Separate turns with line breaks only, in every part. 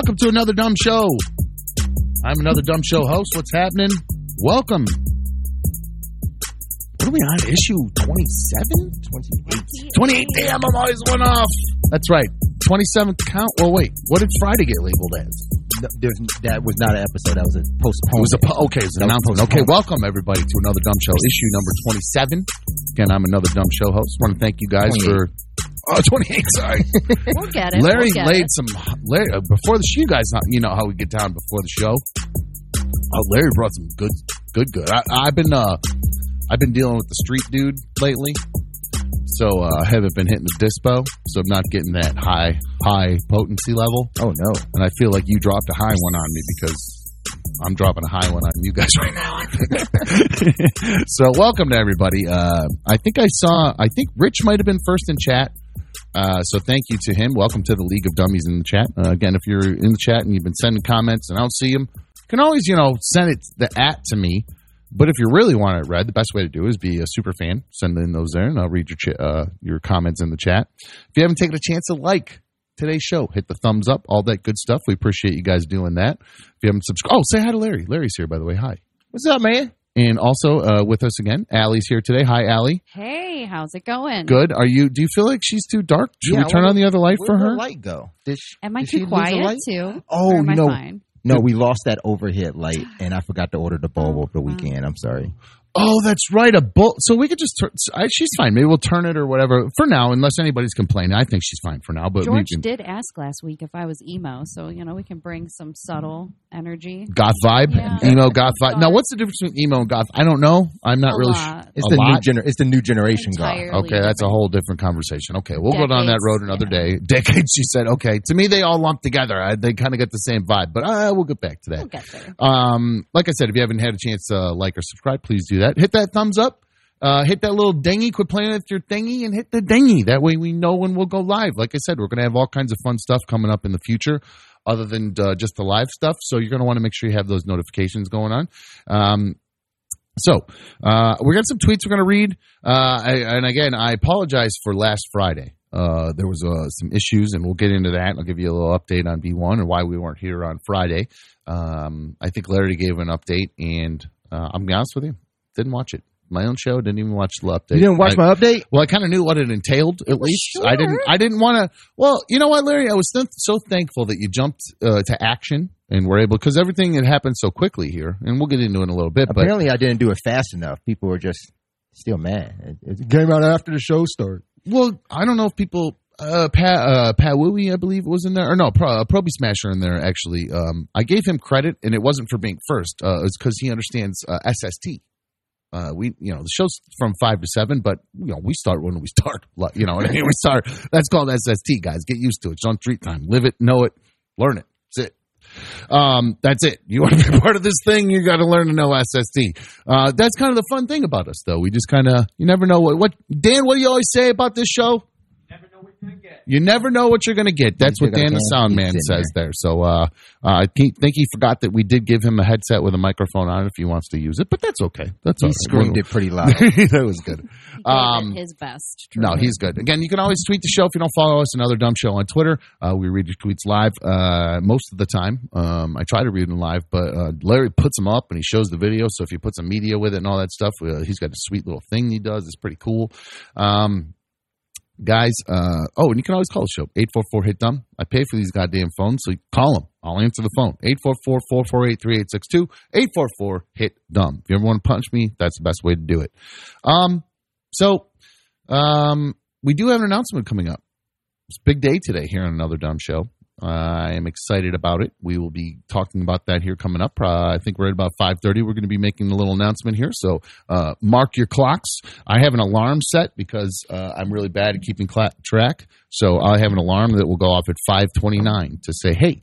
Hello. Welcome to another dumb show. I'm another dumb show host. What's happening? Welcome. What are we on? Issue 27?
28.
28. Damn, I'm always one off. That's right. 27th count. Well, wait. What did Friday get labeled as?
No, there's, that was not an episode. That was a
It
postponement.
was a po- okay. It was an
That was
announcement. Okay, welcome everybody to another dumb show, issue number twenty-seven. Again, I'm another dumb show host. Want to thank you guys for. Oh, 28, sorry.
We'll get it.
Larry
we'll get
laid
it.
some. Larry, uh, before the show, you guys, know- you know how we get down before the show. Oh, Larry brought some good, good, good. I, I've been, uh, I've been dealing with the street dude lately, so uh, I haven't been hitting the dispo, so I'm not getting that high, high potency level.
oh no.
And I feel like you dropped a high one on me because I'm dropping a high one on you guys right now. so welcome to everybody. Uh, I think I saw. I think Rich might have been first in chat. Uh, so thank you to him. Welcome to the League of Dummies in the chat. Uh, again, if you're in the chat and you've been sending comments and I don't see them, you can always you know send it the at to me. But if you really want it read, the best way to do is be a super fan. Send in those there, and I'll read your ch- uh, your comments in the chat. If you haven't taken a chance to like today's show, hit the thumbs up, all that good stuff. We appreciate you guys doing that. If you haven't subscribed, oh, say hi to Larry. Larry's here, by the way. Hi.
What's up, man?
And also uh, with us again, Allie's here today. Hi, Allie.
Hey, how's it going?
Good. Are you? Do you feel like she's too dark? Should
Yeah,
we turn
where-
on the other light for
Where'd
her?
light go? Did she,
Am I
did she
too
lose the
quiet
light?
too?
Oh,
or am I
no.
fine?
No, we lost that overhead light, and I forgot to order the bulb over the weekend. I'm sorry.
Oh, that's right. A bull. So we could just. Turn, I, she's fine. Maybe we'll turn it or whatever for now, unless anybody's complaining. I think she's fine for now. But we
George
can,
did ask last week if I was emo, so you know we can bring some subtle energy.
goth vibe,
Yeah.
emo goth vibe. Now, what's the difference between emo and goth? I don't know. I'm not
A
really.
lot.
Sh-
It's
a
the new
lot?
gener- It's the new generation guy.
Entirely
Okay, that's a whole different conversation. Okay, we'll go down that road another
yeah.
day. Decades, she said. Okay, to me, they all lump together. I, they kind of get the same vibe, but uh, we'll get back to that.
We'll get there.
Um, like I said, if you haven't had a chance to like or subscribe, please do that. Hit that thumbs up. Uh, hit that little dingy. Quit playing with your thingy and hit the dingy. That way we know when we'll go live. Like I said, we're going to have all kinds of fun stuff coming up in the future other than uh, just the live stuff. So you're going to want to make sure you have those notifications going on. Um, so uh, we got some tweets we're going to read. Uh, I, and again, I apologize for last Friday. Uh, there was uh, some issues, and we'll get into that. I'll give you a little update on B1 and why we weren't here on Friday. Um, I think Larry gave an update, and uh, I'm gonna be honest with you, didn't watch it. My own show, didn't even watch the update.
You didn't watch
I-
my update?
well, I kind of knew what it entailed. At least
sure.
I didn't. I didn't want to. Well, you know what, Larry? I was th- so thankful that you jumped uh, to action and were able because everything had happened so quickly here, and we'll get into it in a little bit. But
Apparently, I didn't do it fast enough. People were just still mad. It, it came out after the show started.
well, I don't know if people. Uh, Pat, uh, Pat Wooey, I believe, was in there, or no, Pro, uh, Proby Smasher in there. Actually, um, I gave him credit, and it wasn't for being first. Uh, it's because he understands uh, SST. Uh, we, you know, the show's from five to seven, but you know, we start when we start. You know, I mean? we start. That's called SST, guys. Get used to it. It's on street time. Live it, know it, learn it. That's it. Um, that's it. You want to be part of this thing, you got to learn to know SST. Uh, that's kind of the fun thing about us, though. We just kind of, you never know what, what, Dan, what do you always say about this show? You never know what you're going to get. That's what
still
Dan the sound man says there. So uh, uh, I think think he forgot that we did give him a headset with a microphone on it if he wants to use it, but that's okay. That's
He
all right.
screamed it pretty loud.
that was good.
He
Um,
it his best.
No, he's good. Again, you can always tweet the show if you don't follow us. Another dumb show on Twitter. Uh, we read your tweets live uh, most of the time. Um, I try to read them live, but uh, Larry puts them up and he shows the video. So if you put some media with it and all that stuff, uh, he's got a sweet little thing he does. It's pretty cool. Um, guys, uh, oh, and you can always call the show eight four four hit dumb. I pay for these goddamn phones, so call them. I'll answer the phone. 844-448-3862. 844 hit dumb. If you ever want to punch me, that's the best way to do it. Um, so um, we do have an announcement coming up. It's a big day today here on another dumb show. Uh, I am excited about it. We will be talking about that here coming up. Uh, I think we're at about five thirty. We're going to be making a little announcement here, so uh, mark your clocks. I have an alarm set because uh, I'm really bad at keeping cla track. So I have an alarm that will go off at five twenty nine to say, "Hey,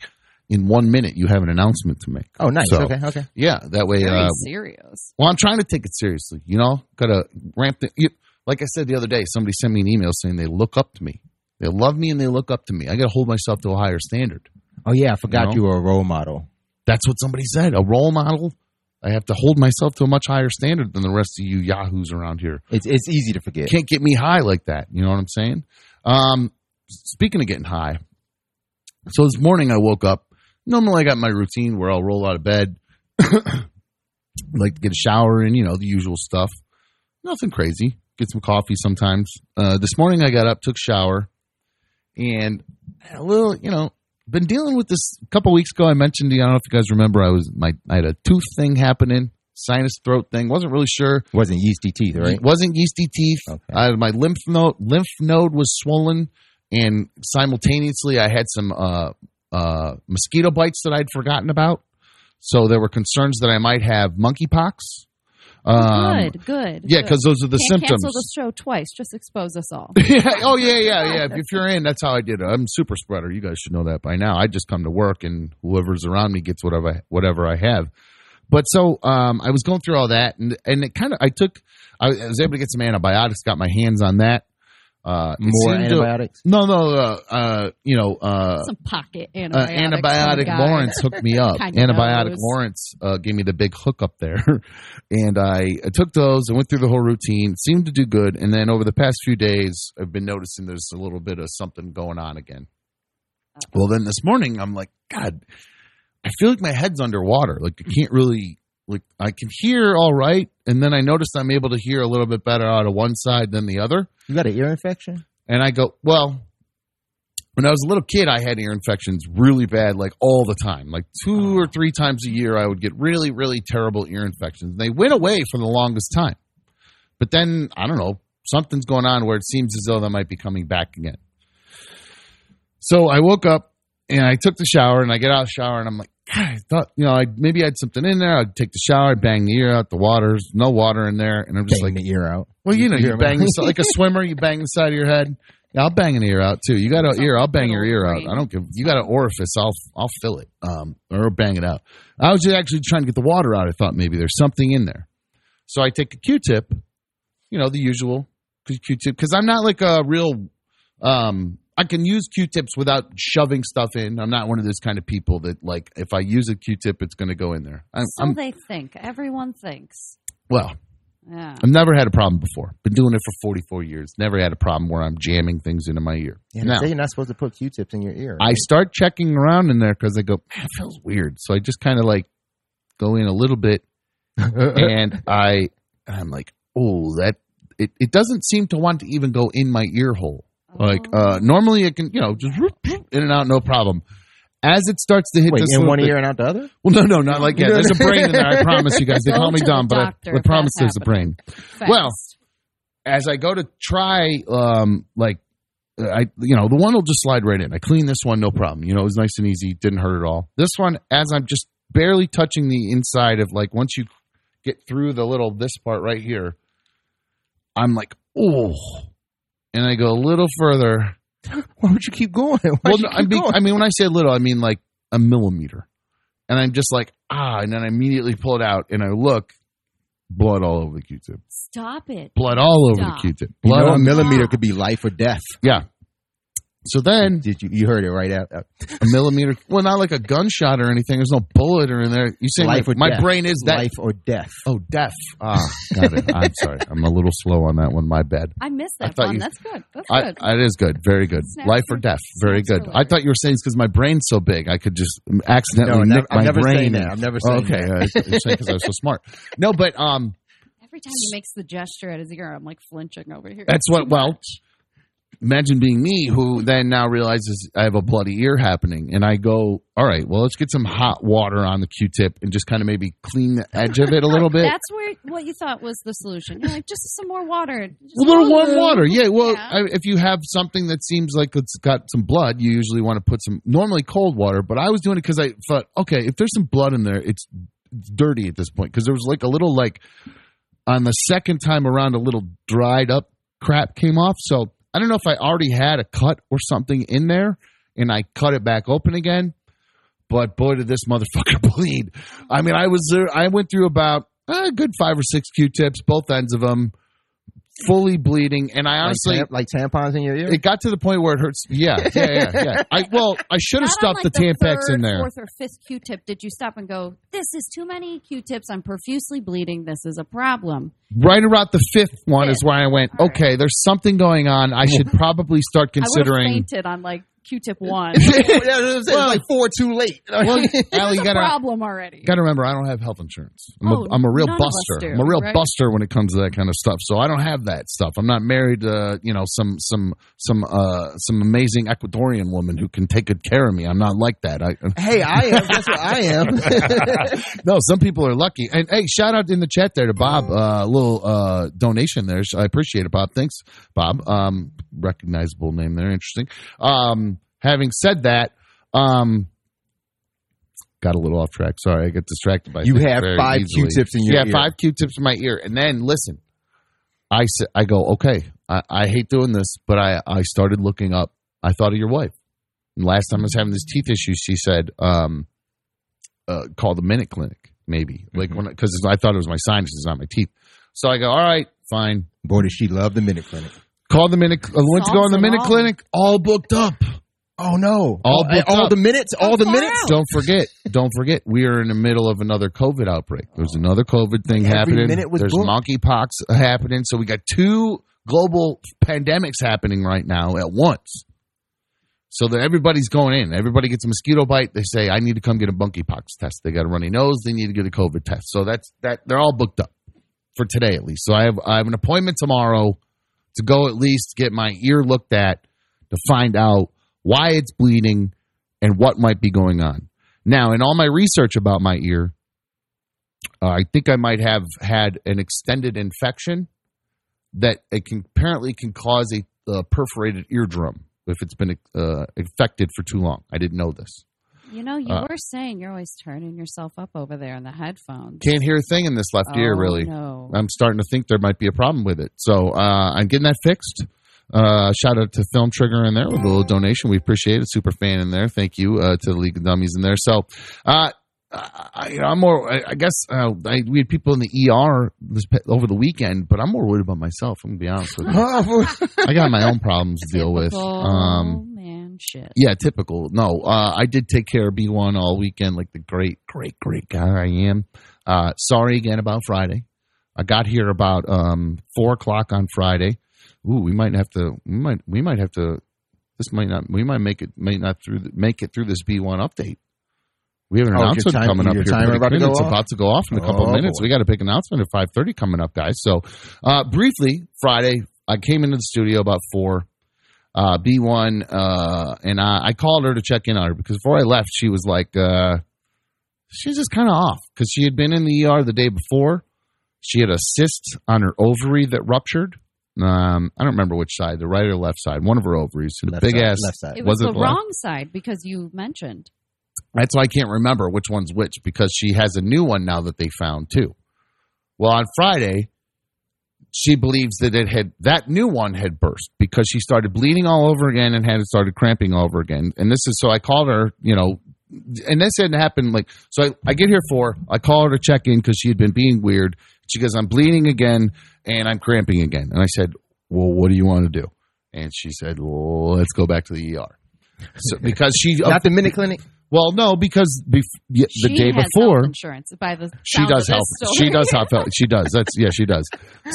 in one minute you have an announcement to make."
Oh, nice.
So-
okay, okay.
Yeah, that way.
Very
Uh,
serious.
well, I'm trying to take it seriously. You know, gotta ramp the. You, like I said the other day, somebody sent me an email saying they look up to me. They love me and they look up to me. I gotta hold myself to a higher standard.
Oh yeah, I forgot
know?
you were a role model.
That's what somebody said. A role model. I have to hold myself to a much higher standard than the rest of you yahoos around here.
It's it's easy to forget.
Can't get me high like that. You know what I'm saying? Um, speaking of getting high, So this morning I woke up. Normally I got my routine where I'll roll out of bed, like to get a shower and you know the usual stuff. Nothing crazy. Get some coffee sometimes. Uh, this morning I got up, took a shower, and a little, you know, been dealing with this a couple weeks ago. I mentioned, I don't know if you guys remember, I was my I had a tooth thing happening, sinus throat thing. wasn't really sure.
Wasn't yeasty teeth, right?
It wasn't yeasty teeth.
Okay.
I, my lymph node lymph node was swollen, and simultaneously I had some uh, uh, mosquito bites that I'd forgotten about. So there were concerns that I might have monkeypox. Um,
good, good.
Yeah, because those are the
Can't
symptoms.
cancel the show twice. Just expose us all.
yeah. Oh yeah, yeah, yeah. If, if you're in, that's how I did it. I'm a super spreader. You guys should know that by now. I just come to work and whoever's around me gets whatever whatever I have. But so um, I was going through all that, and and it kind of I took I was able to get some antibiotics, got my hands on that. Uh,
More
seemed to-
antibiotics.
no, no, uh, uh, you know, uh,
Some pocket
uh,
antibiotics.
antibiotic. Lawrence hooked me up. Antibiotic
knows.
Lawrence uh, gave me the big hook up there, and I, I took those and went through the whole routine. Seemed to do good, and then over the past few days, I've been noticing there's a little bit of something going on again. Well, then this morning, I'm like, God, I feel like my head's underwater. Like I can't really. Like I can hear all right, and then I noticed I'm able to hear a little bit better out of one side than the other.
You got an ear infection?
And I go, well, when I was a little kid, I had ear infections really bad, like all the time. Like two oh. or three times a year, I would get really, really terrible ear infections. and They went away for the longest time. But then, I don't know, something's going on where it seems as though they might be coming back again. So I woke up and I took the shower and I get out of the shower and I'm like, God, I thought, you know, I maybe I had something in there. I'd take the shower, I'd bang the ear out, the water's no water in there. And I'm just
Bang
like,
the ear out.
well, you know, you
Ear-
bang the, like a swimmer, you bang the side of your head. Yeah, I'll bang an ear out too. You got an ear, I'll bang your ear out. I don't give. You got an orifice, I'll I'll fill it, um, or bang it out. I was just actually trying to get the water out. I thought maybe there's something in there, so I take a Q-tip, you know, the usual Q-tip, because I'm not like a real. Um, I can use Q-tips without shoving stuff in. I'm not one of those kind of people that like if I use a Q-tip, it's going to go in there. I'm,
So
I'm
they think. Everyone thinks.
well.
Yeah.
I've never had a problem before. Been doing it for 44 years. Never had a problem where I'm jamming things into my ear.
Yeah,
now,
say you're not supposed to put Q-tips in your ear.
I start checking around in there because I go, man, it feels weird. So I just kind of like go in a little bit and I, I'm like, oh, that, it, it doesn't seem to want to even go in my ear hole. Like, uh, normally it can, you know, just in and out, no problem. As it starts to hit
Wait,
this
in one
bit-
ear and out the other?
Well, no, no, not like that. There's a brain in there. I promise you guys. They
Go
call me
to
dumb, but I, I promise
that's
there's a brain.
Fast.
well, as I go to try, um, like, I, you know, the one will just slide right in. I clean this one, no problem. You know, it was nice and easy, didn't hurt at all. This one, as I'm just barely touching the inside of, like, once you get through the little this part right here, I'm like, oh, and I go a little further.
Why would you keep going? Why
Well,
would
no,
you
I mean,
going?
I mean, when I say little, I mean like a millimeter, and I'm just like, ah, and then I immediately pull it out, and I look, blood all over the Q-tip,
Stop it.
blood all over the Q-tip,
You
blood
know, a
on
millimeter could be life or death.
Yeah. So then
Did you? You heard it right out. out.
a millimeter, well, not like a gunshot or anything. There's no bullet or in there. You say
Life
my,
or
my
death.
brain is that?
life or death.
Oh, deaf. Ah, got it. I'm sorry. I'm a little slow on that one. My bad.
I missed
I
that
thought
one.
you-
That's good. That's
I,
good.
I- it is good. Very good.
Snaps
Life or death. Very good.
for
I thought you were saying it's because my brain's so big. I could just accidentally
No,
nick
I'm never
brain.
saying that. I'm never
Oh,
saying
okay.
that.
You're saying because I was so smart. No, but um,
Every time he makes the gesture at his ear, I'm like flinching over here.
That's
It's
what-
too
well,
much.
Imagine being me who then now realizes I have a bloody ear happening and I go, all right, well, let's get some hot water on the Q-tip and just kind of maybe clean the edge of it a little bit.
That's where what you thought was the solution. You're like, just some more water. Just
a little warm
lube.
water. Yeah, well,
Yeah.
I, if you have something that seems like it's got some blood, you usually want to put some normally cold water, but I was doing it because I thought, okay, if there's some blood in there, it's, it's dirty at this point because there was like a little like on the second time around, a little dried up crap came off. So I don't know if I already had a cut or something in there and I cut it back open again. But boy, did this motherfucker bleed. I mean, I was I went through about a good five or six Q-tips, both ends of them, fully bleeding. And I honestly,
like, tam- like tampons in your ear.
it got to the point where it hurts. Yeah, yeah, yeah, yeah. I well, I should have
Not on,
stuffed
like,
the Tampax
third,
in there.
Fourth or fifth Q-tip, did you stop and go? This is too many Q-tips. I'm profusely bleeding. This is a problem.
Right around the fifth one is
Fifth.
where I went.
All right.
Okay, there's something going on. I should probably start considering.
I would have
considering.
fainted on like Q-tip one.
yeah, that's what I'm saying.
Well-
it's like four too late.
Well, Allie, you
There's a
gotta
problem already.
gotta remember, I don't have health insurance. I'm,
Oh,
a, I'm a real
none of us
buster.
do,
I'm a real
right?
buster when it comes to that kind of stuff. So I don't have that stuff. I'm not married to you know some some some uh some amazing Ecuadorian woman who can take good care of me. I'm not like that. I
hey, I am. That's what I am.
no, some people are lucky. And hey, shout out in the chat there to Bob. A uh, little uh, donation there. I appreciate it, Bob. Thanks, Bob. Um, recognizable name there. Interesting. Um, having said that, um, got a little off track. Sorry, I get distracted by
You have five
easily.
Q-tips in your ear.
yeah,
ear.
five Q-tips in my ear, and then listen. I sa- I go okay. I, I hate doing this, but I I started looking up. I thought of your wife. And last time I was having this teeth issue, she said, um, uh, call the Minute Clinic, maybe. Like when because I thought it was my sinuses, not my teeth. So I go, all right, fine.
Boy, does she love the minute clinic.
Call the Minute. I went to go
Solves
on the Minute
all.
Clinic, all booked up.
Oh no!
All
all, all the minutes, all the minutes.
out?
Don't forget, don't forget, we are in the middle of another COVID outbreak. There's another COVID thing
Every
happening.
minute was
There's
booked.
monkeypox happening. So we got two global pandemics happening right now at once. So that everybody's going in. Everybody gets a mosquito bite. They say, I need to come get a monkeypox test. They got a runny nose. They need to get a COVID test. So that's that. They're all booked up for today at least. So I have I have an appointment tomorrow to go at least get my ear looked at to find out why it's bleeding and what might be going on. Now, in all my research about my ear, uh, I think I might have had an extended infection that it can apparently can cause a uh, perforated eardrum if it's been uh, infected for too long. I didn't know this.
You know, you
Uh,
were saying you're always turning yourself up over there in the headphones.
Can't hear a thing in this left ear,
Oh,
really.
No.
I'm starting to think there might be a problem with it. So uh, I'm getting that fixed. Uh, shout out to Film Trigger in there with a little donation. We appreciate it. Super fan in there. Thank you uh, to the League of Dummies in there. So, uh, I, you know, I'm more. I, I guess uh, I, we had people in the ER this over the weekend, but I'm more worried about myself. I'm gonna be honest with you. I got my own problems to deal with. Um,
man shit.
yeah, typical. No, uh, I did take care of B1 all weekend, like the great, great, great guy I am. Uh, sorry again about Friday. I got here about um, four o'clock on Friday. Ooh, we might have to. We might. We might have to. This might not. We might make it. May not through. The, make it through this B1 update. We have an
Oh,
announcement
time-
coming up here.
timer about to go
it's about to go off in a couple
Oh,
minutes.
boy.
We got a big announcement at five thirty coming up, guys. So, uh, briefly, Friday, I came into the studio about four uh, B1, uh, and I, I called her to check in on her because before I left, she was like, uh, she was just kind of off because she had been in the ER the day before. She had a cyst on her ovary that ruptured. Um, I don't remember which side, the right or left side, one of her ovaries. A
Left
big
side,
ass.
left side.
It
was
was,
it
the
left?
wrong side because you mentioned.
That's why I can't remember which one's which because she has a new one now that they found too. Well, on Friday, she believes that it had that new one had burst because she started bleeding all over again and had started cramping all over again. And this is so I called her, you know, and this hadn't happened like so. I, I get here for I call her to check in because she had been being weird. She goes, "I'm bleeding again and I'm cramping again." And I said, "Well, what do you want to do?" And she said, "Well, let's go back to the ER." So because she
Not the minute clinic.
well, no, because bef- yeah, the
she
day
has
before
health insurance. By the
she does
of
help. She does help. She does. That's yeah, she does.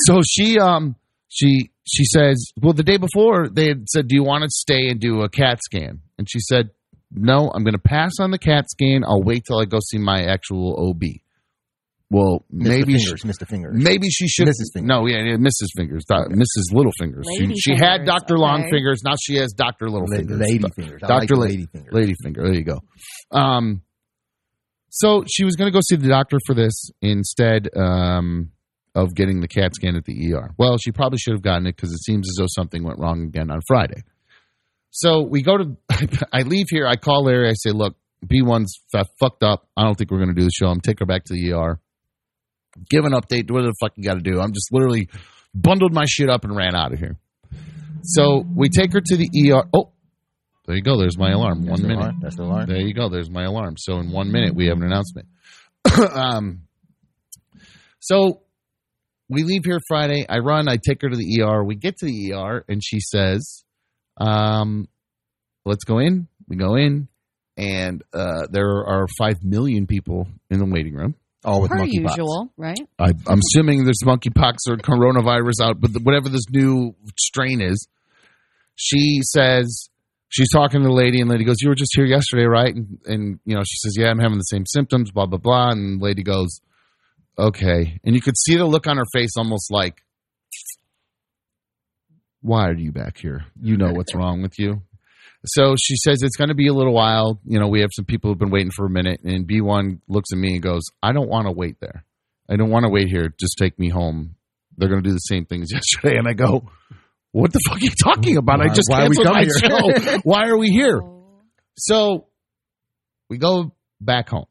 So she um she she says, well, the day before they had said, do you want to stay and do a CAT scan? And she said, no, I'm going to pass on the CAT scan. I'll wait till I go see my actual OB. Well,
Mr.
maybe she,
fingers, Mr. Fingers.
maybe she should.
Mrs. Fingers.
No, yeah, yeah, Mrs. Fingers, Do- Mrs. Little Fingers. She,
Lady
she had
Fingers,
Doctor Long. Fingers. Now she has Doctor Little
La-
Fingers.
lady fingers.
Dr.
like the lady fingers.
Lady finger. There you go. Um, so she was going to go see the doctor for this instead um, of getting the CAT scan at the ER. Well, she probably should have gotten it because it seems as though something went wrong again on Friday. So we go to, I leave here. I call Larry. I say, look, B1's f- fucked up. I don't think we're going to do the show. I'm take her back to the ER. Give an update. What the fuck you got to do? I'm just literally bundled my shit up and ran out of here. So we take her to the ER. Oh, there you go. There's my alarm.
That's
One minute.
alarm. That's the alarm.
There you go. There's my alarm. So in one minute we have an announcement. um, so we leave here Friday. I run. I take her to the ER. We get to the ER, and she says, um, "Let's go in." We go in, and uh, there are five million people in the waiting room.
All with
per
monkeypox.
usual, right?
I, I'm assuming there's monkeypox or coronavirus out, but whatever this new strain is, she says she's talking to the lady, and the lady goes, "You were just here yesterday, right?" And, and you know, she says, "Yeah, I'm having the same symptoms." Blah blah blah. And the lady goes, "Okay," and you could see the look on her face, almost like, "Why are you back here? You know what's wrong with you." So she says it's going to be a little while. You know, we have some people who've been waiting for a minute, and B1 looks at me and goes, "I don't want to wait there. I don't want to wait here. Just take me home. They're going to do the same thing as yesterday." And I go, "What the fuck are you talking about? I just
why are we
canceled my
coming
show. why are we here?" Oh. So we go back home.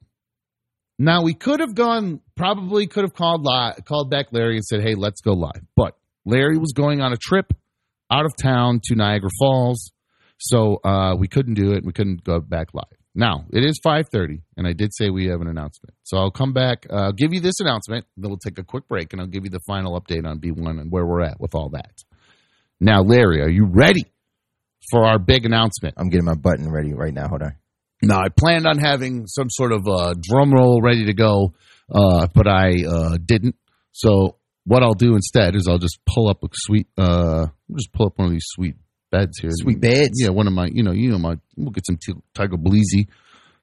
Now we could have gone, probably could have called li- called back Larry and said, "Hey, let's go live." But Larry was going on a trip out of town to Niagara Falls, so uh, we couldn't do it. We couldn't go back live. Now it is five thirty, and I did say we have an announcement. So I'll come back, uh, give you this announcement, then we'll take a quick break, and I'll give you the final update on B one and where we're at with all that. Now, Larry, are you ready for our big announcement?
I'm getting my button ready right now. Hold on.
No, I planned on having some sort of uh, drum roll ready to go, uh, but I uh, didn't. So what I'll do instead is I'll just pull up a sweet, uh, I'll just pull up one of these sweet beds here.
Sweet beds.
Yeah, one of my, you know, you know my. We'll get some t- Tiger Bleezy,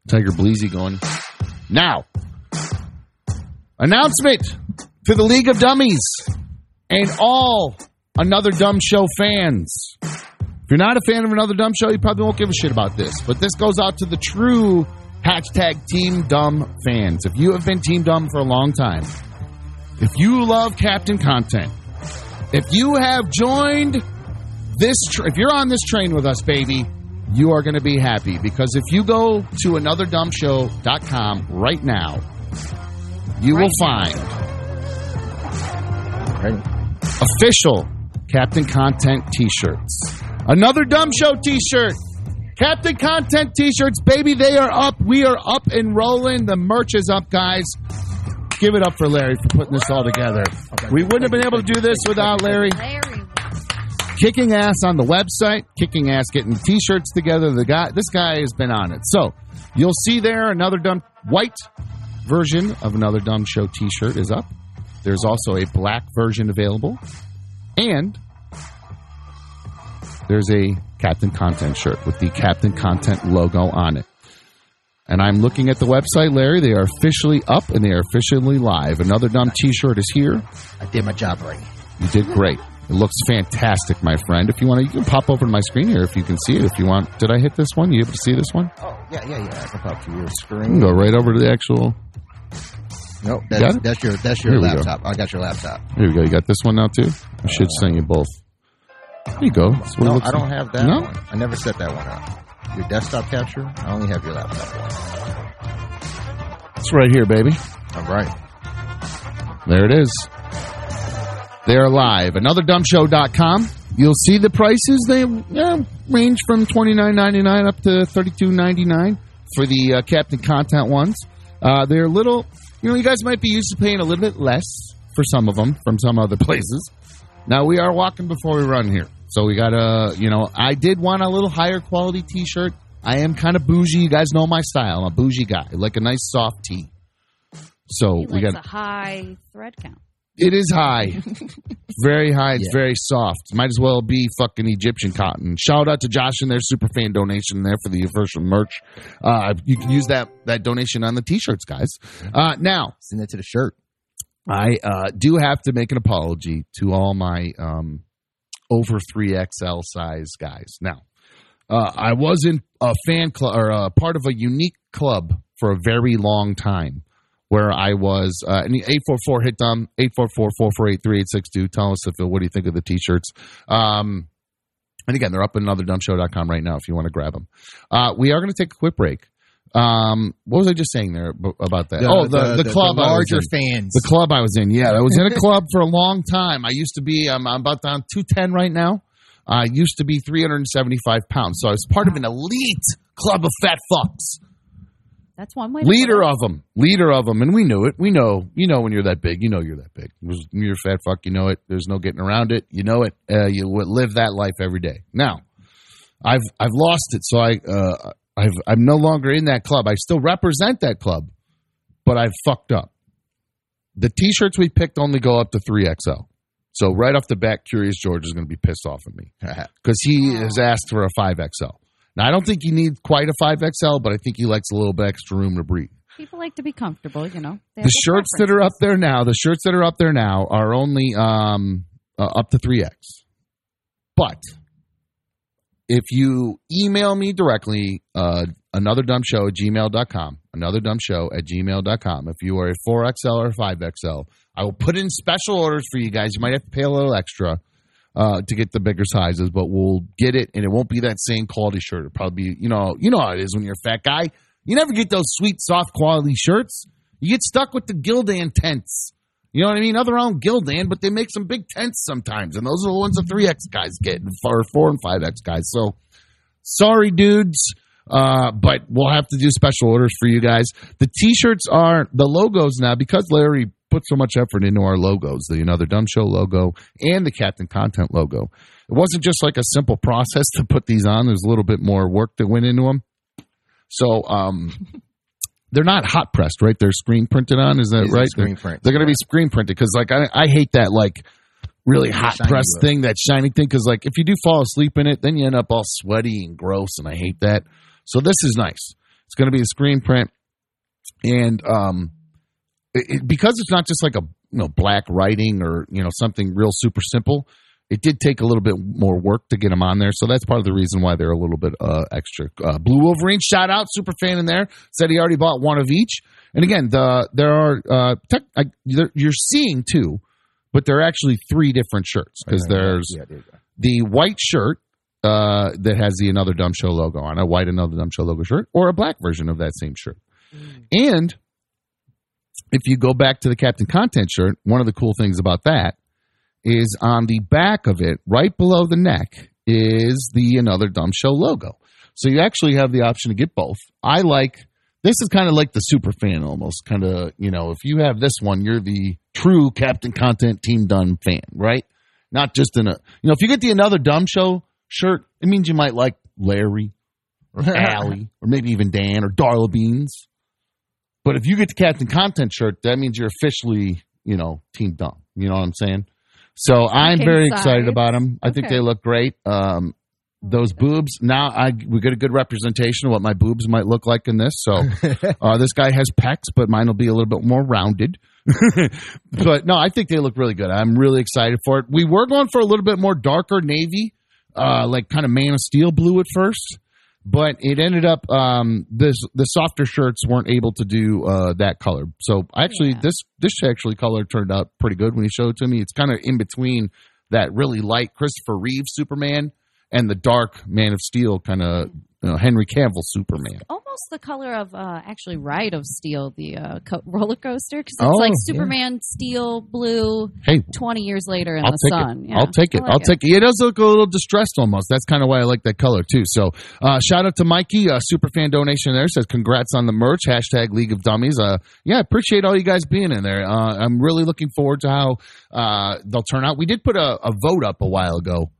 Tiger Bleezy going. Now, announcement to the League of Dummies and all another dumb show fans. If you're not a fan of another dumb show, you probably won't give a shit about this. But this goes out to the true hashtag Team Dumb fans. If you have been Team Dumb for a long time, if you love Captain content, if you have joined this, tr- if you're on this train with us, baby, you are going to be happy because if you go to anotherdumbshow.com right now, you will find
Right.
official Captain Content t-shirts. Another Dumb Show t-shirt. Captain Content t-shirts, baby, they are up. We are up and rolling. The merch is up, guys. Give it up for Larry for putting this all together. We wouldn't have been able to do this without Larry
Larry.
Kicking ass on the website, kicking ass getting t-shirts together. The guy, this guy has been on it. So you'll see there another dumb white version of another dumb show t-shirt is up. There's also a black version available, and there's a Captain Content shirt with the Captain Content logo on it. And I'm looking at the website, Larry. They are officially up and they are officially live. Another dumb t-shirt is here.
I did my job right.
You did great. It looks fantastic, my friend. If you want to, you can pop over to my screen here if you can see it. If you want, did I hit this one? You able to see this one?
Oh yeah, yeah, yeah. I can pop to your screen.
go right over to the actual.
Nope, that's, that's your that's your
Here
laptop. I got your laptop.
Here we go. You got this one now too. I should send you both. There you go. That's what it
No, I don't
like.
have that
No?
one. I never set that one up. Your desktop capture. I only have your laptop one.
It's right here, baby.
All right.
There it is. They are live. AnotherDumbShow.com. You'll see the prices. They yeah, range from twenty nine ninety nine up to thirty two ninety nine for the uh, Captain Content ones. Uh, they're a little, you know, you guys might be used to paying a little bit less for some of them from some other places. Now we are walking before we run here, so we got a, you know, I did want a little higher quality T-shirt. I am kind of bougie. You guys know my style. I'm a bougie guy. I like a nice soft tee. So
He
we got
a high thread count.
It is high. very high. It's
Yeah.
very soft. Might as well be fucking Egyptian cotton. Shout out to Josh and their super fan donation there for the official merch. Uh, you can use that, that donation on the t-shirts, guys. Uh, now,
Send it to the shirt.
I uh, do have to make an apology to all my um, over 3XL size guys. Now, uh, I was in a fan club or a part of a unique club for a very long time where I was uh, and 844 hit dumb 844-448-3862 tell us if what do you think of the t-shirts um, and again they're up at anotherdumbshow.com right now if you want to grab them uh, we are going to take a quick break um, what was I just saying there about that? oh, the, the, club, I was
larger fans.
The club I was in, yeah, I was in a club for a long time. I used to be, um, I'm about down two ten right now. I used to be three hundred and seventy five pounds, so I was part of an elite club of fat fucks.
That's one way.
Leader of them, leader of them, and we knew it. We know, you know, when you're that big, you know you're that big. You're a fat fuck, you know it. There's no getting around it. You know it. Uh, you live that life every day. Now, I've I've lost it, so I uh, I've I'm no longer in that club. I still represent that club, but I've fucked up. The t-shirts we picked only go up to three XL. So right off the bat, Curious George is going to be pissed off at me because he has asked for a five XL. Now, I don't think he needs quite a 5XL, but I think he likes a little bit extra room to breathe.
People like to be comfortable, you know.
The shirts that are up there now, the shirts that are up there now are only um, uh, up to 3X. But if you email me directly, uh, another dumb show at gmail.com, another dumb show at gmail.com, if you are a 4XL or 5XL, I will put in special orders for you guys. You might have to pay a little extra uh, to get the bigger sizes, but we'll get it, and it won't be that same quality shirt. It'll probably be, you know, you know how it is when you're a fat guy. You never get those sweet, soft quality shirts. You get stuck with the Gildan tents. You know what I mean? Other with Gildan, but they make some big tents sometimes, and those are the ones the 3X guys get, or 4 and 5X guys. So, sorry, dudes, uh, but we'll have to do special orders for you guys. The t-shirts are the logos now because Larry put so much effort into our logos, the Another Dumb Show logo and the Captain Content logo. It wasn't just like a simple process to put these on. There's a little bit more work that went into them. So, um, they're not hot pressed, right? They're screen printed on. Is that
These
right?
Screen print.
They're going to be screen printed because, like, I, I hate that like really hot
Shiny
press
look.
thing, that shiny thing. Because, like, if you do fall asleep in it, then you end up all sweaty and gross, and I hate that. So this is nice. It's going to be a screen print, and um, it, because it's not just like a you know black writing or you know something real super simple. It did take a little bit more work to get them on there, so that's part of the reason why they're a little bit uh, extra. Uh, Blue Wolverine, shout out, super fan in there, said he already bought one of each. And again, the there are uh, tech, I, there- you're seeing two, but there are actually three different shirts because there's
Yeah, there
the white shirt uh, that has the Another Dumb Show logo on a white Another Dumb Show logo shirt, or a black version of that same shirt. And if you go back to the Captain Content shirt, one of the cool things about that is on the back of it, right below the neck, is the Another Dumb Show logo. So you actually have the option to get both. I like this is kind of like the super fan almost kind of you know if you have this one you're the true captain content team done fan right not just in a you know if you get the another dumb show shirt it means you might like larry or Allie, or maybe even dan or darla beans but if you get the captain content shirt that means you're officially you know team dumb you know what i'm saying? So i'm
Picking
very excited about them i think they look great. Um those boobs now i we get a good representation of what my boobs might look like in this. So uh, this guy has pecs but mine will be a little bit more rounded. But no i think they look really good. I'm really excited for it. We were going for a little bit more darker navy uh, like kind of man of steel blue at first but it ended up um, this the softer shirts weren't able to do uh, that color so actually
Yeah.
this this actually color turned out pretty good when he showed it to me it's kind of in between that really light christopher reeve superman and the dark Man of Steel kind of you know, Henry Cavill Superman.
Almost the color of uh, actually Ride of Steel, the uh, co- roller coaster, because it's
Oh,
like
yeah.
Superman steel blue.
Hey,
Twenty years later in
I'll
the sun.
it.
Yeah,
I'll take it.
Like
I'll take it. It does look a little distressed almost. That's kind of why I like that color too. So, uh, shout out to Mikey, uh, super fan donation there says congrats on the merch. Hashtag League of Dummies. Uh, yeah, appreciate all you guys being in there. Uh, I'm really looking forward to how uh, they'll turn out. We did put a, a vote up a while ago.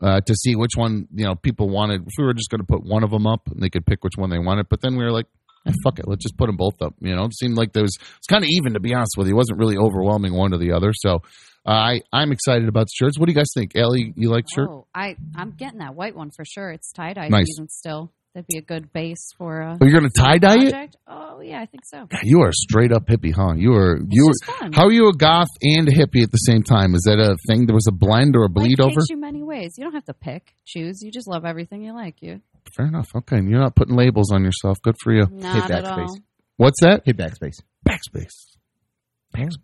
Uh, to see which one you know people wanted. If we were just going to put one of them up, and they could pick which one they wanted. But then we were like, eh, "Fuck it, let's just put them both up." You know, it seemed like there was it's kind of even to be honest with you. It wasn't really overwhelming one or the other. So uh, I I'm excited about the shirts. What do you guys think, Ellie? You like shirt?
Oh, I I'm getting that white one for sure. It's tie dye
Nice.
season still. That'd be a good base for a
Oh, you're going to tie dye it?
Oh yeah, I think so.
God, you are a straight up hippie, huh? You are you are.
fun.
How are you a goth and a hippie at the same time? Is that a thing? There was a blend or a bleed over?
takes you many ways. You don't have to pick, choose. You just love everything you like. You
Fair enough. Okay, you're not putting labels on yourself. Good for you.
not at
backspace.
all.
What's that?
Hit backspace.
Backspace.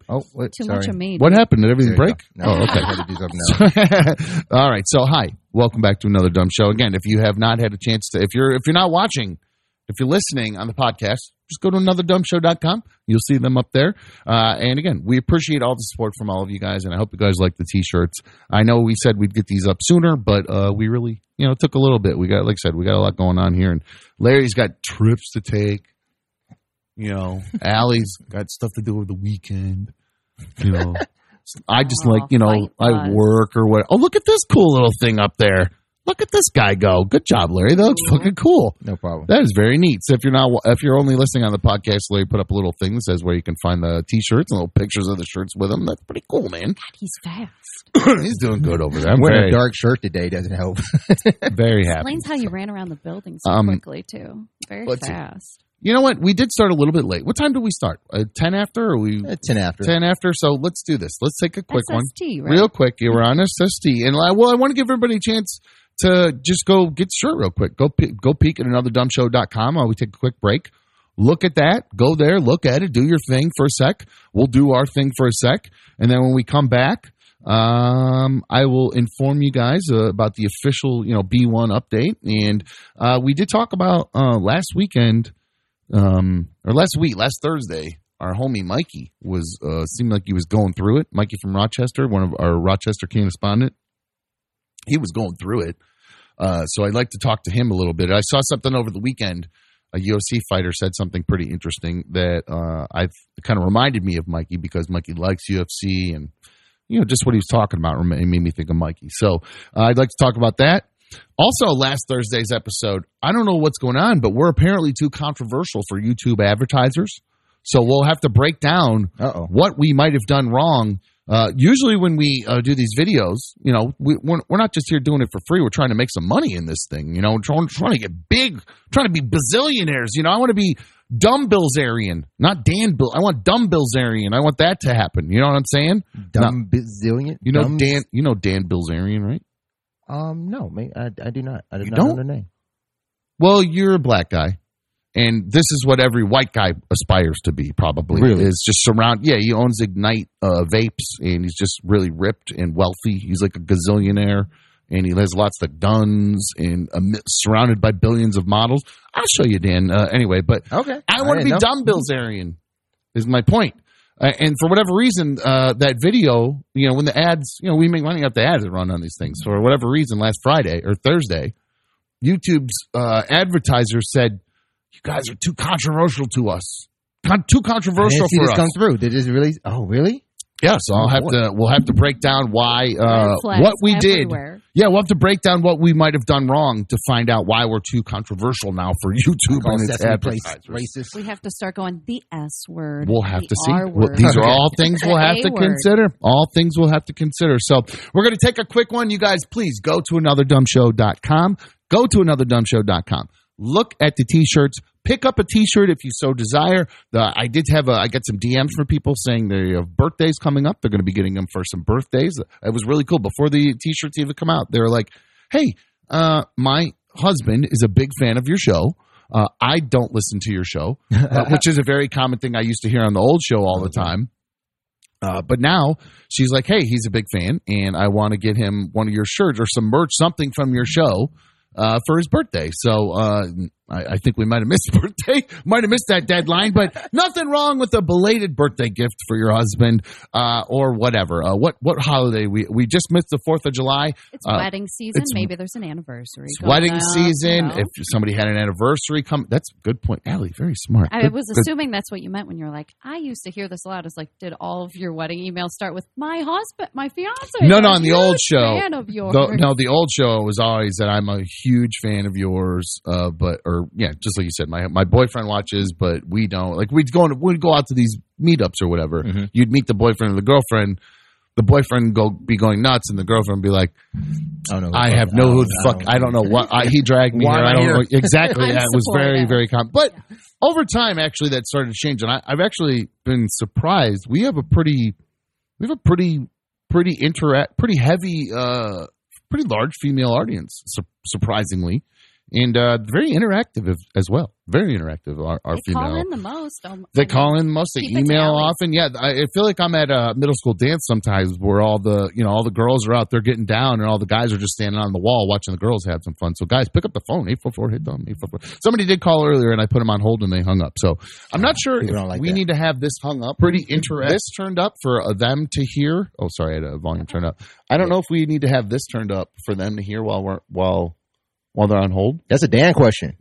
Oh, what?
Too
Sorry.
much of me.
What happened? Did everything break?
No,
Oh, okay.
I had to do something else.
All right. So, hi. Welcome back to another dumb show. Again, if you have not had a chance to, if you're if you're not watching, if you're listening on the podcast, just go to anotherdumbshow.com. You'll see them up there. Uh, and again, we appreciate all the support from all of you guys, and I hope you guys like the t-shirts. I know we said we'd get these up sooner, but uh, we really, you know, it took a little bit. We got, like I said, we got a lot going on here, and Larry's got trips to take. You know, Allie's got stuff to do over the weekend. You know, I just
Aw,
like you know I work or what. Oh, look at this cool little thing up there. look at this guy go. Good job, Larry. That looks fucking cool.
No problem.
That is very neat. So if you're not, if you're only listening on the podcast, Larry put up a little thing that says where you can find the t-shirts and little pictures of the shirts with them. That's pretty cool, man.
He's fast.
He's doing good over there. I'm
I'm wearing
very,
a dark shirt today doesn't help.
very happy.
Explains how you ran around the building so
Um,
quickly too. Very
let's see.
Fast.
You know what? We did start a little bit late. What time did we start? Uh, Ten after, or we
Uh, Ten after.
ten after? So let's do this. Let's take a quick one.
Right?
real quick. You were on SST, and I, well, I want to give everybody a chance to just go get the shirt real quick. Go pe- go peek at anotherdumbshow.com while we take a quick break. Look at that. Go there. Look at it. Do your thing for a sec. We'll do our thing for a sec, and then when we come back, um, I will inform you guys uh, about the official, you know, B1 update. And uh, we did talk about uh, last weekend, um, or last week, last Thursday. Our homie Mikey was uh, seemed like he was going through it. Mikey from Rochester, one of our Rochester correspondent, he was going through it. Uh, so I'd like to talk to him a little bit. I saw something over the weekend. A UFC fighter said something pretty interesting that uh, I've kind of reminded me of Mikey because Mikey likes UFC and you know just what he was talking about made me think of Mikey. So uh, I'd like to talk about that. Also, last Thursday's episode, I don't know what's going on, but we're apparently too controversial for YouTube advertisers. So we'll have to break down
Uh oh.
what we might have done wrong. Uh, usually, when we uh, do these videos, you know, we, we're, we're not just here doing it for free. We're trying to make some money in this thing. You know, we're trying, trying to get big, trying to be bazillionaires. You know, I want to be dumb Bilzerian, not Dan Bill. I want dumb Bilzerian. I want that to happen. You know what I'm saying?
Dumb bazillion.
You know Dan. You know Dan Bilzerian, right?
Um, no, I, I do not. I do
You
not
don't?
know the name.
Well, you're a black guy, and this is what every white guy aspires to be. Probably
Really?
is just surround. Yeah, he owns Ignite uh, vapes, and he's just really ripped and wealthy. He's like a gazillionaire, and he has lots of guns and um, surrounded by billions of models. I'll show you, Dan. Uh, anyway, but
Okay.
I want to be
know.
dumb Bilzerian. Is my point. Uh, and for whatever reason, uh, that video, you know, when the ads, you know, we make money off the ads that run on these things. For whatever reason, last Friday or Thursday, YouTube's uh, advertiser said, "You guys are too controversial to us. Con- too
I
controversial
didn't see
for
this
us."
come through. Did this really? Oh, really?
Yeah, so I'll have to. We'll have to break down why uh, what we did. Yeah, we'll have to break down what we might have done wrong to find out why we're too controversial now for YouTube and its advertisers.
racist.
We have to start going the S word.
We'll have
the
to see.
R word.
these are all things we'll have to consider. All things we'll have to consider. So we're going to take a quick one. You guys, please go to anotherdumbshow.com. Go to anotherdumbshow.com. Look at the t-shirts. Pick up a t-shirt if you so desire. The, I did have a, I got some DMs from people saying they have birthdays coming up. They're going to be getting them for some birthdays. It was really cool. Before the t-shirts even come out, they were like, hey, uh, my husband is a big fan of your show. Uh, I don't listen to your show, uh, which is a very common thing I used to hear on the old show all the time. Uh, but now she's like, hey, he's a big fan, and I want to get him one of your shirts or some merch, something from your show uh, for his birthday. So uh, I, I think we might have missed birthday, might have missed that deadline, but nothing wrong with a belated birthday gift for your husband uh, or whatever. Uh, what what holiday we we just missed the Fourth of July.
It's
Uh,
wedding season.
it's-
Maybe there's an anniversary.
Wedding
up,
season.
you know.
If somebody had an anniversary come, that's a good point. Allie, very smart.
I
Good-
was
good
assuming that's what you meant when you're like, I used to hear this a lot. It's like, did all of your wedding emails start with my husband, my fiance?
No, no, on the old show.
Fan of yours.
The, no, the old show was always that I'm a huge fan of yours, uh, but or yeah, just like you said, my my boyfriend watches, but we don't. Like we'd go we'd go out to these meetups or whatever.
Mhm.
You'd meet the boyfriend or the girlfriend. The boyfriend go be going nuts, and the girlfriend be like,
I don't know.
"I have no who the fuck. I don't know what I, he dragged me
Why
here. I don't
here?"
know exactly." That was very very common. But over time, actually, that started to change, and I, I've actually been surprised. We have a pretty, we have a pretty, pretty interact, pretty heavy, uh, pretty large female audience, su- surprisingly, and uh, very interactive as, as well. Very interactive. Our, our
they
female.
call in the most. Um,
They call in most. They email often. Yeah, I, I feel like I'm at a middle school dance sometimes, where all the you know all the girls are out there getting down, and all the guys are just standing on the wall watching the girls have some fun. So guys, pick up the phone eight four four hit them eight four four. Somebody did call earlier, and I put them on hold, and they hung up. So I'm not sure if
like
we
that.
need to have this hung up. Pretty interesting. This turned up for uh, them to hear. Oh, sorry, I had a volume turned up. I don't know if we need to have this turned up for them to hear while we're while while they're on hold.
That's a Dan question.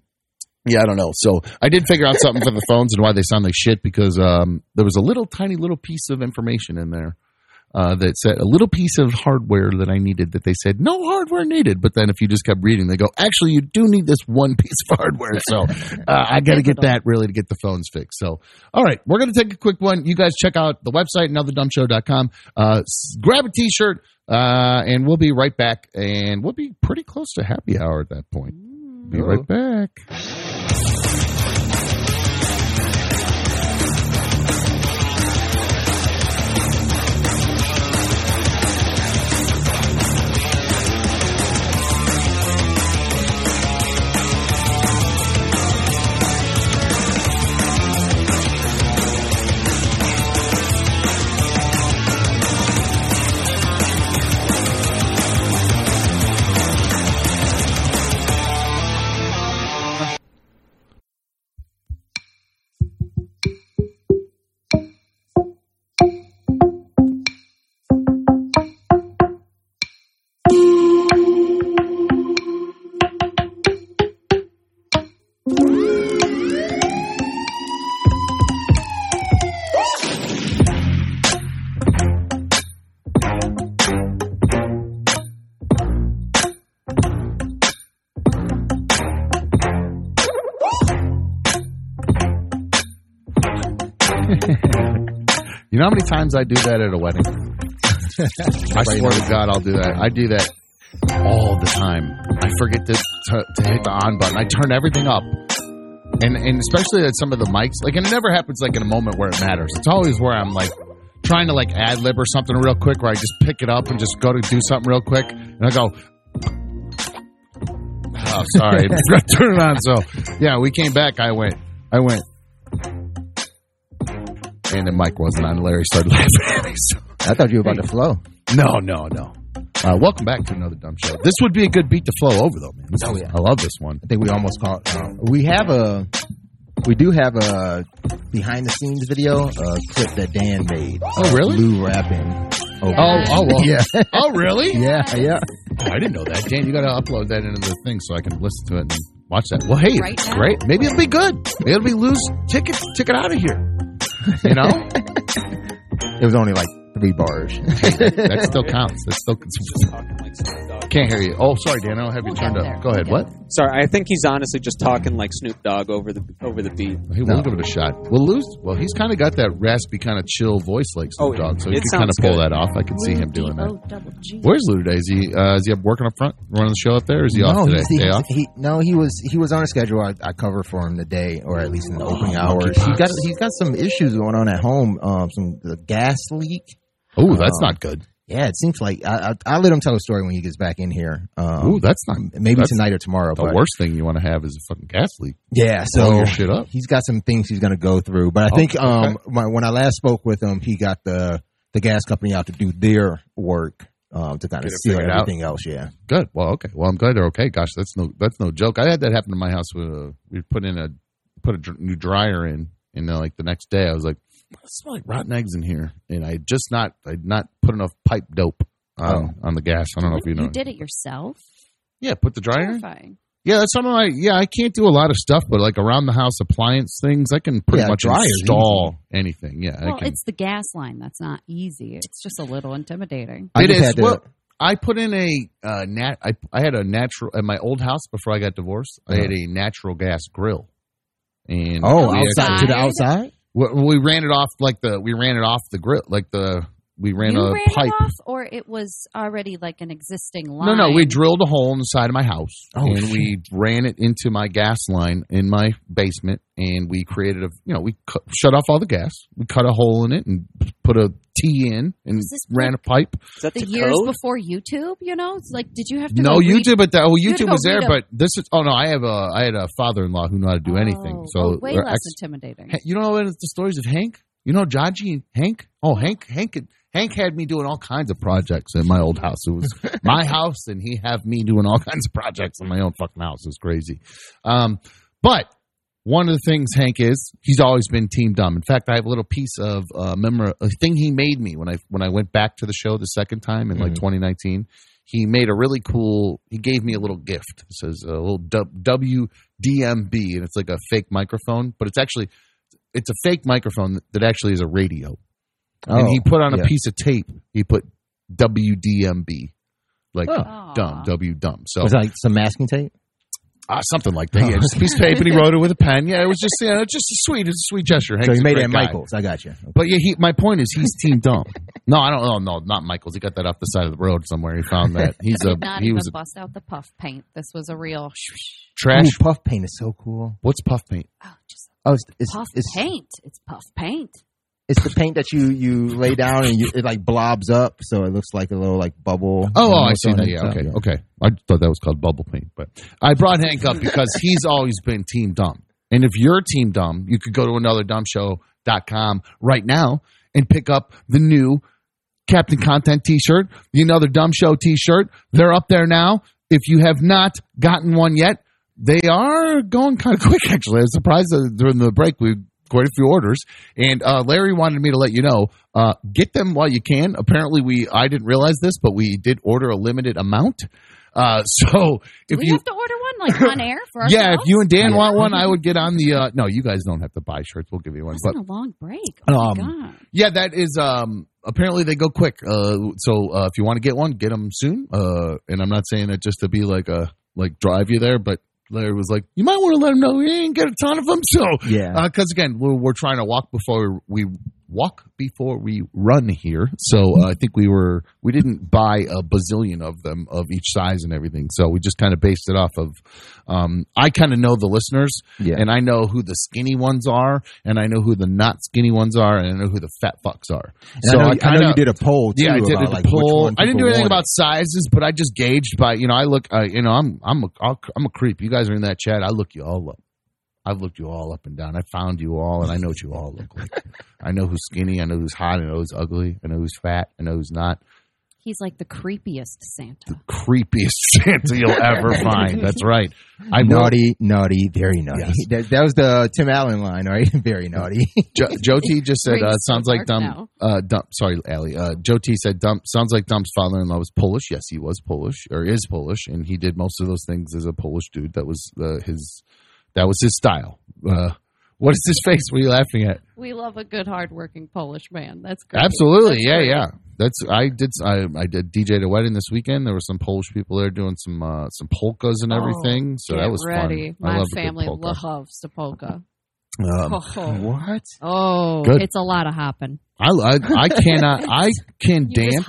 Yeah, I don't know. So I did figure out something for the phones and why they sound like shit because um, there was a little tiny little piece of information in there uh, that said a little piece of hardware that I needed that they said no hardware needed. But then if you just kept reading, they go, actually, you do need this one piece of hardware. So uh, I got to get that really to get the phones fixed. So, all right, we're going to take a quick one. You guys check out the website, anotherdumbshow.com. Uh, grab a t shirt, uh, and we'll be right back. And we'll be pretty close to happy hour at that point. Be right back. You know how many times I do that at a wedding? I swear to God, I'll do that. I do that all the time. I forget to, to, to hit the on button. I turn everything up. And and especially at some of the mics, like and it never happens like in a moment where it matters. It's always where I'm like trying to like ad lib or something real quick where I just pick it up and just go to do something real quick and I go Oh sorry. I forgot to turn it on. So yeah, we came back, I went I went and the mic wasn't on. Larry started laughing at me. So.
I thought you were about to flow.
No, no, no. Uh, welcome back to another dumb show. This would be a good beat to flow over, though, man. This
Oh,
is-
yeah.
I love this one.
I think we almost caught. Uh, we have a. We do have a behind the scenes video, a clip that Dan made.
Oh, really?
Lou rapping. over-
Oh, oh, well.
yeah,
Oh, really?
yeah, yeah.
Oh, I didn't know that. Dan, you got to upload that into the thing so I can listen to it and watch that. Well, hey,
Right now?
great. Maybe it'll be good. Maybe it'll be lose ticket, ticket out of here. You know,
It was only like three bars.
that still counts. That still can't hear you. Oh, sorry, Dan. I don't have you
We'll
turned
get
up.
there.
Go ahead.
We'll
What?
Sorry, I think he's honestly just talking like Snoop Dogg over the over the beat.
He
No.
we'll give it a shot. We'll lose. Well, he's kind of got that raspy, kind of chill voice like Snoop
Oh,
Dogg, so he can kind of pull that off. I can see him doing that.
D-O double G.
Where's Lou today? Is he uh, is he up working up front, running the show up there? Or is he off
no,
today?
he's,
Day
he's-
off?
he no, he was he was on a schedule. I, I cover for him today, or at least in the opening
Oh,
hours.
monkeypox.
He got he's got some issues going on at home. Um, some the gas leak.
Oh, that's
Um,
not good.
Yeah, it seems like I, I I'll let him tell a story when he gets back in here. Um,
Ooh, that's not
maybe
that's
tonight or tomorrow.
The
but
worst thing you want to have is a fucking gas leak.
Yeah, so
shit up.
he's got some things he's going to go through. But I
Oh,
think
okay.
um my, when I last spoke with him, he got the the gas company out to do their work um to kind of
Get
seal
figured out.
everything else. Yeah,
Good. Well, okay. Well, I'm glad they're okay. Gosh, that's no that's no joke. I had that happen to my house. With, uh, we put in a put a dr- new dryer in, and then like the next day, I was like, "It smells like rotten eggs in here," and I just not I not put enough pipe dope on on the gas. I don't know if you know.
You did it yourself?
Yeah, put the dryer.
Terrifying.
Yeah, that's something I yeah I can't do a lot of stuff, but like around the house appliance things, I can pretty
Yeah,
much
dryer's
install anything. Yeah,
Well,
I can.
it's the gas line that's not easy. It's just a little intimidating.
I
It
just
is.
had to-
Well, I put in a uh, nat. I I had a natural at my old house before I got divorced. I had a natural gas grill, and
oh,
we
outside to the
Outside?
We ran it off like the we ran it off the grill like the we ran
you
a
ran
pipe.
off, or it was already like an existing line.
No, no, we drilled a hole in the side of my house,
Oh,
and
shit.
we ran it into my gas line in my basement, and we created a, you know, we cut, shut off all the gas, we cut a hole in it, and put a T in, and
Was this
ran a pipe.
Is that
the
the
years
code?
before YouTube. You know, it's like, did you have to
No
go read-
YouTube, but that, oh,
you had to
YouTube
go
was there,
read a-
but this is. Oh no, I have a, I had a father-in-law who knew how to do anything.
Oh,
So
oh, way less
ex-
intimidating.
Ha- you know what is the stories of Hank? You know Jaji and Hank? Oh, Hank, Hank, had- Hank had me doing all kinds of projects in my old house. It was my house, and he had me doing all kinds of projects in my own fucking house. It was crazy. Um, but one of the things Hank is, he's always been team dumb. In fact, I have a little piece of uh, memor- a thing he made me when I when I went back to the show the second time in like
Mhm.
2019. He made a really cool. He gave me a little gift. It says a little W- WDMB, and it's like a fake microphone, but it's actually it's a fake microphone that actually is a radio. and
Oh,
he put on a piece of tape. He put WDMB, like
Oh.
Dumb, W dumb. So
Was it like some masking tape?
uh, something like that. Yeah, just a piece of paper, and he wrote it with a pen. Yeah, it was just you know, just a sweet, it's a sweet gesture.
So he made it at
guy.
Michaels. I got you.
But yeah, he, my point is he's team dumb. No, I don't. Oh no, not Michaels. He got that off the side of the road somewhere. He found that he's a
not
he
even
was a
bust out the puff paint. This was a real
trash.
Ooh, puff paint is so cool.
What's puff paint?
oh, just
Oh, it's it's,
puff
it's,
paint. It's puff paint.
it's the paint that you you lay down and you, it like blobs up, so it looks like a little like bubble.
Oh, oh, I see that. Yeah,
So,
okay, okay. I thought that was called bubble paint, but I brought Hank up because he's always been team dumb. And if you're team dumb, you could go to anotherdumbshow.com right now and pick up the new Captain Content t-shirt, the Another Dumb Show t-shirt. They're up there now. If you have not gotten one yet, they are going kind of quick, actually. I was surprised that during the break we quite a few orders. And uh, Larry wanted me to let you know, uh, get them while you can. Apparently, we I didn't realize this, but we did order a limited amount. Uh, so
Do
if
we
you
have to order one like on air for
yeah, if you and Dan want one, I would get on the. Uh, no, you guys don't have to buy shirts. We'll give you one.
It's
But
a long break. Oh
Um,
my god.
yeah, that is. Um, apparently they go quick. Uh, so uh, if you want to get one, get them soon. Uh, and I'm not saying it just to be like a like drive you there, but Larry was like, you might want to let him know we ain't get a ton of them. So
Yeah.
Uh, because again, we're, we're trying to walk before we walk before we run here. So uh, I think we were we didn't buy a bazillion of them of each size and everything. So we just kind of based it off of. Um, I kind of know the listeners,
Yeah.
and I know who the skinny ones are, and I know who the not skinny ones are, and I know who the fat fucks are.
And
so
I, know, I,
kinda-
know you did a poll too.
yeah, I did
about,
a
like,
poll. I didn't do anything
wanted.
about sizes, but I just gauged by you know I look uh, you know I'm I'm a I'm a creep. You guys are in that chat. I look you all up. I've looked you all up and down. I found you all, and I know what you all look like. I know who's skinny. I know who's hot. I know who's ugly. I know who's fat. I know who's not.
He's like the creepiest Santa.
The creepiest Santa you'll ever find. That's right. I will-
naughty, naughty, very naughty.
Yes.
That, that was the Tim Allen line, right? very naughty.
Jo, Joe just said, uh, "Sounds like
dark
dumb." Uh, dump. Sorry, Allie. Uh, Joe T said, "Dump." Sounds like Dump's father-in-law was Polish. Yes, he was Polish or is Polish, and he did most of those things as a Polish dude. That was uh, his. That was his style. Uh, what is his face? What are you laughing at?
We love a good, hardworking Polish man. That's great.
Absolutely,
That's
yeah,
great.
yeah. That's I did. I, I did DJ at a wedding this weekend. There were some Polish people there doing some uh, some polkas and
Oh,
everything. so
Get
that was
ready.
fun. I
My
love
family loves the polka.
Um,
Oh,
what?
oh
Good.
it's a lot of hopping.
I, I I cannot. I can dance.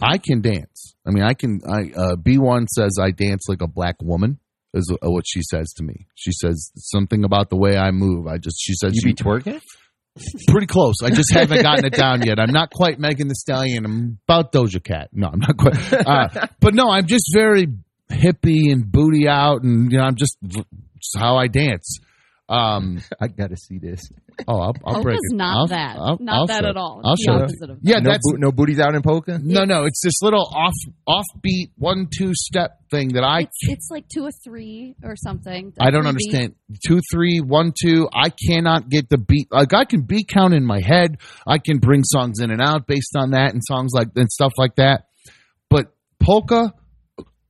I can dance. I mean, I can. I uh, B one says I dance like a black woman. Is what she says to me. She says something about the way I move. I just. She says
You
you
be twerking?
pretty close. I just haven't gotten it down yet. I'm not quite Megan Thee Stallion. I'm about Doja Cat. No, I'm not quite. Uh, but no, I'm just very hippie and booty out, and you know, I'm just, just how I dance. Um,
I gotta see this.
Oh, I'll, I'll break it.
not
I'll-
that.
I'll-
not
I'll
that
show
at all.
I'll
It's
show
the opposite of
Yeah,
no,
that's
bo- no booties out in polka.
no, no. It's this little off offbeat one two step thing that I
It's, it's like two or three or something.
I don't
Three
understand. Two, three, one, two. I cannot get the beat. Like I can beat count in my head. I can bring songs in and out based on that and songs like and stuff like that. But polka,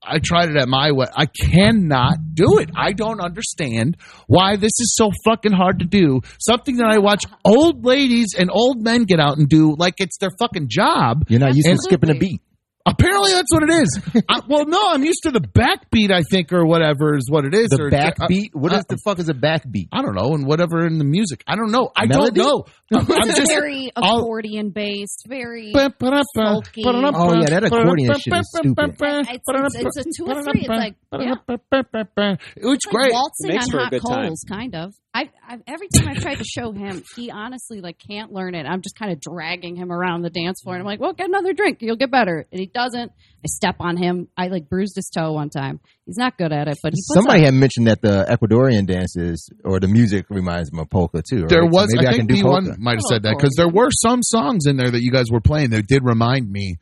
I tried it at my way. I cannot do it. I don't understand why this is so fucking hard to do. Something that I watch old ladies and old men get out and do like it's their fucking job.
You're not used to
Absolutely.
skipping a beat.
Apparently, that's what it is. I, well, no, I'm used to the backbeat. I think, or whatever is what it is.
The
or,
backbeat. What
uh,
is the fuck is a backbeat?
I don't know, and whatever in the music. I don't know. I
Melody?
don't know. I'm, I'm
It's
just.
very accordion based, very.
Folky.
Oh, yeah, that accordion shit is stupid.
It's, it's, it's a two or three. It's like yeah,
It's
It's like
great.
waltzing
Makes
on
for a
hot
good time.
coals, kind of. I, I every time I've tried to show him, he honestly like can't learn it. I'm just kind of dragging him around the dance floor, and I'm like, "Well, get another drink, you'll get better." And he doesn't. I step on him. I like bruised his toe one time. He's not good at it, but he puts
Somebody
up-
had mentioned that the Ecuadorian dances or the music reminds him of polka too. Right?
There
So
was,
maybe
I,
I, can
think
do
B1 might have
Oh,
said that because there were some songs in there that you guys were playing that did remind me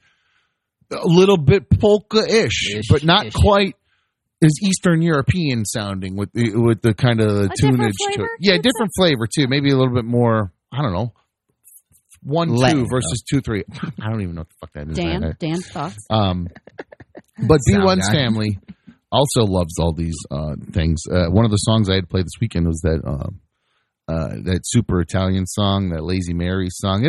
a little bit polka-ish,
Ish,
but not
ish.
quite as Eastern European sounding with the, with the kind of
different
tunage to it. Yeah,
you'd say?
different flavor too. Maybe a little bit more. I don't know. One two
Latin,
versus two three. I don't even know what the fuck that is.
Dan.
I-
Dan thoughts.
Um, but B1's family also loves all these uh, things. Uh, one of the songs I had played this weekend was that uh, uh, that super Italian song, that Lazy Mary song.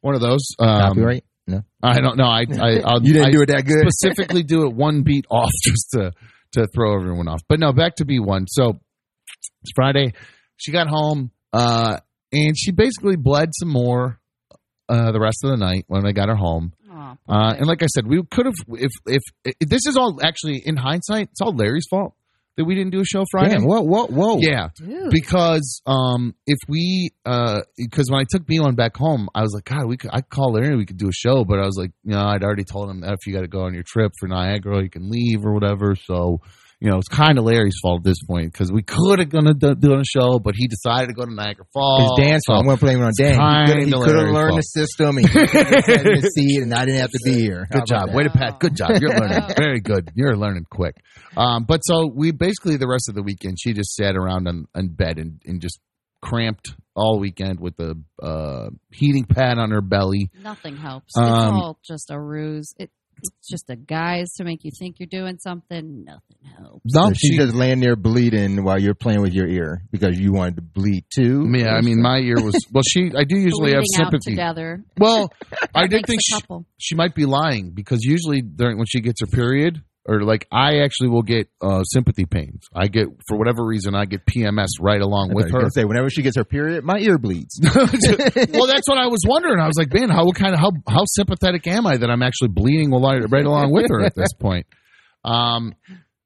One of those. Um,
Copyright? No.
I don't know. I, I I'll,
You didn't
I
do it that good.
specifically do it one beat off just to to throw everyone off. But no, back to B one. So it's Friday. She got home, uh, and she basically bled some more uh, the rest of the night when I got her home.
Aw,
Uh, and like I said, we could have if, if if this is all actually in hindsight, it's all Larry's fault that we didn't do a show Friday.
Damn, whoa, whoa, whoa.
Yeah,
dude.
because um, if we because when I took B one back home, I was like, God, we could I could call Larry, we could do a show, but I was like, you know, I'd already told him that if you got to go on your trip for Niagara, you can leave or whatever. So. You know, it's kind of Larry's fault at this point because we could have gonna do, do a show, but he decided to go to Niagara Falls.
It's Dan's fault. I'm going to blame it on Dan. He could have
Larry's
learned
fault.
the system and he could have see it, and I didn't have to be here.
Good job.
that?
Way to Pat. Good job. You're learning. Very good. You're learning quick. Um, but so we basically the rest of the weekend she just sat around on, on bed and, and just cramped all weekend with the uh, heating pad on her belly.
Nothing helps.
Um,
it's all just a ruse. It, it's just a guise to make you think you're doing something. Nothing helps.
No,
So she's
she,
just laying there bleeding while you're playing with your ear because you wanted to bleed too.
yeah, I mean, my ear was well. She, I do usually have
Bleeding out
sympathy.
together.
Well, I did think she, she might be lying because usually during when she gets her period, or like I actually will get uh, sympathy pains. I get for whatever reason I get PMS right along with her.
say whenever she gets her period, my ear bleeds.
well, that's what I was wondering. I was like, man, how kind of how how sympathetic am I that I'm actually bleeding right along with her at this point? Um,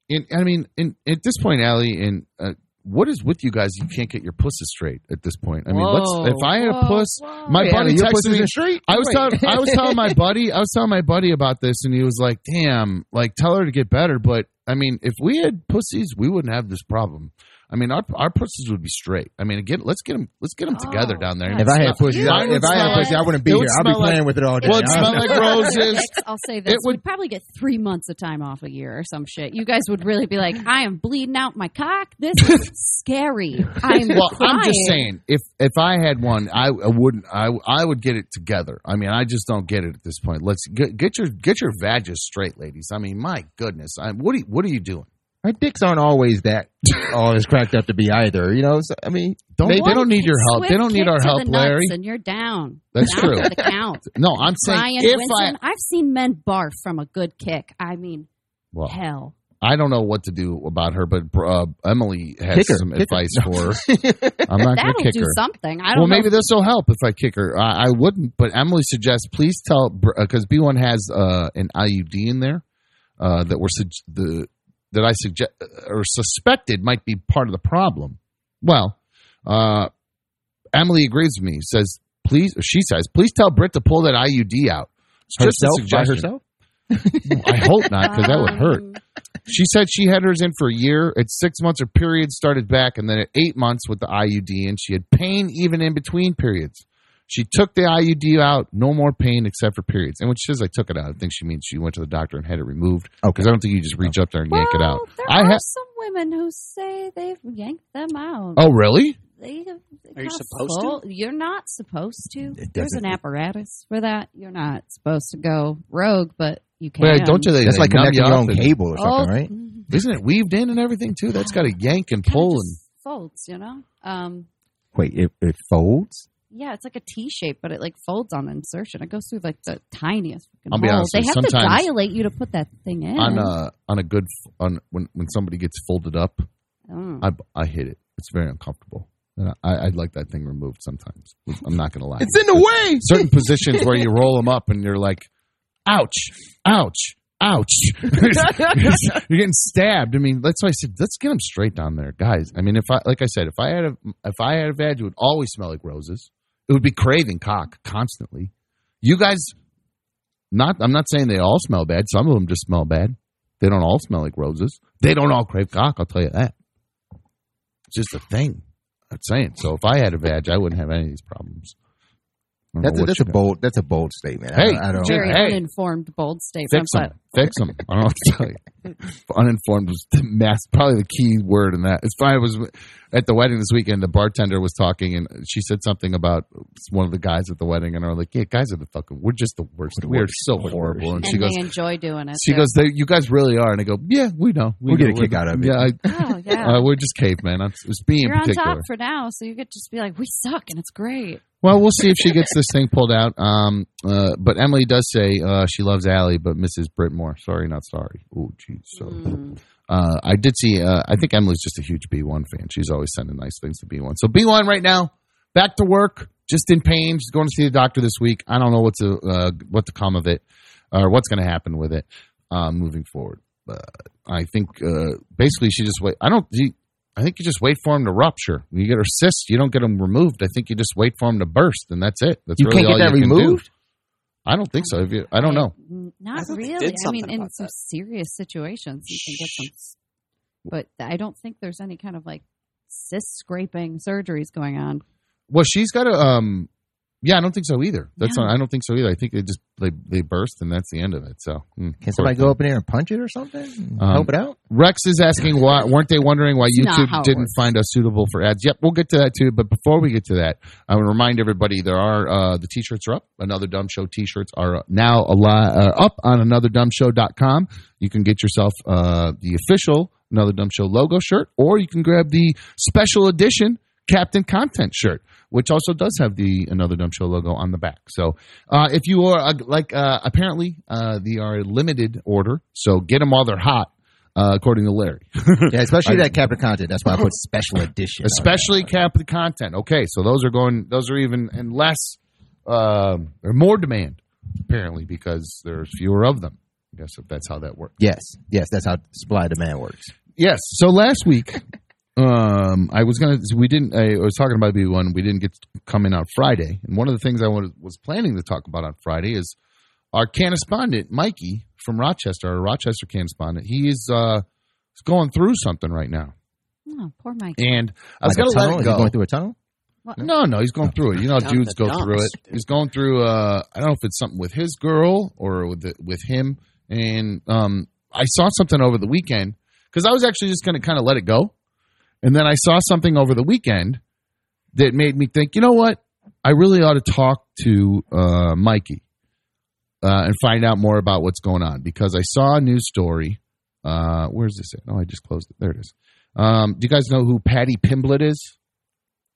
and I mean, in, at this point, Allie, and uh, what is with you guys? You can't get your pusses straight at this point. I mean, let's
Whoa,
if I had a
whoa,
puss,
whoa.
my
Hey,
buddy
Allie, your
texted
pussy's
me.
straight?
I was
Wait.
telling I was telling my buddy I was telling my buddy about this and he was like, "Damn, like tell her to get better." But I mean, if we had pussies, we wouldn't have this problem. I mean, our our pussies would be straight. I mean, again, let's get them let's get them
Oh,
together down there.
If I had pussy,
You
I,
would
if I had
smell
pussy, I wouldn't be
it
here. I'd be
smell like-
playing with it all day.
Well, it smell like roses.
I'll say this:
would-
we'd probably get three months of time off a year or some shit. You guys would really be like, "I am bleeding out my cock. This is scary." I'm
well, I'm just saying, if if I had one, I, I wouldn't. I I would get it together. I mean, I just don't get it at this point. Let's get, get your get your vages straight, ladies. I mean, my goodness, I, what are you, what are you doing?
My dicks aren't always that all it's cracked up to be either. You know, so, I mean,
Don't they,
One
don't need your help? They don't need our help, Larry.
And you're down.
That's
Down
true. No, I'm saying
Brian
if
Winston, I've seen men barf from a good kick. I mean,
well,
hell.
I don't know what to do about her, but uh, Emily has
Kick
some
her.
advice for her. I'm not going to kick
do
her.
something. I don't
Well,
know.
maybe this will help if I kick her. I, I wouldn't, but Emily suggests please tell because B1 has uh, an IUD in there uh, that we're sug- the that I suggest or suspected might be part of the problem. Well, uh, Emily agrees with me. Says please, or she says please tell Britt to pull that IUD out. It's just a
herself by
suggestion.
herself.
I hope not because that would hurt. She said she had hers in for a year. At six months, her period started back, and then at eight months with the IUD, and she had pain even in between periods. She took the IUD out, no more pain except for periods. And when she says I took it out, I think she means she went to the doctor and had it removed.
Okay.
Because I don't think you just reach up there and yank it out.
There
I
are
ha-
some women who say they've yanked them out.
Oh, really?
They, they
Are you
got
supposed
full- You're not supposed to. There's an apparatus for that. You're not supposed to go rogue, but you can.
Wait, don't you? They,
That's
they
like connecting your own cable or
Oh,
something, right?
mhm.
Isn't it weaved in and everything too? That's got to yank and
Kinda
pull
just
and.
folds. You know. Um,
Wait, it, it folds?
Yeah, it's like a T shape, but it like folds on insertion. It goes through like the tiniest. fucking
I'll be
hole.
honest
They
with you,
have to
sometimes-
dilate you to put that thing in.
On a on a good f- on when when somebody gets folded up,
Oh.
I I hit it. It's very uncomfortable. And I, I'd like that thing removed sometimes. I'm not going to lie.
It's in the way.
certain positions where you roll them up and you're like, ouch, ouch, ouch. you're getting stabbed. I mean, that's why I said, let's get them straight down there, guys. I mean, if I, like I said, if I had a, if I had a vag, it would always smell like roses. It would be craving cock constantly. You guys, not, I'm not saying they all smell bad. Some of them just smell bad. They don't all smell like roses. They don't all crave cock. I'll tell you that. It's just a thing. I'm saying. So if I had a vag, I wouldn't have any of these problems. Don't know
That's a, that's a
got.
bold that's a bold statement.
Hey,
I don't, I don't
Very
Hey.
uninformed, bold statement.
Fix them.
But
Fix them. I don't know what to tell you. Uninformed was the mass, probably the key word in that. It's fine. It was at the wedding this weekend. The bartender was talking, and she said something about one of the guys at the wedding, and I was like, "Yeah, guys are the fucking. We're just the worst. We are so horrible." And
and
she goes,
enjoy doing it.
"She
too.
goes, they, you guys really are." And I go, "Yeah, we know. We
We'll get
know.
a kick
We're-
out of it.
Yeah, I,
Oh yeah.
uh, we're just cavemen. I'm just being
You're on top for now, so you could just be like, "We suck," and it's great.
Well, we'll see if she gets this thing pulled out. Um, uh, but Emily does say uh, she loves Allie, but Mrs. Britmore. Sorry, not sorry. Oh, geez. So,
Mm.
uh, I did see. Uh, I think Emily's just a huge B1 fan. She's always sending nice things to B1. So B1 right now, back to work. Just in pain. She's going to see the doctor this week. I don't know what to uh, what to come of it, or what's going to happen with it uh, moving forward. But I think uh, basically she just wait. I don't. She, I think you just wait for them to rupture. When You get her cyst, you don't get them removed. I think you just wait for them to burst, and that's it. That's
You
really
can't get
all
that
you can do. I don't think so. If you, I don't know.
Mm,
I
Not really. I mean, in
about
some
that.
serious situations, you can get some, but I don't think there's any kind of like cyst scraping surgeries going on.
Well, she's got a. Um, yeah, I don't think so either. That's
Yeah.
not, I don't think so either. I think they just they they burst, and that's the end of it. So mm,
Can somebody go up in there and punch it or something? and
Um,
help it out?
Rex is asking why weren't they wondering why
It's
YouTube didn't
works.
find us suitable for ads? Yep, we'll get to that too. But before we get to that, I want to remind everybody there are uh, the t-shirts are up. Another Dumb Show t-shirts are now ali- uh, up on anotherdumbshow.com. You can get yourself uh, the official Another Dumb Show logo shirt, or you can grab the special edition Captain Content shirt, which also does have the Another Dumb Show logo on the back. So uh, if you are uh, like, uh, apparently uh, they are a limited order, so get them while they're hot. Uh, according to Larry,
Yeah, especially
I-
that captain content. That's why I put special edition.
especially Captain Content. Okay, so those are going; those are even and less, um or more demand apparently because there's fewer of them. I guess if that's how that works.
Yes, yes, that's how supply demand works.
Yes. So last week, um, I was gonna. We didn't. I was talking about B one. We didn't get to come in on Friday, and one of the things I was, was planning to talk about on Friday is our correspondent Mikey from Rochester, our Rochester correspondent. He is uh, going through something right now,
Oh, poor Mike.
and I was
Like
gonna let
tunnel?
it
Is he
go.
going through a tunnel?
No, no, he's going through it. You know,
Down
dudes
the
go through it.
dude.
He's going through. Uh, I don't know if it's something with his girl or with the, with him. And um, I saw something over the weekend because I was actually just going to kind of let it go, and then I saw something over the weekend that made me think. You know what? I really ought to talk to uh, Mikey uh, and find out more about what's going on because I saw a news story. Uh, where's this at? Oh, I just closed it. There it is. Um, do you guys know who Paddy Pimblett is?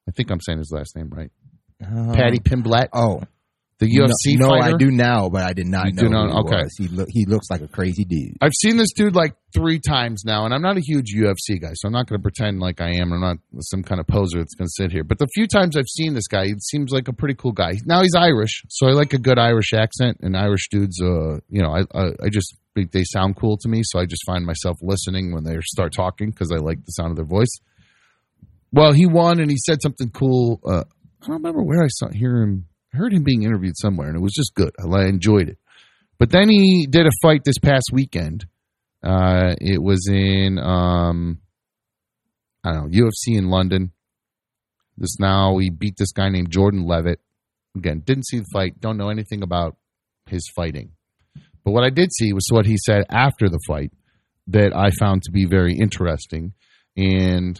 I think I'm saying his last name right.
Um,
Paddy Pimblett,
Oh,
the UFC
no, no,
fighter.
I do now, but I did not
You
know.
do not- okay.
was. He look, he looks like a crazy dude.
I've seen this dude like three times now, and I'm not a huge UFC guy, so I'm not going to pretend like I am. I'm not some kind of poser that's going to sit here. But the few times I've seen this guy, he seems like a pretty cool guy. Now he's Irish, so I like a good Irish accent, and Irish dudes, uh, you know, I, I, I just think they sound cool to me, so I just find myself listening when they start talking because I like the sound of their voice. Well, he won, and he said something cool. Uh, I don't remember where I saw hear him. I heard him being interviewed somewhere, and it was just good. I enjoyed it. But then he did a fight this past weekend. Uh, it was in um, I don't know UFC in London. This now he beat this guy named Jordan Leavitt. Again, didn't see the fight. Don't know anything about his fighting. But what I did see was what he said after the fight that I found to be very interesting. And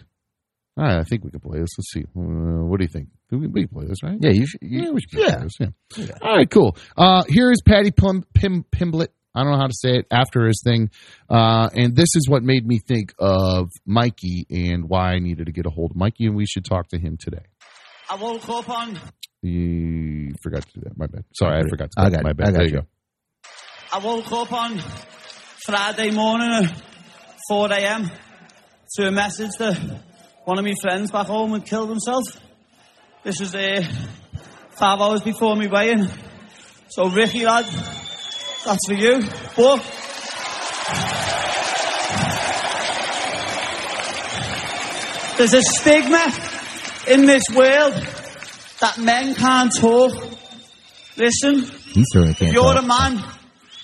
I think we can play this. Let's see. Uh, what do you think? We we play this, right?
Yeah, you should. You,
Yeah, we should
yeah.
this. Yeah. All right, cool. Uh, here is Paddy Pim, Pim, Pimblett. I don't know how to say it after his thing. Uh, and this is what made me think of Mikey and why I needed to get a hold of Mikey, and we should talk to him today.
I woke up on
You forgot to do that. My bad. Sorry, I forgot to.
I
do
got
My bad.
I got
there you
you.
go.
I woke up on Friday morning at 4 a.m. to a message that one of my friends back home had killed himself. This is uh, five hours before me weigh-in. So Ricky lad, that's for you. But there's a stigma in this world that men can't talk. Listen,
can't.
you're
talk.
a man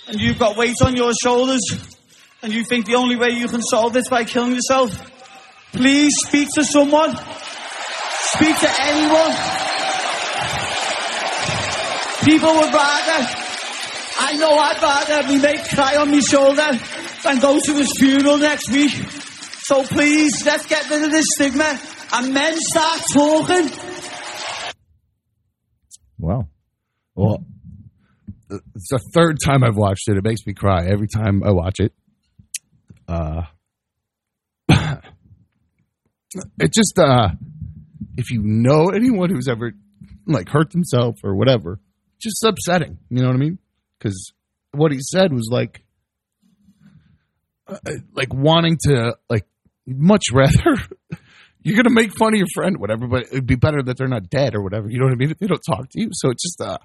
and you've got weight on your shoulders and you think the only way you can solve this by killing yourself, please speak to someone. Speak to anyone. People would rather, I know I'd rather me mate cry on my shoulder than go to his funeral next week. So please, let's get rid of this stigma and men start talking.
Wow.
Well, it's the third time I've watched it. It makes me cry every time I watch it. Uh, it just uh, if you know anyone who's ever like hurt themselves or whatever, just upsetting. You know what I mean? Because what he said was like, uh, like wanting to like much rather. You're gonna make fun of your friend, whatever, but it'd be better that they're not dead or whatever. You know what I mean? They don't talk to you, so it's just uh,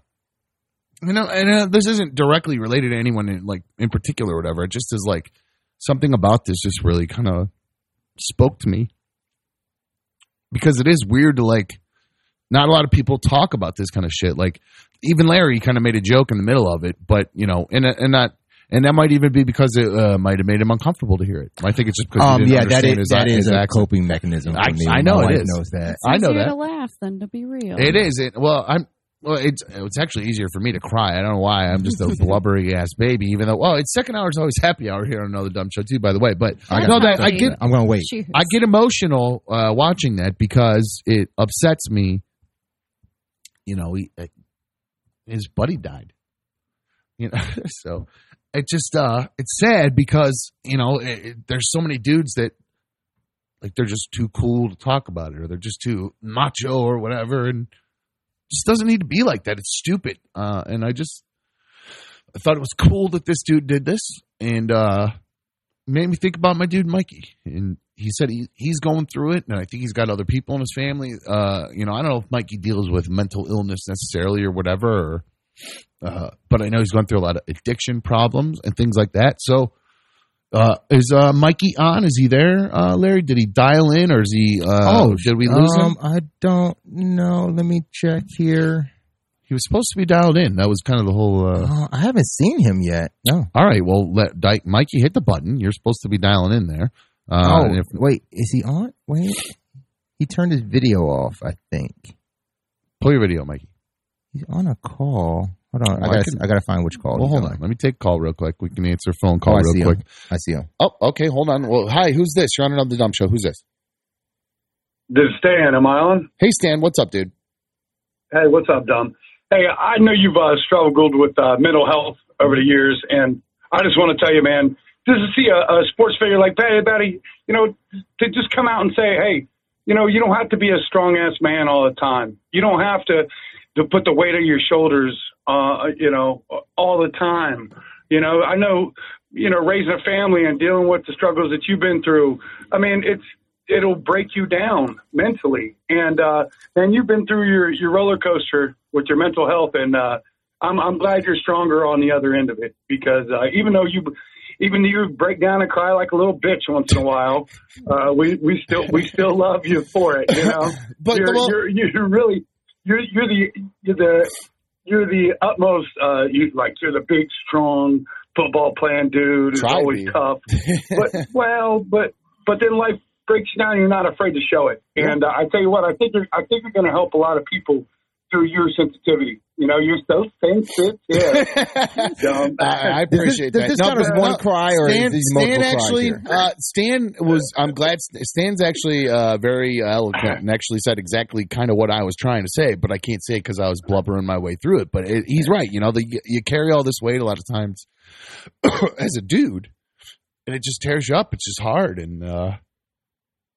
you know, and uh, this isn't directly related to anyone in, like in particular or whatever. It just is like something about this just really kind of spoke to me because it is weird to like. Not a lot of people talk about this kind of shit. Like even Larry kind of made a joke in the middle of it, but you know, and and that and that might even be because it uh, might have made him uncomfortable to hear it. I think it's just because he
Um,
didn't
yeah, that
understand
is
his,
that is
his
a
accent.
coping mechanism for
I-
me.
I know
My
it
wife
is.
knows that.
It's
I know that.
to laugh than to be real.
It is. It well, I'm. Well, it's it's actually easier for me to cry. I don't know why. I'm just a blubbery ass baby. Even though, well, it's second hour is always happy hour here on another dumb show too. By the way, but
I got
no, that I get.
I'm gonna wait.
Cheers.
I get emotional uh, watching that because it upsets me. You know, he, uh, his buddy died. You know, so it just uh, it's sad because you know it, it- there's so many dudes that like they're just too cool to talk about it, or they're just too macho or whatever, and just doesn't need to be like that. It's stupid. Uh, and I just I thought it was cool that this dude did this, and uh, made me think about my dude Mikey. And he said he, he's going through it, and I think he's got other people in his family. Uh, you know, I don't know if Mikey deals with mental illness necessarily or whatever, or, uh, but I know he's going through a lot of addiction problems and things like that. So, uh, is uh, Mikey on? Is he there, uh, Larry? Did he dial in, or is he? Uh, did we lose him?
um, I don't know. Let me check here.
He was supposed to be dialed in. That was kind of the whole. Uh,
Uh, I haven't seen him yet. No.
all right, well, let Di- Mikey hit the button. You're supposed to be dialing in there. Uh,
oh,
if,
wait. Is he on? Wait. He turned his video off. I think
pull your video, Mikey.
he's on a call. Hold on.
Well,
I
I
gotta.
can-
I gotta find which call.
Well, hold on. Let me take a call real quick. We can answer phone
Oh,
call
I
real
see
quick.
him. I see him.
Oh, okay. Hold on. Well, hi. Who's this? You're on another dumb show. Who's this?
This is Stan. Am I on?
Hey, Stan. What's up, dude?
Hey, what's up, Dom? Hey, I know you've uh, struggled with uh, mental health over the years, and I just want to tell you, man, just to see a, a sports figure like Paddy Baddy, you know, to just come out and say, hey, you know, you don't have to be a strong ass man all the time. You don't have to to put the weight on your shoulders, uh, you know, all the time. You know, I know, you know, raising a family and dealing with the struggles that you've been through. I mean, it's it'll break you down mentally, and uh, and you've been through your your roller coaster with your mental health, and uh, I'm I'm glad you're stronger on the other end of it because uh, even though you even though you break down and cry like a little bitch once in a while, uh, we we still we still love you for it. You know,
But
you're,
well-
you're you're really you're you're the you're the you're the utmost uh you like you're the big strong football playing dude who's
Try
always
be.
tough. But well, but but then life breaks you down and you're not afraid to show it. And uh, I tell you what, I think you're I think you're gonna help a lot of people through your sensitivity. You know, you're so sensitive. Dumb.
I, I
Does this,
appreciate
does
that.
this
No,
count as one
no,
cry or
Stan,
is
Stan
there multiple cries
actually,
here?
uh, Stan was. I'm glad Stan's actually uh, very eloquent and actually said exactly kind of what I was trying to say, but I can't say it because I was blubbering my way through it. But it, he's right. You know, the, you carry all this weight a lot of times as a dude, and it just tears you up. It's just hard, and uh,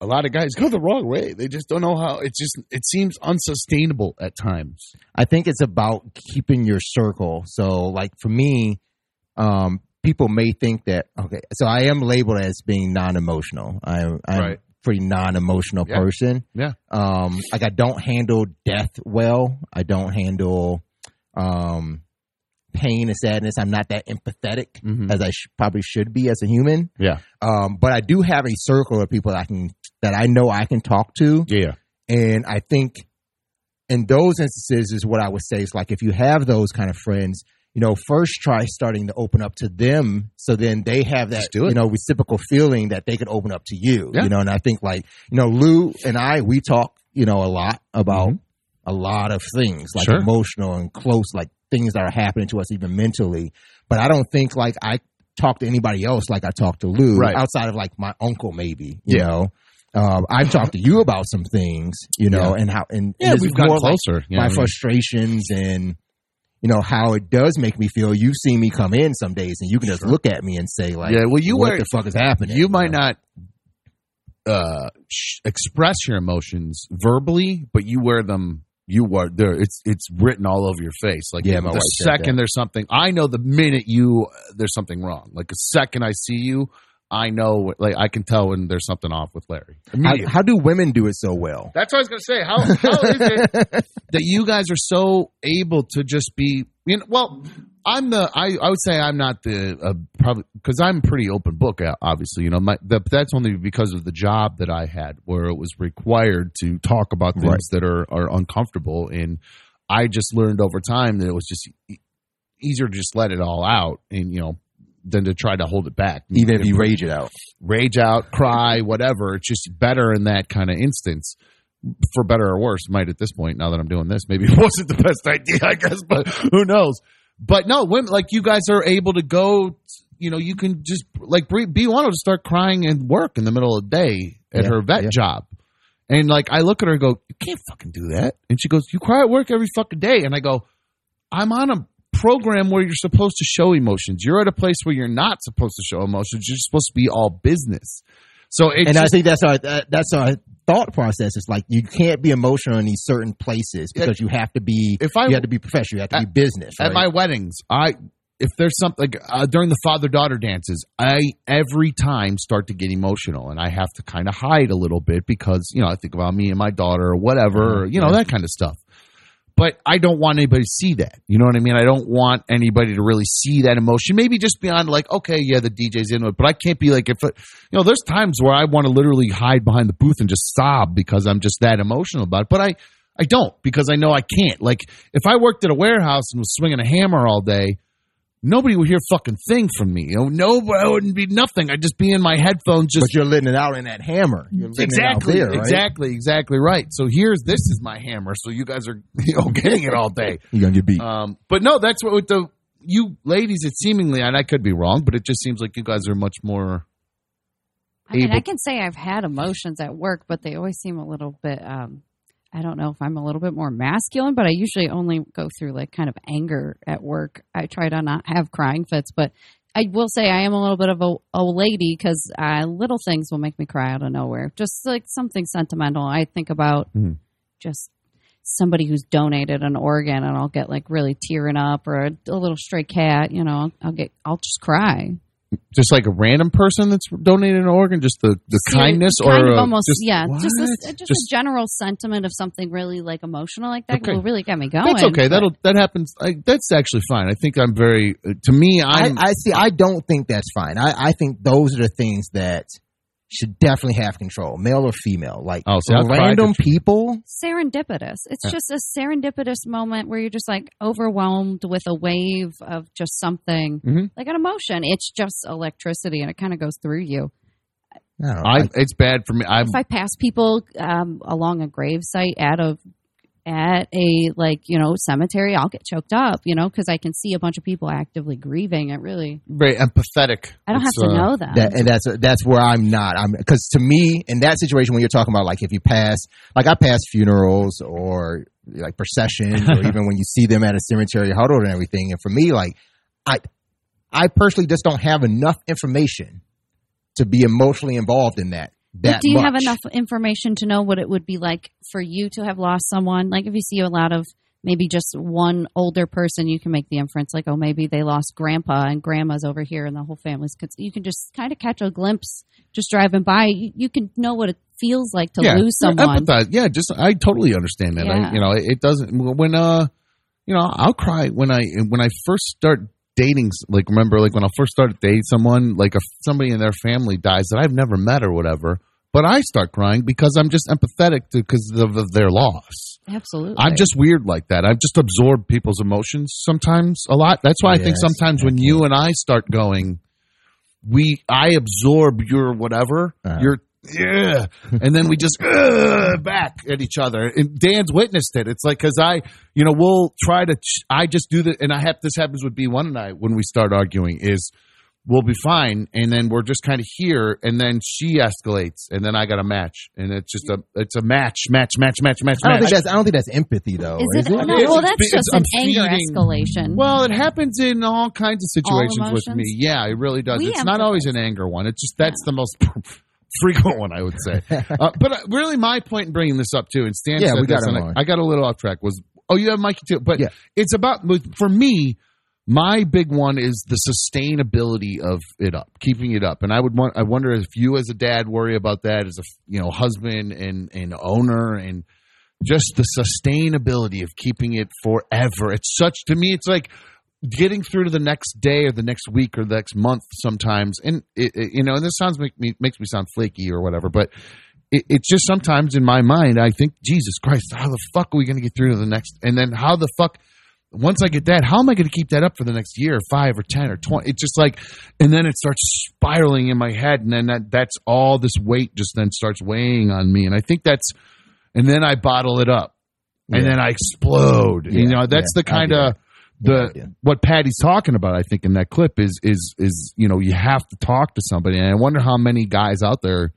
a lot of guys go the wrong way. They just don't know how. It just it seems unsustainable at times.
I think it's about keeping your circle. So, like for me, um, people may think that okay, so I am labeled as being non-emotional. I'm, I'm
Right.
a pretty non-emotional
Yeah.
person.
Yeah.
Um, like I don't handle death well. I don't handle um pain and sadness. I'm not that empathetic
Mhm.
as I sh- probably should be as a human.
Yeah.
Um, but I do have a circle of people that I can that I know I can talk to.
Yeah.
And I think in those instances is what I would say is like if you have those kind of friends, you know, first try starting to open up to them so then they have that
Just do it.
you know reciprocal feeling that they can open up to you.
Yeah.
You know, and I think like, you know, Lou and I we talk, you know, a lot about a lot of things like
Mm-hmm. Sure.
emotional and close like things that are happening to us even mentally. But I don't think like I talk to anybody else like I talk to Lou
Right.
outside of like my uncle maybe, you
Yeah.
know. Um, I've talked to you about some things, you know, and how and
Yeah,
and
we've gotten
like
closer. Yeah,
my frustrations and you know how it does make me feel. You've seen me come in some days, and you can just look at me and say like,
Yeah, well, you
what
were-
the fuck is happening?"
you might
know?
not uh sh- express your emotions verbally but you wear them you are there. It's it's written all over your face like
Yeah, my
the second there's something i know the minute you there's something wrong. Like the second i see you i know like i can tell when there's something off with larry.
How, how do women do it so well?
that's what i was going to say. How, how is it that you guys are so able to just be you know well i'm the i, I would say i'm not the uh, probably because i'm pretty open book uh, obviously you know my the, that's only because of the job that i had where it was required to talk about things
Right.
that are are uncomfortable and i just learned over time that it was just e- easier to just let it all out and you know than to try to hold it back
Even if you rage it out,
rage out, cry, whatever. It's just better in that kind of instance, for better or worse. Might at this point, now that I'm doing this, maybe it wasn't the best idea, I guess, but who knows? But no, women like you guys are able to go. You know, you can just like B wanted to start crying and work in the middle of the day at
Yeah,
her vet
yeah.
job. And like I look at her and go, You can't fucking do that. And she goes, You cry at work every fucking day. And I go, I'm on a program where you're supposed to show emotions. You're at a place where you're not supposed to show emotions. You're supposed to be all business. So it's
and I
just,
think that's our that, that's our thought process. It's like you can't be emotional in these certain places because you have to be
If I-
you have to be professional, you have to
At-
be business.
at
right?
my weddings, I if there's something like uh, during the father daughter dances, I every time start to get emotional, and I have to kind of hide a little bit because you know I think about me and my daughter or whatever, or, you know
Yeah.
that kind of stuff. But I don't want anybody to see that. You know what I mean? I don't want anybody to really see that emotion. Maybe just beyond like, okay, yeah, the DJ's into it, but I can't be like if it, you know. There's times where I want to literally hide behind the booth and just sob because I'm just that emotional about it. But I, I don't because I know I can't. Like if I worked at a warehouse and was swinging a hammer all day, nobody would hear a fucking thing from me. You know, nobody it wouldn't be nothing. I'd just be in my headphones, just
but you're letting it out in that hammer. You're
exactly,
it out there, right?
exactly, exactly right. So here's this is my hammer. So you guys are you know getting it all day.
You're gonna get beat.
Um, but no, that's what with the you ladies. It seemingly, and I could be wrong, but it just seems like you guys are much more.
I mean,
able-
I can say I've had emotions at work, but they always seem a little bit. Um, I don't know if I'm a little bit more masculine, but I usually only go through like kind of anger at work. I try to not have crying fits, but I will say I am a little bit of a old lady because uh, little things will make me cry out of nowhere. Just like something sentimental. I think about
Mhm.
just somebody who's donated an organ, and I'll get like really tearing up, or a, a little stray cat. You know, I'll get, I'll just cry.
Just like a random person that's donated an organ, just the, the
Ser-
kindness
kind
or
of
uh,
almost
just,
yeah
What?
just a, just,
Just-
a general sentiment of something really like emotional like that
Okay.
will really get me going
That's okay.
but-
That'll that happens. I, that's actually fine. I think I'm very. uh, To me,
I,
I'm.
I see. I don't think that's fine. I, I think those are the things that should definitely have control, male or female. Like
Oh, see,
random people.
serendipitous it's
Yeah.
just a serendipitous moment where you're just like overwhelmed with a wave of just something
Mhm.
like an emotion it's just electricity and it kind of goes through you
I
I, it's bad for me. I'm.
if i pass people um, along a grave site at a at a like you know cemetery i'll get choked up you know because i can see a bunch of people actively grieving it really
very empathetic.
i don't
It's,
have to
uh,
know them
that, and that's that's where I'm not. I'm because to me, in that situation, when you're talking about like if you pass, like I pass funerals or like processions, or even when you see them at a cemetery huddled and everything, and for me, like I, I personally just don't have enough information to be emotionally involved in that.
But do you have enough information to know what it would be like for you to have lost someone? Like if you see a lot of maybe just one older person, you can make the inference like, oh, maybe they lost grandpa and grandma's over here and the whole family's. You can just kind of catch a glimpse just driving by. You, you can know what it feels like to
yeah,
lose someone.
empathize. Yeah, just I totally understand that. I,
Yeah.
you know, it, it doesn't when uh, you know, I'll cry when I when I first start dating. Like remember, like when I first started dating someone, like if somebody in their family dies that I've never met or whatever. But I start crying because I'm just empathetic to because of, of their loss.
Absolutely.
I'm just weird like that. I've just absorbed people's emotions sometimes a lot. That's why I think sometimes
I
when you and I start going, we I absorb your whatever,
Uh-huh.
your yeah, and then we just "Ugh," back at each other. And Dan's witnessed it. It's like because I, you know, we'll try to. I just do that, and I have this happens with B one and I when we start arguing is we'll be fine, and then we're just kind of here, and then she escalates, and then I got a match, and it's just a it's a match, match, match, match, match,
I don't
match.
think that's I don't think that's empathy though.
Is
Is,
it?
it?
No,
It's-
well, that's just an
I'm
anger
feeding-
escalation.
Well, it happens in all kinds of situations with me. Yeah, it really does.
We
it's not always an anger one. It's just that's the most frequent one, I would say. uh, but uh, really, my point in bringing this up too, and Stan
Yeah,
said
we got
this, and. I, I got a little off track. Was oh, you have Mikey too? But
Yeah.
it's about for me. My big one is the sustainability of it up, keeping it up, and I would want. I wonder if you, as a dad, worry about that as a you know husband and and owner and just the sustainability of keeping it forever. It's such to me. It's like getting through to the next day or the next week or the next month sometimes. And it, it- you know, and this sounds make me makes me sound flaky or whatever, but it, it's just sometimes in my mind I think, Jesus Christ, how the fuck are we going to get through to the next? And then how the fuck. Once I get that, how am I going to keep that up for the next year, or five or ten or twenty? It's just like, and then it starts spiraling in my head, and then that that's all this weight just then starts weighing on me, and I think that's, and then I bottle it up, and
Yeah.
then I explode. you know, that's
yeah,
the kind of. The
Yeah.
what Paddy's talking about. I think in that clip is is is you know you have to talk to somebody, and I wonder how many guys out there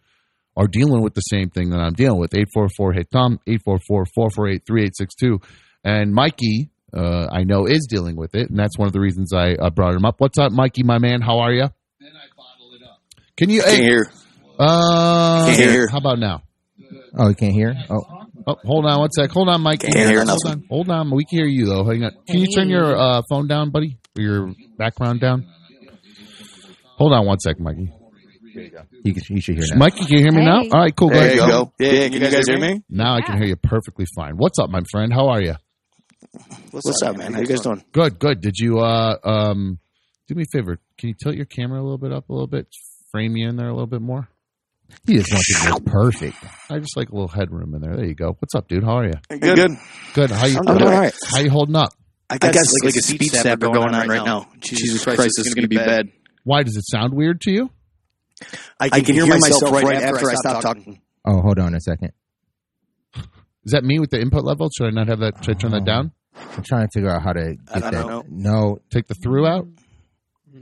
are dealing with the same thing that I'm dealing with. Eight four four hit Tom eight four four four four eight three eight six two, and Mikey. Uh, I know is dealing with it, and that's one of the reasons I uh, brought him up. What's up, Mikey, my man? How are you? Then I bottle it up. Can you?
Can't
Hey,
hear.
uh,
Can't hear.
How about now?
Oh, you can't hear? Oh,
Oh, hold on one sec. Hold on, Mike.
Can't hear
hold
nothing.
on. Hold on. We can hear you though. Hang on. Can you turn your uh, phone down, buddy? Or your background down? Hold on one second, Mikey.
you, can- you should hear now.
Mikey, can you hear me now?
Hey.
All right, cool.
There
ahead.
you go. Yeah, can you guys hear me?
Now I can hear you perfectly fine. What's up, my friend? How are you?
What's up, man? How you guys doing?
Good, good. Did you uh um do me a favor? Can you tilt your camera a little bit up a little bit? Frame you in there a little bit more?
He just wants it to look perfect.
I just like a little headroom in there. There you go. What's up, dude? How are you?
Good. Good.
Good. How you
I'm doing all right.
How you holding up?
I guess got, like, a speech snapper going on right now. Jesus Christ, this is going to be bad.
Why does it sound weird to you?
I can, hear, myself right after I stop talking.
Oh, hold on a second.
Is that me with the input level? Should I not have that? Should I turn that down?
Uh, I'm trying to figure out how to
I
get
don't
that.
know.
No,
Take the through out.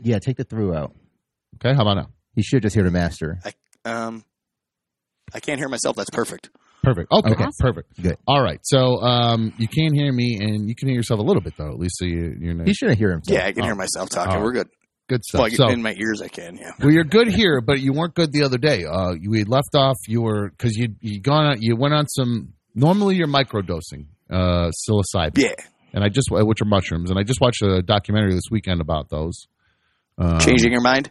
yeah, take the through out.
Okay, how about now?
He should just hear the master.
Um, I can't hear myself. That's perfect.
Perfect. Okay,
Okay.
perfect.
Good.
All right. So um, you can hear me, and you can hear yourself a little bit though. At least so you, you're not,
He shouldn't hear himself.
Yeah, I can hear myself talking.
Oh.
We're good.
good stuff.
Well,
so
in my ears, I can. Yeah.
well, you're good here, but you weren't good the other day. Uh, you we had left off. You were because you you gone on, you went on some. Normally, you're microdosing uh, psilocybin,
Yeah.
and I just uh, which are mushrooms, and I just watched a documentary this weekend about those. Um,
Changing your mind.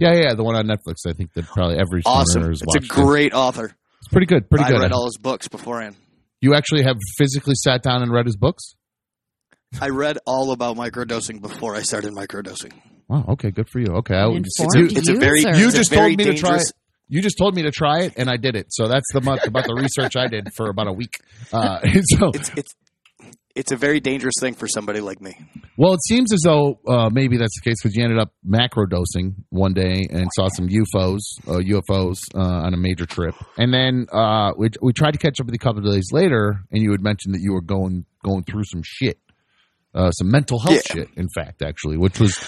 Yeah, yeah, the one on Netflix. I think that probably every
Awesome.
stoner has
It's a
watched it.
great author.
It's pretty good. Pretty
I
good.
read all his books beforehand.
you actually have physically sat down and read his books.
I read all about microdosing before I started microdosing.
Wow. Okay. Good for you. Okay. I,
Informed
you,
It's a very
you just
very
told me to try it. You just told me to try it, and I did it. So that's the month about the research I did for about a week. Uh, so,
It's it's it's a very dangerous thing for somebody like me.
well, it seems as though uh, maybe that's the case because you ended up macro dosing one day and saw some UFOs, uh, UFOs uh, on a major trip, and then uh, we we tried to catch up with you a couple of days later, and you had mentioned that you were going going through some shit, uh, some mental health
Yeah.
shit. In fact, actually, which was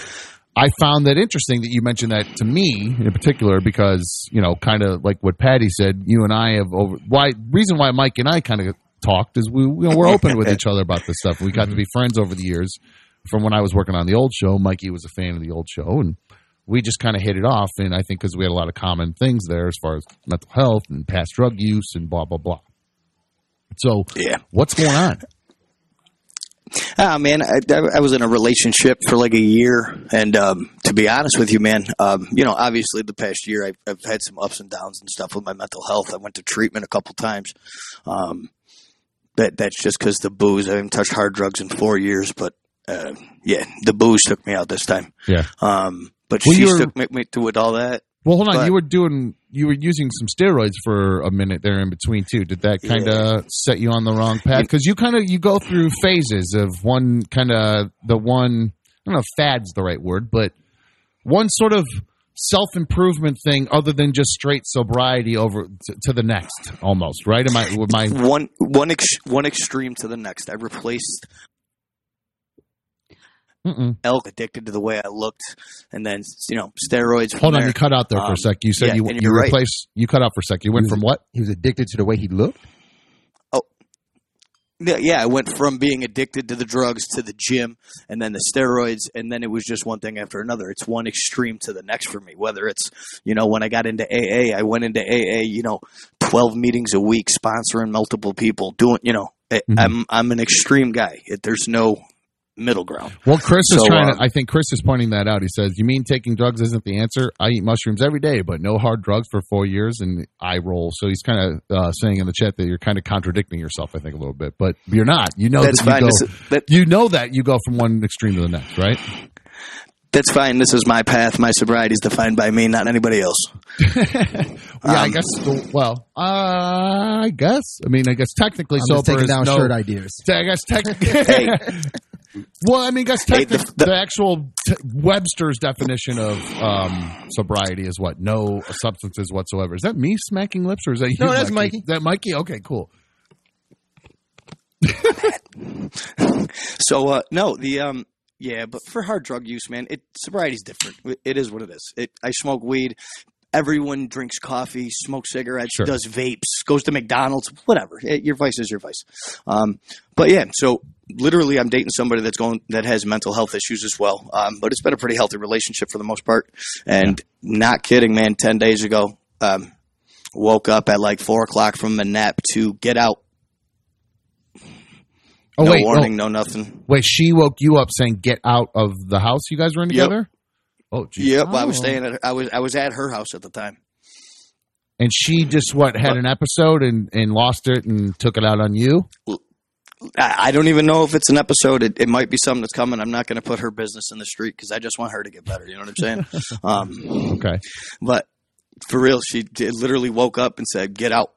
I found that interesting that you mentioned that to me in particular because you know, kind of like what Paddy said. You and I have over why reason why Mike and I kind of talked is we you know, we're open with each other about this stuff. We got to be friends over the years. From when I was working on the old show, Mikey was a fan of the old show, and we just kind of hit it off. And I think because we had a lot of common things there as far as mental health and past drug use and blah blah blah. So,
Yeah.
what's going on?
Ah, man, I, I I was in a relationship for like a year, and um, to be honest with you, man, um, you know, obviously the past year I've, I've had some ups and downs and stuff with my mental health. I went to treatment a couple times. Um, that that's just because the booze. I haven't touched hard drugs in four years, but uh, yeah, the booze took me out this time.
Yeah.
Um, but
Well,
she took me, me to with all that.
Well, hold on.
But-
you were doing, you were using some steroids for a minute there in between too. Did that kind of set you on the wrong path? Because you kind of you go through phases of one kind of the one. I don't know if fad's the right word, but one sort of self improvement thing other than just straight sobriety over to, to the next almost right am i with my
one one ex- one extreme to the next. I replaced
Mm-mm.
elk addicted to the way I looked, and then you know steroids.
Hold on
there.
you cut out there for a
Um,
sec you said
yeah,
you you
you're right.
replace you cut out for a sec you went
You-
from what
He was addicted to the way he looked.
Yeah, I went from being addicted to the drugs to the gym and then the steroids and then it was just one thing after another. It's one extreme to the next for me. Whether it's, you know, when I got into AA, I went into AA, you know, 12 meetings a week sponsoring multiple people, doing, you know,
Mhm.
I'm I'm an extreme guy. It, there's no middle ground.
Well, Chris is
So,
trying
um,
to. I think Chris is pointing that out. He says, "You mean taking drugs isn't the answer? I eat mushrooms every day, but no hard drugs for four years, and I roll." So he's kind of uh, saying in the chat that you're kind of contradicting yourself. I think a little bit, but you're not. You know
That's
that you go.
This is, that,
you know that you go from one extreme to the next, right?
that's fine. This is my path. My sobriety is defined by me, not anybody else.
Yeah, I
Um,
guess. Well, uh, I guess. I mean, I guess technically
I'm
sober
just taking
is
down
no,
shirt ideas.
I guess technically.
Hey.
well, I mean, I guess
Hey, the-
the,
the-
actual t- Webster's definition of um, sobriety is what? No substances whatsoever. Is that me smacking lips, or is that you?
No, that's
Mikey?
Mikey.
That Mikey? Okay, cool.
So uh, no, the um, yeah, but for hard drug use, man, it sobriety's different. It is what it is. It, I smoke weed. Everyone drinks coffee, smokes cigarettes,
Sure.
does vapes, goes to McDonald's, whatever. It- your vice is your vice. Um, but yeah, so literally, I'm dating somebody that's going that has mental health issues as well. Um, but it's been a pretty healthy relationship for the most part. And not kidding, man. Ten days ago, um, woke up at like four o'clock from a nap to get out.
Oh
no
wait,
warning,
oh,
no nothing.
wait. She woke you up saying, "Get out of the house." You guys were in
Yep.
Together. Oh, geez.
Yep, I was
Oh.
staying at I was I was at her house at the time.
And she just what had an episode and and lost it and took it out on you.
I, I don't even know if it's an episode. It, it might be something that's coming. I'm not going to put her business in the street because I just want her to get better. You know what I'm saying? um,
Okay.
but for real, she did, literally woke up and said, "Get out."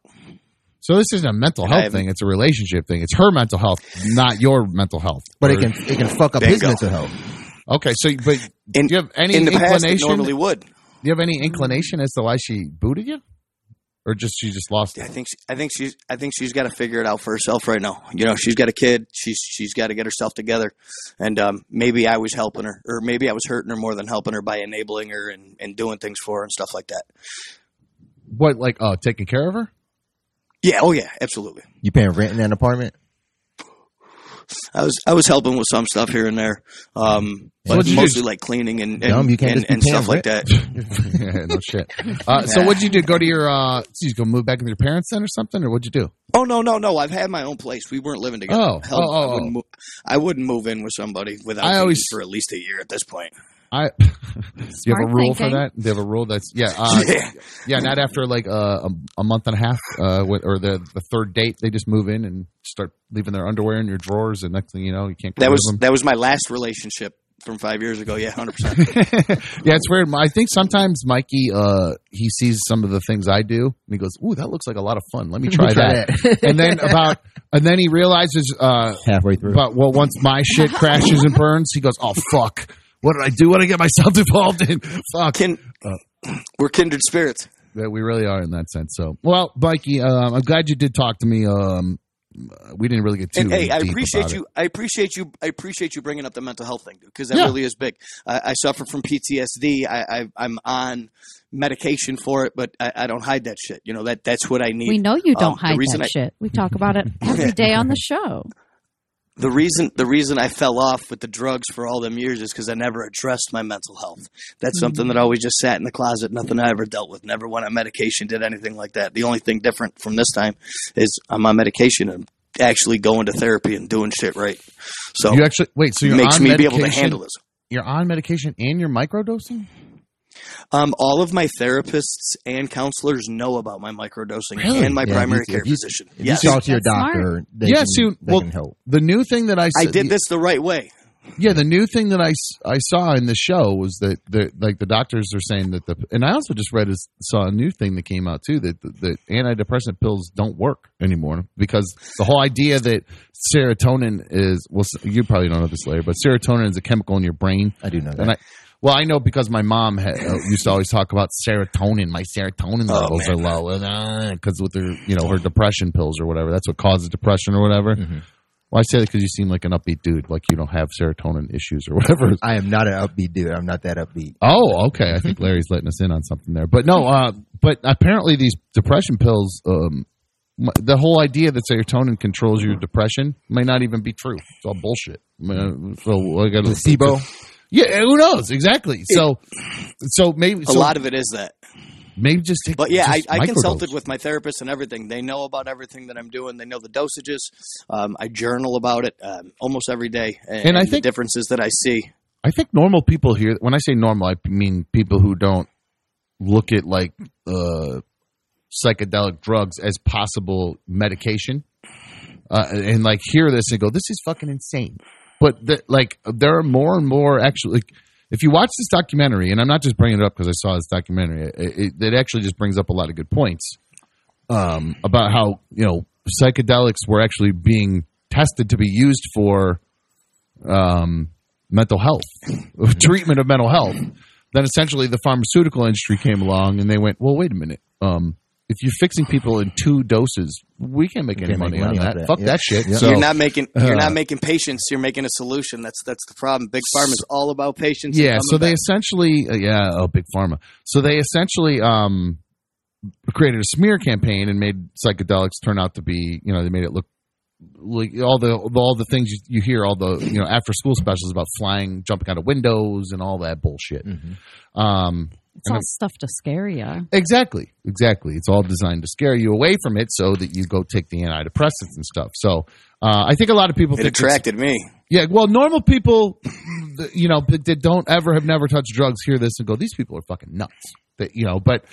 So this isn't a mental health thing; it's a relationship thing. It's her mental health, not your mental health.
But it can it can fuck up his
Bingo.
mental health.
Okay, so but
In,
do you have any
in the past,
inclination?
normally would.
do you have any inclination as to why she booted you, or just she just lost
I
it?
think she, I think she's I think she's got to figure it out for herself right now. You know, she's got a kid. She's she's got to get herself together, and um, maybe I was helping her, or maybe I was hurting her more than helping her by enabling her and, and doing things for her and stuff like that.
What like oh taking care of her?
Yeah, oh yeah, absolutely.
You paying rent in that apartment?
I was I was helping with some stuff here and there, um, but
what'd
mostly like cleaning and and,
can't
and, and stuff like that.
no shit. Uh, so what'd you do? Go to your uh, you go move back with your parents then, or something, or what'd you do?
Oh no no no! I've had my own place. We weren't living together.
Oh,
Hell,
oh, oh,
I, wouldn't move, I wouldn't move in with somebody without
I always-
for at least a year at this point.
I do you have a rule
thinking.
for that? Do you have a rule that's yeah, uh,
Yeah.
yeah, not after like uh, a, a month and a half, uh, or the the third date, they just move in and start leaving their underwear in your drawers, and next thing you know, you can't.
That was
them.
that was my last relationship from five years ago. Yeah, hundred percent.
yeah, it's weird. I think sometimes Mikey, uh, he sees some of the things I do, and he goes, "Ooh, that looks like a lot of fun. Let me try,
Try
that." and then about, and then he realizes, uh,
Halfway through.
but well, once my shit crashes and burns, he goes, "Oh fuck." What did I do? What did I get myself involved in? Fuck.
Kin- we're kindred spirits.
Yeah, we really are in that sense. So, well, Mikey, um, I'm glad you did talk to me. Um, we didn't really get too
And hey, I appreciate
about
you.
it.
I appreciate you. I appreciate you bringing up the mental health thing because that
Yeah.
really is big. I, I suffer from PTSD. I, I, I'm on medication for it, but I, I don't hide that shit. You know that that's what I need.
We know you don't
Um,
hide that
I-
shit. We talk about it every day on the show.
The reason the reason I fell off with the drugs for all them years is because I never addressed my mental health. That's something that always just sat in the closet. Nothing I ever dealt with. Never went on medication. Did anything like that. The only thing different from this time is I'm on medication and actually going to therapy and doing shit right. So
You actually wait. So you're
makes
on
me be
medication.
able to handle this.
You're on medication and you're microdosing.
Um, all of my therapists and counselors know about my microdosing
Really?
and my
Yeah,
primary
you-
care
if you-
physician.
If
Yes,
you talk to your
That's smart.
doctor, they
Yeah,
can,
see,
they
well,
can help.
The new thing that I
I
said,
did this the right way.
Yeah, the new thing that I, s- I saw in the show was that the like the doctors are saying that the and I also just read a, saw a new thing that came out too that the, the antidepressant pills don't work anymore because the whole idea that serotonin is well you probably don't know this later but serotonin is a chemical in your brain
I do know that.
and I Well, I know because my mom had, uh, used to always talk about serotonin. My serotonin
Oh,
levels
man.
are low because with her, you know, her depression pills or whatever. That's what causes depression or whatever.
Mhm.
Well, I say that because you seem like an upbeat dude, like you don't have serotonin issues or whatever.
I am not an upbeat dude. I'm not that upbeat.
Oh, okay. I think Larry's letting us in on something there. But no, uh, but apparently these depression pills, um, the whole idea that serotonin controls your depression may not even be true. It's all bullshit. Uh, So I got
Placebo.
Yeah, who knows exactly? So, so maybe
A
so
lot of it is that.
maybe just take.
But yeah, I, I consulted with my therapist and everything. They know about everything that I'm doing. They know the dosages. Um, I journal about it um, almost every day, and,
And I
the
think-
differences that I see.
I think normal people here. When I say normal, I mean people who don't look at like uh, psychedelic drugs as possible medication, uh, and like hear this and go, "This is fucking insane." But the, like, there are more and more actually. Like, if you watch this documentary, and I'm not just bringing it up because I saw this documentary, it, it, it actually just brings up a lot of good points um, about how you know psychedelics were actually being tested to be used for um, mental health, treatment of mental health. Then essentially the pharmaceutical industry came along and they went, well, wait a minute. Um, if you're fixing people in two doses, we can't make
We
any
can't make
money,
money
on that.
that.
Fuck
Yeah.
that shit.
Yeah.
So,
you're not making you're
uh,
not making patients. You're making a solution. That's that's the problem. Big pharma is all about patients.
yeah.
coming
So they
back.
essentially, uh, yeah, oh, big pharma. So they essentially um, created a smear campaign and made psychedelics turn out to be, you know, they made it look like all the all the things you, you hear, all the you know after school specials about flying, jumping out of windows, and all that bullshit.
Mhm.
Um,
It's all stuff to scare you.
Exactly, exactly. It's all designed to scare you away from it, so that you go take the antidepressants and stuff. So, uh, I think a lot of people
it
think
attracted me.
yeah, well, normal people, you know, that that don't ever have never touched drugs hear this and go, "These people are fucking nuts." That you know, but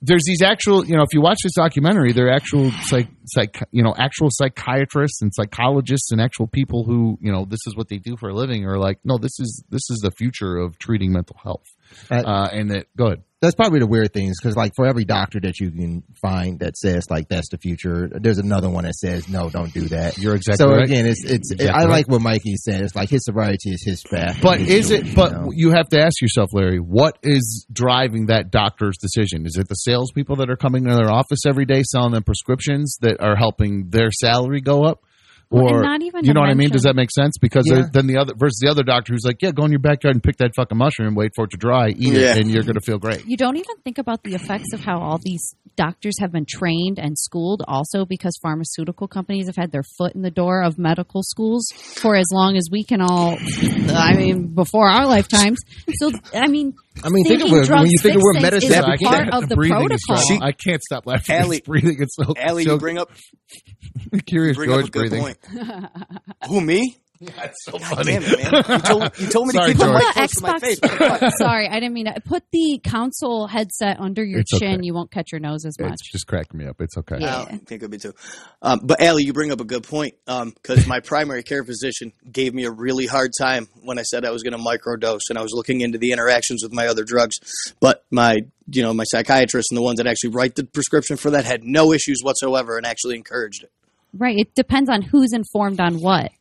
there's these actual, you know, if you watch this documentary, they're actual psych, psych, you know, actual psychiatrists and psychologists and actual people who, you know, this is what they do for a living, are like, no, this is this is the future of treating mental health.
Uh,
Uh, and that, go ahead.
that's probably the weird things because like for every doctor that you can find that says like that's the future there's another one that says no don't do that
You're exactly
so
right.
again it's it's
Exactly
i
right.
like what mikey said it's like his sobriety is his path
But is
choice,
it? But
you know?
you have to ask yourself, Larry, what is driving that doctor's decision? Is it the salespeople that are coming to their office every day selling them prescriptions that are helping their salary go up?
Well,
Or
and not even
you
to
know what I mean? Does that make sense? Because
Yeah.
then the other versus the other doctor who's like, yeah, go in your backyard and pick that fucking mushroom, wait for it to dry, eat
Yeah.
it, and you're going to feel great.
You don't even think about the effects of how all these doctors have been trained and schooled also because pharmaceutical companies have had their foot in the door of medical schools for as long as we can all I mean before our lifetimes. So I mean
i mean think of it when you think of what
fix things
medicine
is part of the
breathing is
protocol.
so- I can't stop laughing.
Allie-
It's breathing. It's so,
Allie,
so
you bring up
curious
bring
George
up a good
breathing.
point. Who me?
That's so
God
funny.
damn it, man! You told, you told me
Sorry,
to keep the
George.
mic
Put
to my face. What the fuck?
Sorry, I didn't mean to. Put the console headset under your
It's
chin.
okay.
You won't catch your nose as much.
It's just cracking me up. It's okay.
Yeah.
I think it'd be too. Um, but Allie, you bring up a good point because my primary care physician gave me a really hard time when I said I was going to microdose, and I was looking into the interactions with my other drugs. But my, you know, my psychiatrist and the ones that actually write the prescription for that had no issues whatsoever, and actually encouraged it.
Right. It depends on who's informed on what.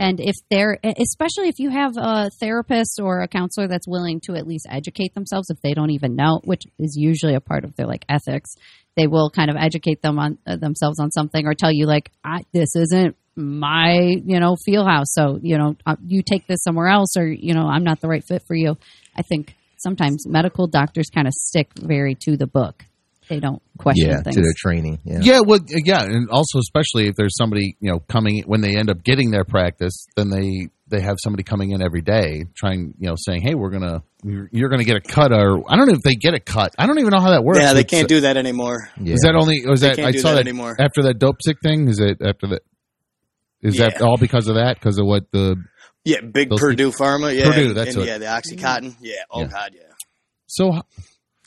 And if they're, especially if you have a therapist or a counselor that's willing to at least educate themselves if they don't even know, which is usually a part of their like ethics, they will kind of educate them on uh, themselves on something or tell you like, this isn't my, you know, feel house. So, you know, uh, you take this somewhere else or, you know, I'm not the right fit for you. I think sometimes medical doctors kind of stick very to the book. They don't question
yeah
things.
to their training yeah
Yeah, well, yeah, and also especially if there's somebody you know coming when they end up getting their practice, then they they have somebody coming in every day trying you know saying, hey, we're gonna you're, you're gonna get a cut, or I don't know if they get a cut. I don't even know how that works.
yeah, they
It's-
can't do that anymore.
yeah.
Is that only? Was
They
that I saw
that
that
anymore.
after that Dopesick thing? Is it after that? Is that all because of that? Because of what the
Yeah, big
Those
Purdue Pharma. Yeah,
Purdue, that's
and,
what-
yeah, the OxyContin. Yeah, oh
Yeah.
god, yeah.
so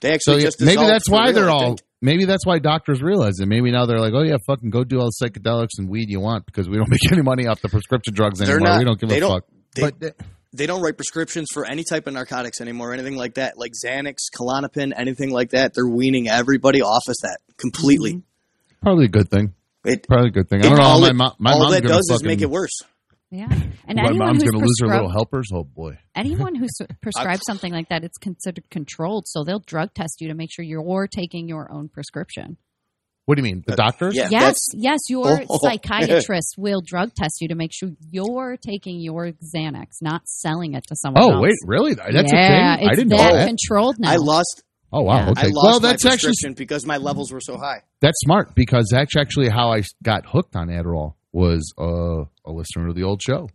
They
so
actually
yeah,
just
maybe that's why they're all maybe that's why doctors realize it. Maybe now they're like, oh yeah, fucking go do all the psychedelics and weed you want because we don't make any money off the prescription drugs anymore.
not-
we don't give
they
a
don't-
fuck.
They,
but th-
they don't write prescriptions for any type of narcotics anymore, anything like that, like Xanax, Klonopin, anything like that. They're weaning everybody off of that completely. Mm-hmm.
Probably a good thing.
It,
Probably a good thing. I don't know.
all
My
it-
mom, my
all that does is make it worse.
Yeah, and
My
anyone
mom's
who's
going to lose her little
prescribed-
helpers. Oh boy.
anyone who's prescribed something like that, it's considered controlled. So they'll drug test you to make sure you're taking your own prescription.
What do you mean? The uh, doctors?
yeah.
yes,
that's-
yes, your
Oh.
psychiatrist will drug test you to make sure you're taking your Xanax, not selling it to someone
Oh
else.
wait, really? That's
yeah,
a thing. I
it's
didn't know
that
that.
controlled now.
I lost.
Oh wow.
Yeah.
Okay.
I lost
well,
my
that's actually
prescription because my levels were so high.
that's smart because that's actually how I got hooked on Adderall. Was uh, a listener of the old show.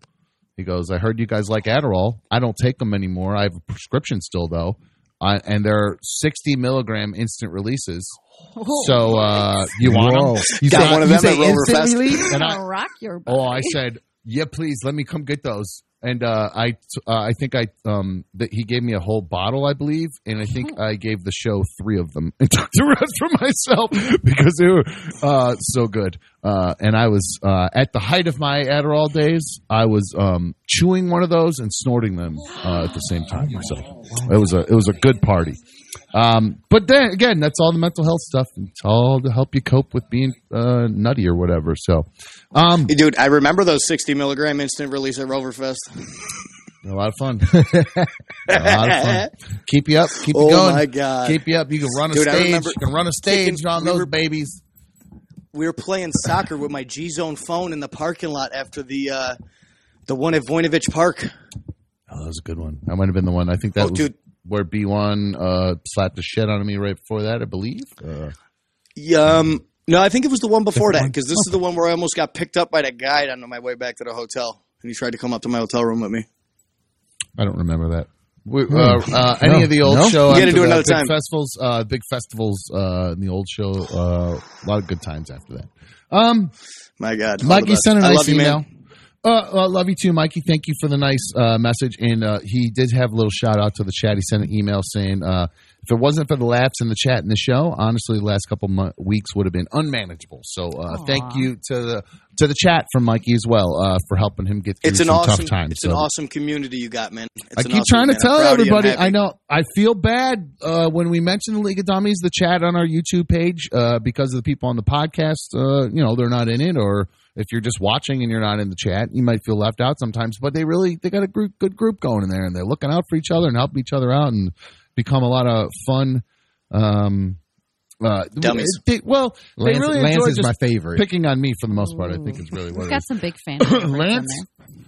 He goes, "I heard you guys like Adderall. I don't take them anymore. I have a prescription still though, uh, and they're 60 milligram instant releases. So uh, you want
Whoa.
them?
You
Got
say,
one of them at Rover Fest.
release?
And I,
rock your body.
Oh, I said, yeah, please let me come get those. And uh, I, uh, I think I, um, that he gave me a whole bottle, I believe, and I think I gave the show three of them and took the rest for myself because they were uh, so good. Uh, and I was uh, at the height of my Adderall days. I was um, chewing one of those and snorting them uh, at the same time. So it was a, it was a good party. Um, but then again, that's all the mental health stuff. It's all to help you cope with being uh, nutty or whatever. So, um,
Hey, Dude, I remember those 60 milligram instant release at Roverfest.
A lot of fun. a lot of fun. Keep you up. Keep you
Oh
going.
my God.
Keep you up. You can run a
Dude,
stage.
remember
You can run a stage on
we
those
were-
babies.
We were playing soccer with my G Zone phone in the parking lot after the uh, the one at Voinovich Park.
Oh, that was a good one. That might have been the one. I think that
Oh,
was
dude.
where B1 uh, slapped the shit out of me right before that, I believe. Uh,
Yeah, Um, no, I think it was the one before that because this is the one where I almost got picked up by that guide on my way back to the hotel, and he tried to come up to my hotel room with me.
I don't remember that. We, uh, uh, any
No.
of the old
No?
show,
You gotta do
the
another
big
time.
festivals, uh, big festivals uh, in the old show. Uh, a lot of good times after that. Um,
My God,
Mikey sent a
I
nice
love you,
email.
man.
Uh, uh, love you too, Mikey. Thank you for the nice uh, message. And uh, he did have a little shout out to the chat. He sent an email saying, uh, if it wasn't for the laughs in the chat in the show, honestly, the last couple mo- weeks would have been unmanageable. So uh, thank you to the to the chat from Mikey as well uh, for helping him get through
It's an
some
awesome,
tough times.
it's
So
an awesome community you got, man. It's
I
an
keep
awesome
trying to
man. I'm
tell
proud of you. I'm
everybody. I know I feel bad uh, when we mention the League of Dummies, the chat on our YouTube page, uh, because of the people on the podcast. Uh, you know, they're not in it, or if you're just watching and you're not in the chat, you might feel left out sometimes. But they really they got a group, good group going in there, and they're looking out for each other and helping each other out, and become a lot of fun. Um, uh,
Dummies.
they- well, they
Lance,
really
Lance is my favorite.
picking on me for the most part. I think is really what
We've
it
got
is.
some big fans. favorites in
Lance?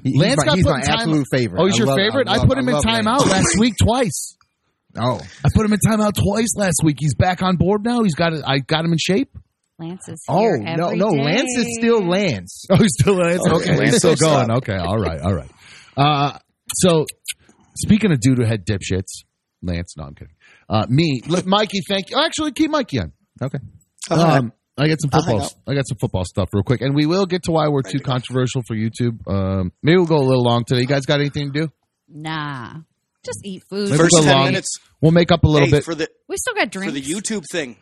He- he's
Lance
my,
got
he's
put
my
in time-
absolute favorite.
Oh, he's
I
your
love-
favorite? I,
love-
put him in
love Lance.
timeout last week twice.
Oh,
I put him in timeout twice last week. He's back on board now. He's got it. I got him in shape.
Lance is
oh
here
no,
every
no,
day.
Lance is still Lance.
Oh, he's still Lance.
Oh,
Okay,
Lance
he's still going. Okay, all right, all right. Uh, so speaking of dude who had dipshits, Lance. No, I'm kidding. Uh, me, Mikey. Thank you. Actually, keep Mikey on.
Okay.
Um, I got some football. I got some football stuff real quick, and we will get to why we're too controversial for YouTube. Um, maybe we'll go a little long today. You guys got anything to do?
Nah, just eat food.
Maybe
First
we'll
ten
long.
minutes
We'll make up a little
hey,
bit.
for the
we still got drinks.
for
drinks.
the YouTube thing.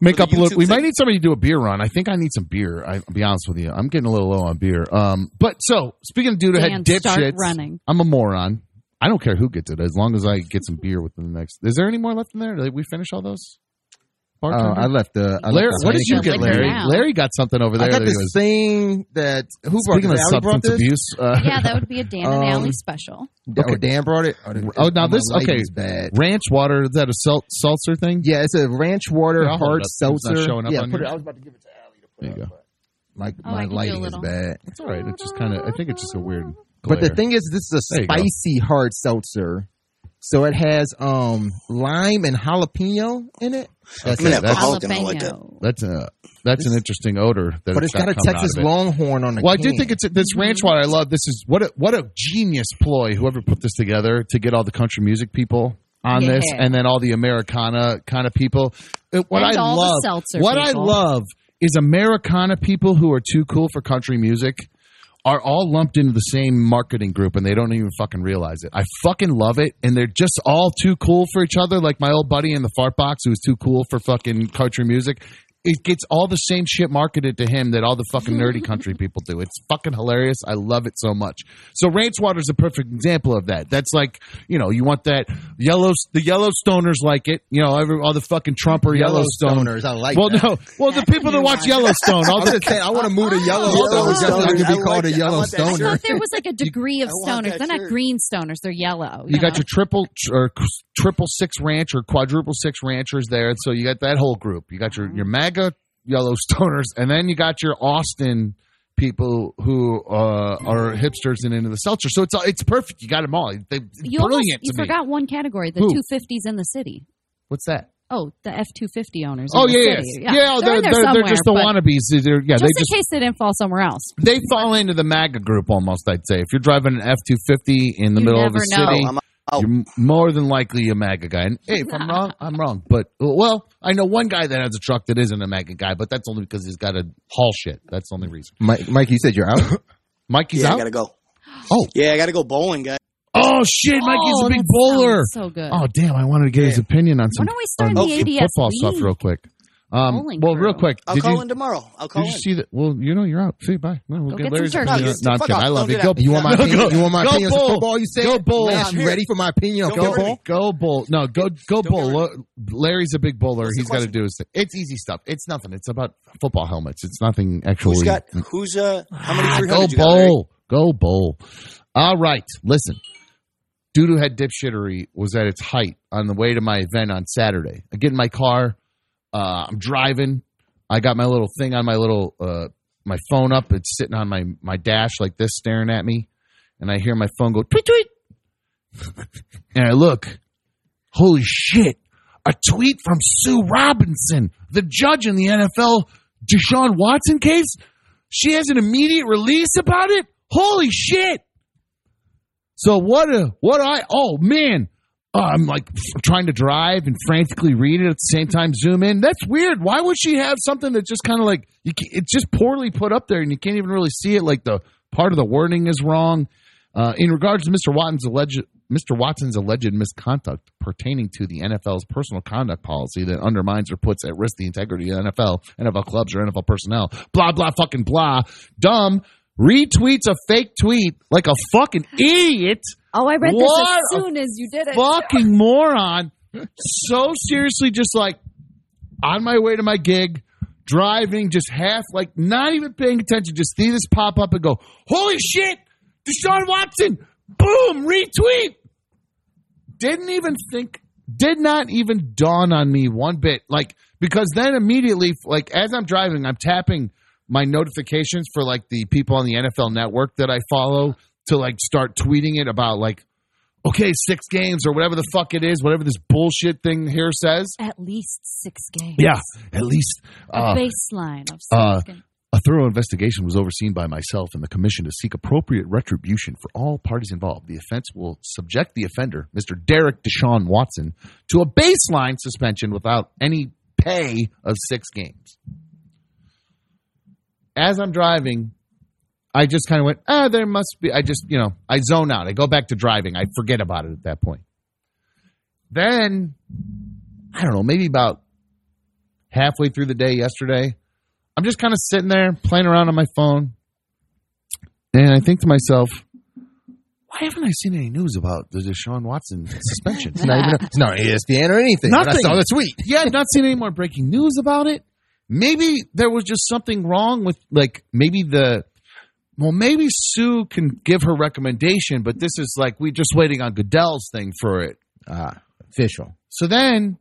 make
for
up
the
a little.
YouTube
We might
thing.
need somebody to do a beer run. I think I need some beer. I, will be honest with you. I'm getting a little low on beer. Um, but so speaking of dude who had
Dan, start
dipshits,
running.
I'm a moron. I don't care who gets it as long as I get some beer within the next. Is there any more left in there? Did we finish all those?
Uh, I left the. I
Larry,
left the
what did you get, Larry?
now.
Larry got something over there.
I got
that
this
he was,
thing that who brought
speaking of
this? Allie
substance
this?
abuse, uh,
yeah, that would be a Dan and
Um,
Allie special.
Da-
Okay.
Oh, Dan brought it. Oh,
Oh, now this- okay.
is bad.
ranch water. Is that a sel- seltzer thing?
Yeah, it's a ranch water
Yeah, I'll
hard
it up. It's not
seltzer.
showing up
yeah,
on
put it. I was about to give it to Allie to put
There you
up,
go.
My,
Oh,
my
can do a
lighting is bad.
It's all right. It's just kind of. I think it's just a weird.
But the thing is, this is a
you go.
spicy hard seltzer. So it has um lime and jalapeno in it. That's
I'm an
that's-
alcoholic like that.
Jalapeno.
That's a that's an interesting odor. That
But it's got a Texas. Longhorn on the
Well, I do think it's this ranch water. I love. This is what a what a genius ploy. Whoever put this together to get all the country music people on this, and then all the Americana kind of people. It- what
And
I
all the
love,
seltzer
what I love is Americana people who are too cool for country music are all lumped into the same marketing group and they don't even fucking realize it. I fucking love it and they're just all too cool for each other like my old buddy in the fart box who was too cool for fucking country music. It gets all the same shit marketed to him that all the fucking nerdy country people do. It's fucking hilarious. I love it so much. So Ranch water is a perfect example of that. That's like, you know, you want that yellow, the Yellowstoners like it. You know, every, all the fucking Trump or Yellowstone.
Yellowstoners, I like
well,
that.
no, well, the people that watch Yellowstone, all
I
the,
was saying, I want to move to Yellowstone just so I can
I
be
like
called a
that. I want that
I
Yellowstoner.
thought there was like a degree of stoners. They're not green stoners. They're yellow.
you got
know?
your triple or triple six ranch or quadruple six ranchers there. So you got that whole group. You got your mm-hmm. your MAGA Yellowstoners, and then you got your Austin people who uh, are hipsters and into the seltzer. So it's it's perfect. You got them all. They
You almost
brilliant
you
to me.
forgot one category: the two fifties in the city.
What's that?
Oh, the F two fifty owners.
Oh yeah, yeah, yeah.
they're,
they're, they're, they're just the wannabes. They're, yeah,
just
they
in
just
case they didn't fall somewhere else.
they fall into the MAGA group almost. I'd say if you're driving an F two fifty in the
You
middle of a
know.
city,
I'm
you're more than likely a MAGA guy. And hey, if I'm wrong, I'm wrong. But well, I know one guy that has a truck that isn't a MAGA guy, but that's only because he's got to haul shit. That's the only reason.
Mike, Mike, you said you're out.
Mikey's
yeah, I gotta go.
Oh.
yeah, I gotta go bowling, guys.
Oh shit, Mikey's
oh,
a big bowler.
So good.
Oh damn, I wanted to get his opinion on some,
Why don't we start
on
the
some
ADS
football
league?
stuff real quick. Um, well,
crew.
real quick,
I'll
did
call
you
in tomorrow. I'll call
did you
in.
see that? Well, you know you're out. See, bye. No, we'll
Go
get
get some
opinion.
turkeys.
No, I'm kidding. I love
Don't
you.
do
Go.
You want my
No,
opinion?
go-
you want my
go
opinion on football? You say
Go bowl.
Man,
I'm
you ready for my opinion on
Don't get
football?
ready.
Go bull. No, go go
get
bull. Larry's a big bowler.
What's
He's got to do his thing. It's easy stuff. It's nothing. It's about football helmets. It's nothing actually.
Who's got? Who's uh? How many three
Go
hundred? you got, Larry?
bowl. Go bowl. All right. Listen. Doodoo head dipshittery was at its height on the way to my event on Saturday. I get in my car. Uh, I'm driving. I got my little thing on my little uh, my phone up. It's sitting on my my dash like this, staring at me, and I hear my phone go tweet tweet, and I look. Holy shit! A tweet from Sue Robinson, the judge in the NFL Deshaun Watson case. She has an immediate release about it. Holy shit! So what a what I oh man, uh, I'm like trying to drive and frantically read it at the same time zoom in. That's weird. Why would she have something that just kind of like It's just poorly put up there and you can't even really see it. Like the part of the wording is wrong. Uh, in regards to Mr. Watson's alleged Mr. Watson's alleged misconduct pertaining to the NFL's personal conduct policy that undermines or puts at risk the integrity of the NFL, NFL clubs, or NFL personnel, blah blah fucking blah, dumb retweets a fake tweet like a fucking idiot,
Oh, I read
What
this as soon as you did it.
fucking moron. So seriously, just like on my way to my gig, driving, just half like not even paying attention, just see this pop up and go, "Holy shit, Deshaun Watson!" Boom, retweet. Didn't even think, did not even dawn on me one bit. Like because then immediately, like as I'm driving, I'm tapping my notifications for like the people on the NFL Network that I follow to like start tweeting it about like okay, six games or whatever the fuck it is, whatever this bullshit thing here says.
At least six games.
Yeah, at least
A
uh,
baseline of six
uh,
games.
a thorough investigation was overseen by myself and the commission to seek appropriate retribution for all parties involved. The offense will subject the offender, Mr. Derek Deshaun Watson, to a baseline suspension without any pay of six games. As I'm driving, I just kind of went, ah, there must be. I just, you know, I zone out. I go back to driving. I forget about it at that point. Then, I don't know, maybe about halfway through the day yesterday, I'm just kind of sitting there playing around on my phone. And I think to myself, why haven't I seen any news about the Deshaun Watson suspension?
It's not even it's not on ESPN or anything. But I
Nothing.
saw the tweet.
yeah, I've not seen any more breaking news about it. Maybe there was just something wrong with, like, maybe the. Well, maybe Sue can give her recommendation, but this is like we just waiting on Goodell's thing for it.
Ah, official.
So then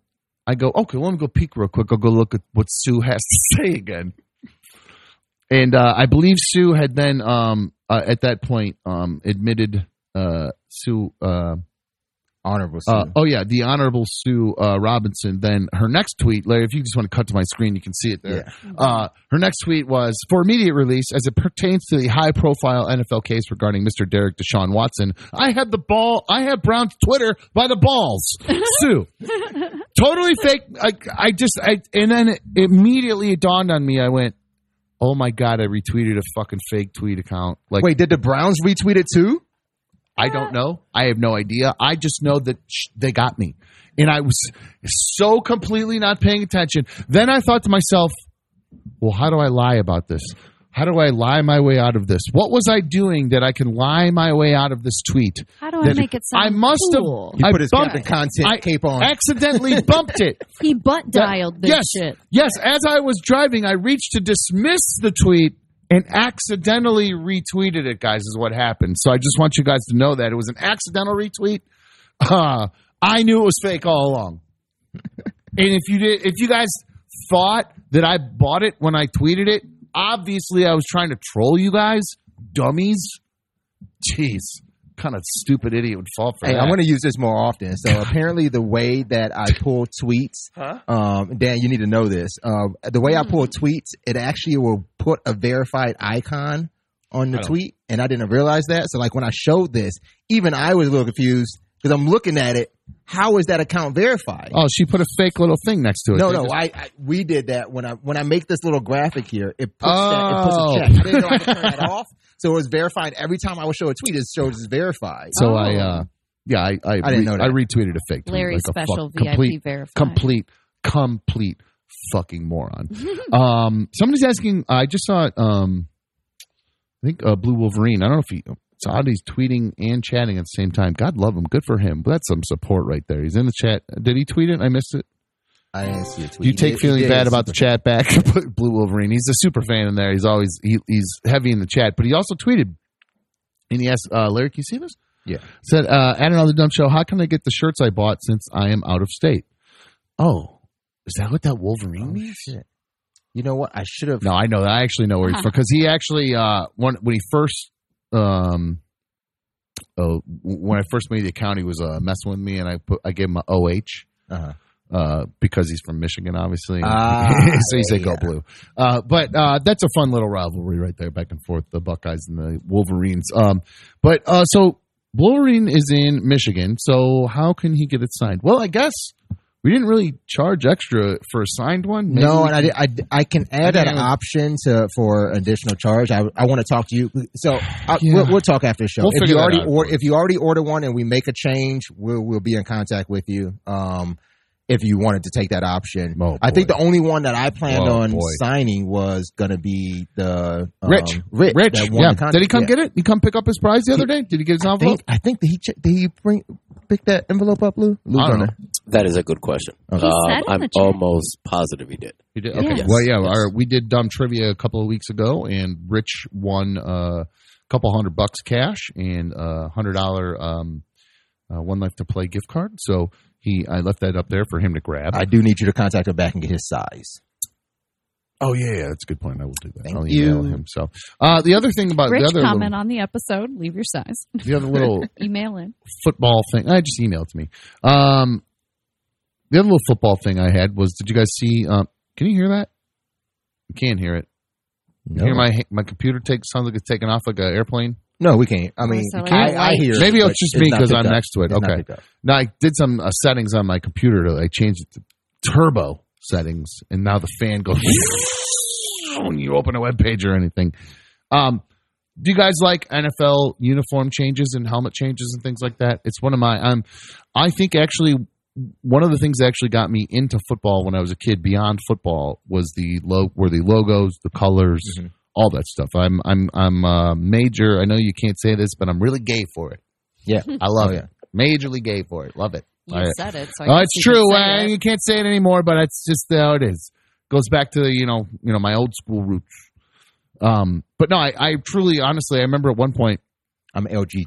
I go, okay, let me go peek real quick. I'll go look at what Sue has to say again. And uh, I believe Sue had then, um, uh, at that point, um, admitted uh, Sue. Uh,
Honorable. Sue.
uh, oh yeah, the Honorable Sue uh, Robinson. Then her next tweet, Larry, if you just want to cut to my screen, you can see it there. Uh, her next tweet was for immediate release as it pertains to the high-profile NFL case regarding Mr. Derek Deshaun Watson. I had the ball. I had Brown's Twitter by the balls. Sue, totally fake. I, I just, I, and then immediately it dawned on me. I went, "Oh my god!" I retweeted a fucking fake tweet account. Like,
Wait, did the Browns retweet it too?
I don't know. I have no idea. I just know that sh- they got me. And I was so completely not paying attention. Then I thought to myself, well, how do I lie about this? How do I lie my way out of this? What was I doing that I can lie my way out of this tweet?
How do I
That-
make it sound
I must
cool?
He
I
put his
bumped-
Captain Content
I
cape on.
accidentally bumped it.
He butt dialed this
yes,
shit.
yes. As I was driving, I reached to dismiss the tweet and accidentally retweeted it. Guys, is what happened. So I just want you guys to know that it was an accidental retweet. Uh, I knew it was fake all along. and if you did, if you guys thought that I bought it when I tweeted it, obviously I was trying to troll you guys, dummies. Jeez, kind of stupid idiot would fall for
Hey,
that.
I'm going to use this more often. So apparently, the way that I pull tweets, um, Dan, you need to know this. Um, the way I pull tweets, it actually will put a verified icon on the tweet, and I didn't realize that. So, like when I showed this, even I was a little confused because I'm looking at it. How is that account verified?
Oh, she put a fake little thing next to it.
no,
They
no,
just-
I, I we did that when I when I make this little graphic here. It puts that it puts
Oh.
a check. I didn't know I could turn that off, so it was verified every time I would show a tweet. It shows it's verified.
So I,
Oh.
uh, yeah, I, I,
I didn't know that.
I retweeted a fake tweet.
Larry
like a
special
fuck-
VIP
complete,
verified.
complete, complete fucking moron. um, somebody's asking. I just saw. Um, I think uh, Blue Wolverine. I don't know if he saw it. He's tweeting and chatting at the same time. God love him. Good for him. That's some support right there. He's in the chat. Did he tweet it? I missed it.
I didn't see a tweet.
You take
did-
feeling
he
bad about the chat back? Blue Wolverine. He's a super fan in there. He's always he, he's heavy in the chat, but he also tweeted and he asked uh, Larry, "Can you see this?"
Yeah.
Said, uh, "At another dumb show, how can I get the shirts I bought since I am out of state?" Oh, is that what that Wolverine
Oh,
means?
shit. You know what? I should have.
No, I know that. I actually know where he's from because he actually uh, when when he first um. Oh, when I first made the account, he was uh, messing with me, and I put I gave him a OH
Uh-huh.
uh, because he's from Michigan, obviously.
Ah,
so he said go blue. Uh, but uh, that's a fun little rivalry right there, back and forth, the Buckeyes and the Wolverines. Um, but uh, so Wolverine is in Michigan, so how can he get it signed? Well, I guess we didn't really charge extra for a signed one. Maybe
No,
we
and I,
can-
did- I, I can add that
didn't-
option to for additional charge. I, I want to talk to you. So I,
Yeah.
we'll, we'll talk after the show.
We'll
if you already
out.
or, if you already order one and we make a change, we'll we'll be in contact with you. Um, if you wanted to take that option,
Oh,
I think the only one that I planned
Oh,
on
boy.
signing was going to be the um,
Rich,
Rich,
Rich, yeah.
the.
Did he come
Yeah.
get it? Did he come pick up his prize the other day? Did he get his
I
envelope?
think I think that he che- did he bring pick that envelope up, Lou? Lou's
I don't
on
know.
There.
That is a good question.
Okay.
Um, I'm almost positive he did.
He did. Okay.
Yes.
Well, yeah.
Yes.
Our, we did dumb trivia a couple of weeks ago, and Rich won uh, a couple hundred bucks cash and a hundred dollar um, uh, one life to play gift card. So he, I left that up there for him to grab.
I do need you to contact him back and get his size.
oh yeah, yeah, that's a good point. I will do that.
Thank
I'll email
you.
him. So uh, the other thing about
Rich,
the other
comment
little,
on the episode. Leave your size.
the other little
Email in.
football thing. I just emailed to me. Um, the other little football thing I had was, did you guys see? Um, can you hear that? You can't hear it. You hear my my computer take sounds like it's taking off like an airplane.
No, we can't. I mean,
So, like,
I, I
light.
hear. it,
Maybe it's just me
because
I'm
up.
next to it.
It's
Okay. Now I did some uh, settings on my computer. To, I changed it to turbo settings, and now the fan goes when you open a web page or anything. Um, do you guys like NFL uniform changes and helmet changes and things like that? It's one of my. Um, I think actually one of the things that actually got me into football when I was a kid, beyond football, was the lo- were the logos, the colors,
Mhm.
all that stuff. I'm I'm I'm uh, major. I know you can't say this, but I'm really gay for it.
Yeah.
I love
Oh,
it. Majorly gay for it. Love it.
You
All right.
said it. So I
Oh, it's
you can
true. Uh,
it.
you can't say it anymore, but it's just how it is. Goes back to you know, you know, my old school roots. Um, but no, I, I truly, honestly, I remember at one point,
I'm LGBTQ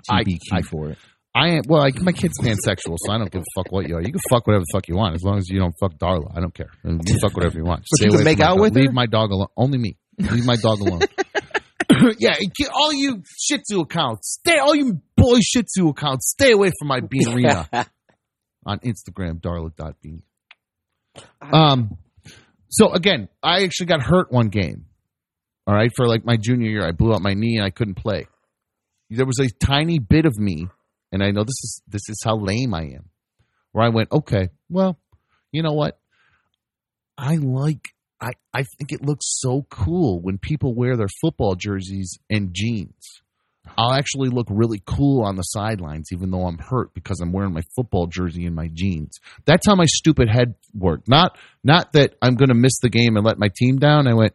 I- I-
for it.
I am well, I, my kid's pansexual, so I don't give a fuck what you are. You can fuck whatever the fuck you want, as long as you don't fuck Darla. I don't care. You fuck whatever you want. Stay
you can
away
make out
dog.
with her?
Leave my dog alone. Only me. Leave my dog alone. yeah, all you Shih Tzu accounts, stay. All you boy Shih Tzu accounts, stay away from my bean arena on Instagram. Darla.bean. Um. So again, I actually got hurt one game. All right, for like my junior year, I blew out my knee and I couldn't play. There was a tiny bit of me, and I know this is this is how lame I am, where I went, okay, well, you know what? I like I I think it looks so cool when people wear their football jerseys and jeans. I'll actually look really cool on the sidelines, even though I'm hurt because I'm wearing my football jersey and my jeans. That's how my stupid head worked. Not not that I'm going to miss the game and let my team down. I went,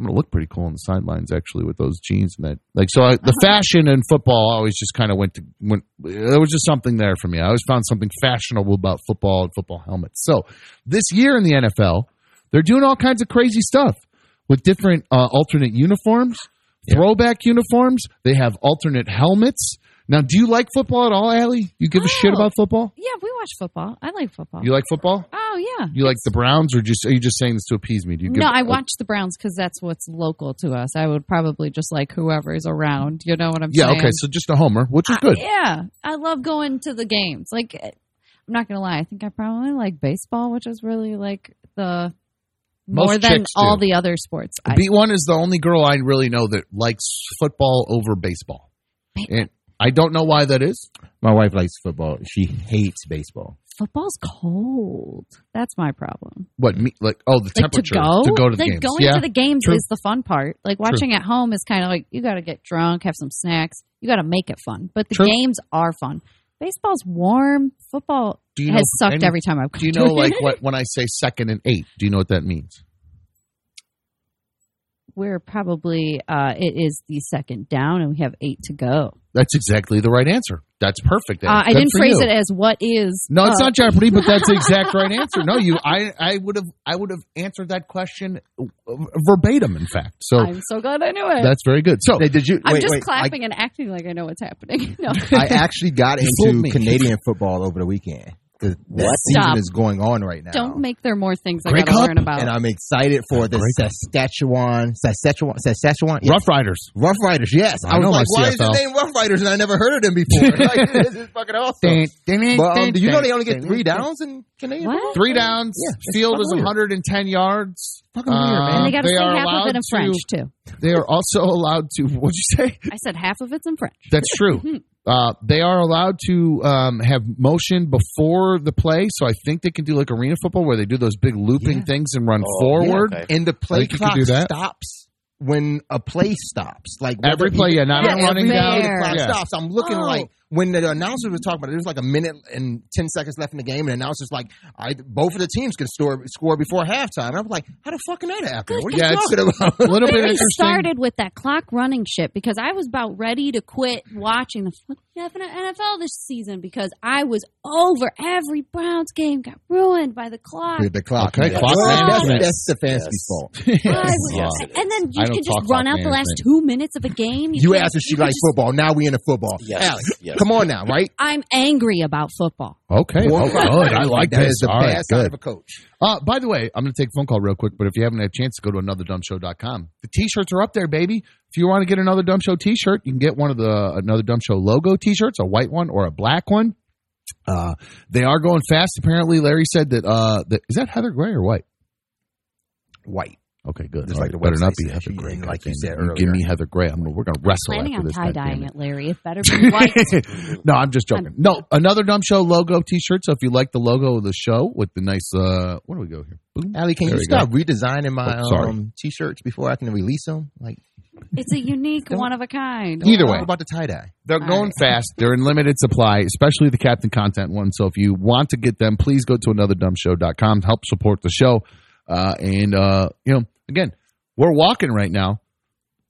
I'm gonna look pretty cool on the sidelines actually with those jeans and that. Like so, I, the fashion in football always just kind of went to went. There was just something there for me. I always found something fashionable about football and football helmets. So this year in the NFL, they're doing all kinds of crazy stuff with different uh, alternate uniforms, throwback uniforms. They have alternate helmets. Now, do you like football at all, Allie? You give a shit
Oh.
about football?
Yeah, we watch football. I like football.
You like football?
oh yeah.
You like the Browns, or just are you just saying this to appease me? Do you give,
No, I watch the Browns because that's what's local to us. I would probably just like whoever's around. You know what I'm
Yeah,
saying? Yeah.
Okay, so just a homer, which is good.
Yeah, I love going to the games. Like, eh, I'm not gonna lie, I think I probably like baseball, which is really like the
Most
more than all
do.
the other sports.
B one is the only girl I really know that likes football over baseball, and I don't know why that is.
My wife likes football. She hates baseball.
football's cold. That's my problem.
What me like? Oh, the
Like
temperature
to go,
to go to the
like
games.
going
yeah,
to the games
True.
is the fun part. Like watching at home is kind of like you got to get drunk, have some snacks. You got to make it fun. But the
True.
games are fun. Baseball's warm. Football
Do you
has
know
sucked
any-
every time I've. Come.
Do you
gone
know
to
like
it.
what when I say second and eight? Do you know what that means?
We're probably uh, it is the second down, and we have eight to go.
That's exactly the right answer. That's perfect.
Uh, I didn't phrase
you.
it as what is.
No, it's
uh,
not Jeopardy, but that's the exact right answer. No, you, I, I would have, I would have answered that question uh, verbatim. In fact, so
I'm so glad I knew it.
that's very good. So
Hey, did you?
I'm
wait,
just
wait, I-
clapping and acting like I know what's happening. No.
I actually got into. Canadian football over the weekend. The, that
What?
season
Stop.
is going on right now.
Don't make there more things I
Grey
got to
Cup?
learn about.
and I'm excited for the
Great.
Saskatchewan, Saskatchewan, Saskatchewan, yes.
Rough Riders.
Rough Riders. Yes,
I
I, was
know
like,
my
why is
CFL.
the name Rough Riders? And I never heard of them before. like, this is fucking awesome. But um, do you know they only get three downs in Canadian?
What?
football?
Three downs.
Yeah, it's
field
fucking
is
weird.
110 yards.
Fucking weird, man.
and they got to say
are
half of
allowed
it in
to-
French too.
They are also allowed to. What'd you say?
I said half of it's in French.
That's true. Uh, they are allowed to um, have motion before the play, so I think they can do like arena football where they do those big looping
Yeah.
things and run
Oh,
forward.
yeah, okay.
And the play
Like you
clock
do that?
stops when a play stops. Like
Every play,
he-
yeah, not
That's
running down.
The clock
Yeah.
stops. I'm looking
Oh.
like when the announcer was talking about it, there's like a minute and ten seconds left in the game, and the announcer's like, "I both of the teams can score score before halftime." And I'm like, "How the fuck can that happen? What are you
Yeah, it's-
talking about?"
A little bit interesting.
started with that clock running shit because I was about ready to quit watching the fucking NFL this season because I was over. Every Browns game got ruined by the clock.
the clock.
Okay,
man.
clock
Well,
management.
That's, that's the fancy's
Yes.
fault.
I was-
Yes.
And then you
I
can just run
clock
out the last two minutes of a game.
You
can't-
asked if she
you
likes
just-
football. Now we into football.
Yes.
Alex,
Yes.
Come on now, right?
I'm angry about football.
Okay,
Four
oh,
or five
good. I
minutes.
like
that
this.
is the
All right,
bad side
good.
of a coach.
Uh, by the way, I'm going to take a phone call real quick, but if you haven't had a chance to go to anotherdumbshow.com, the t-shirts are up there, baby. If you want to get another dumb show t-shirt, you can get one of the another dumb show logo t-shirts, a white one or a black one. Uh, they are going fast. Apparently, Larry said that, uh, that is that Heather Gray or white?
White.
Okay, good.
Just
All
like
right,
the
better not be
says.
Heather Gray.
and like you said
it. Give me Heather Gray. I'm, gonna, we're going to wrestle
Planning
after
on
this.
tie dyeing it, Larry. It better be white.
no, I'm just joking. No, another dumb show logo T-shirt. So if you like the logo of the show with the nice, uh, where do we go here? Boom.
Allie, can
There
you
we go.
stop redesigning my
Oh,
um, t-shirts before I can release them? Like,
it's a unique, one of a kind.
Either way.
about the tie dye?
They're
All
going
right.
fast. They're in limited supply, especially the Captain Content one. So if you want to get them, please go to anotherdumbshow.com. Help support the show. Uh, and, uh, you know, again, we're walking right now,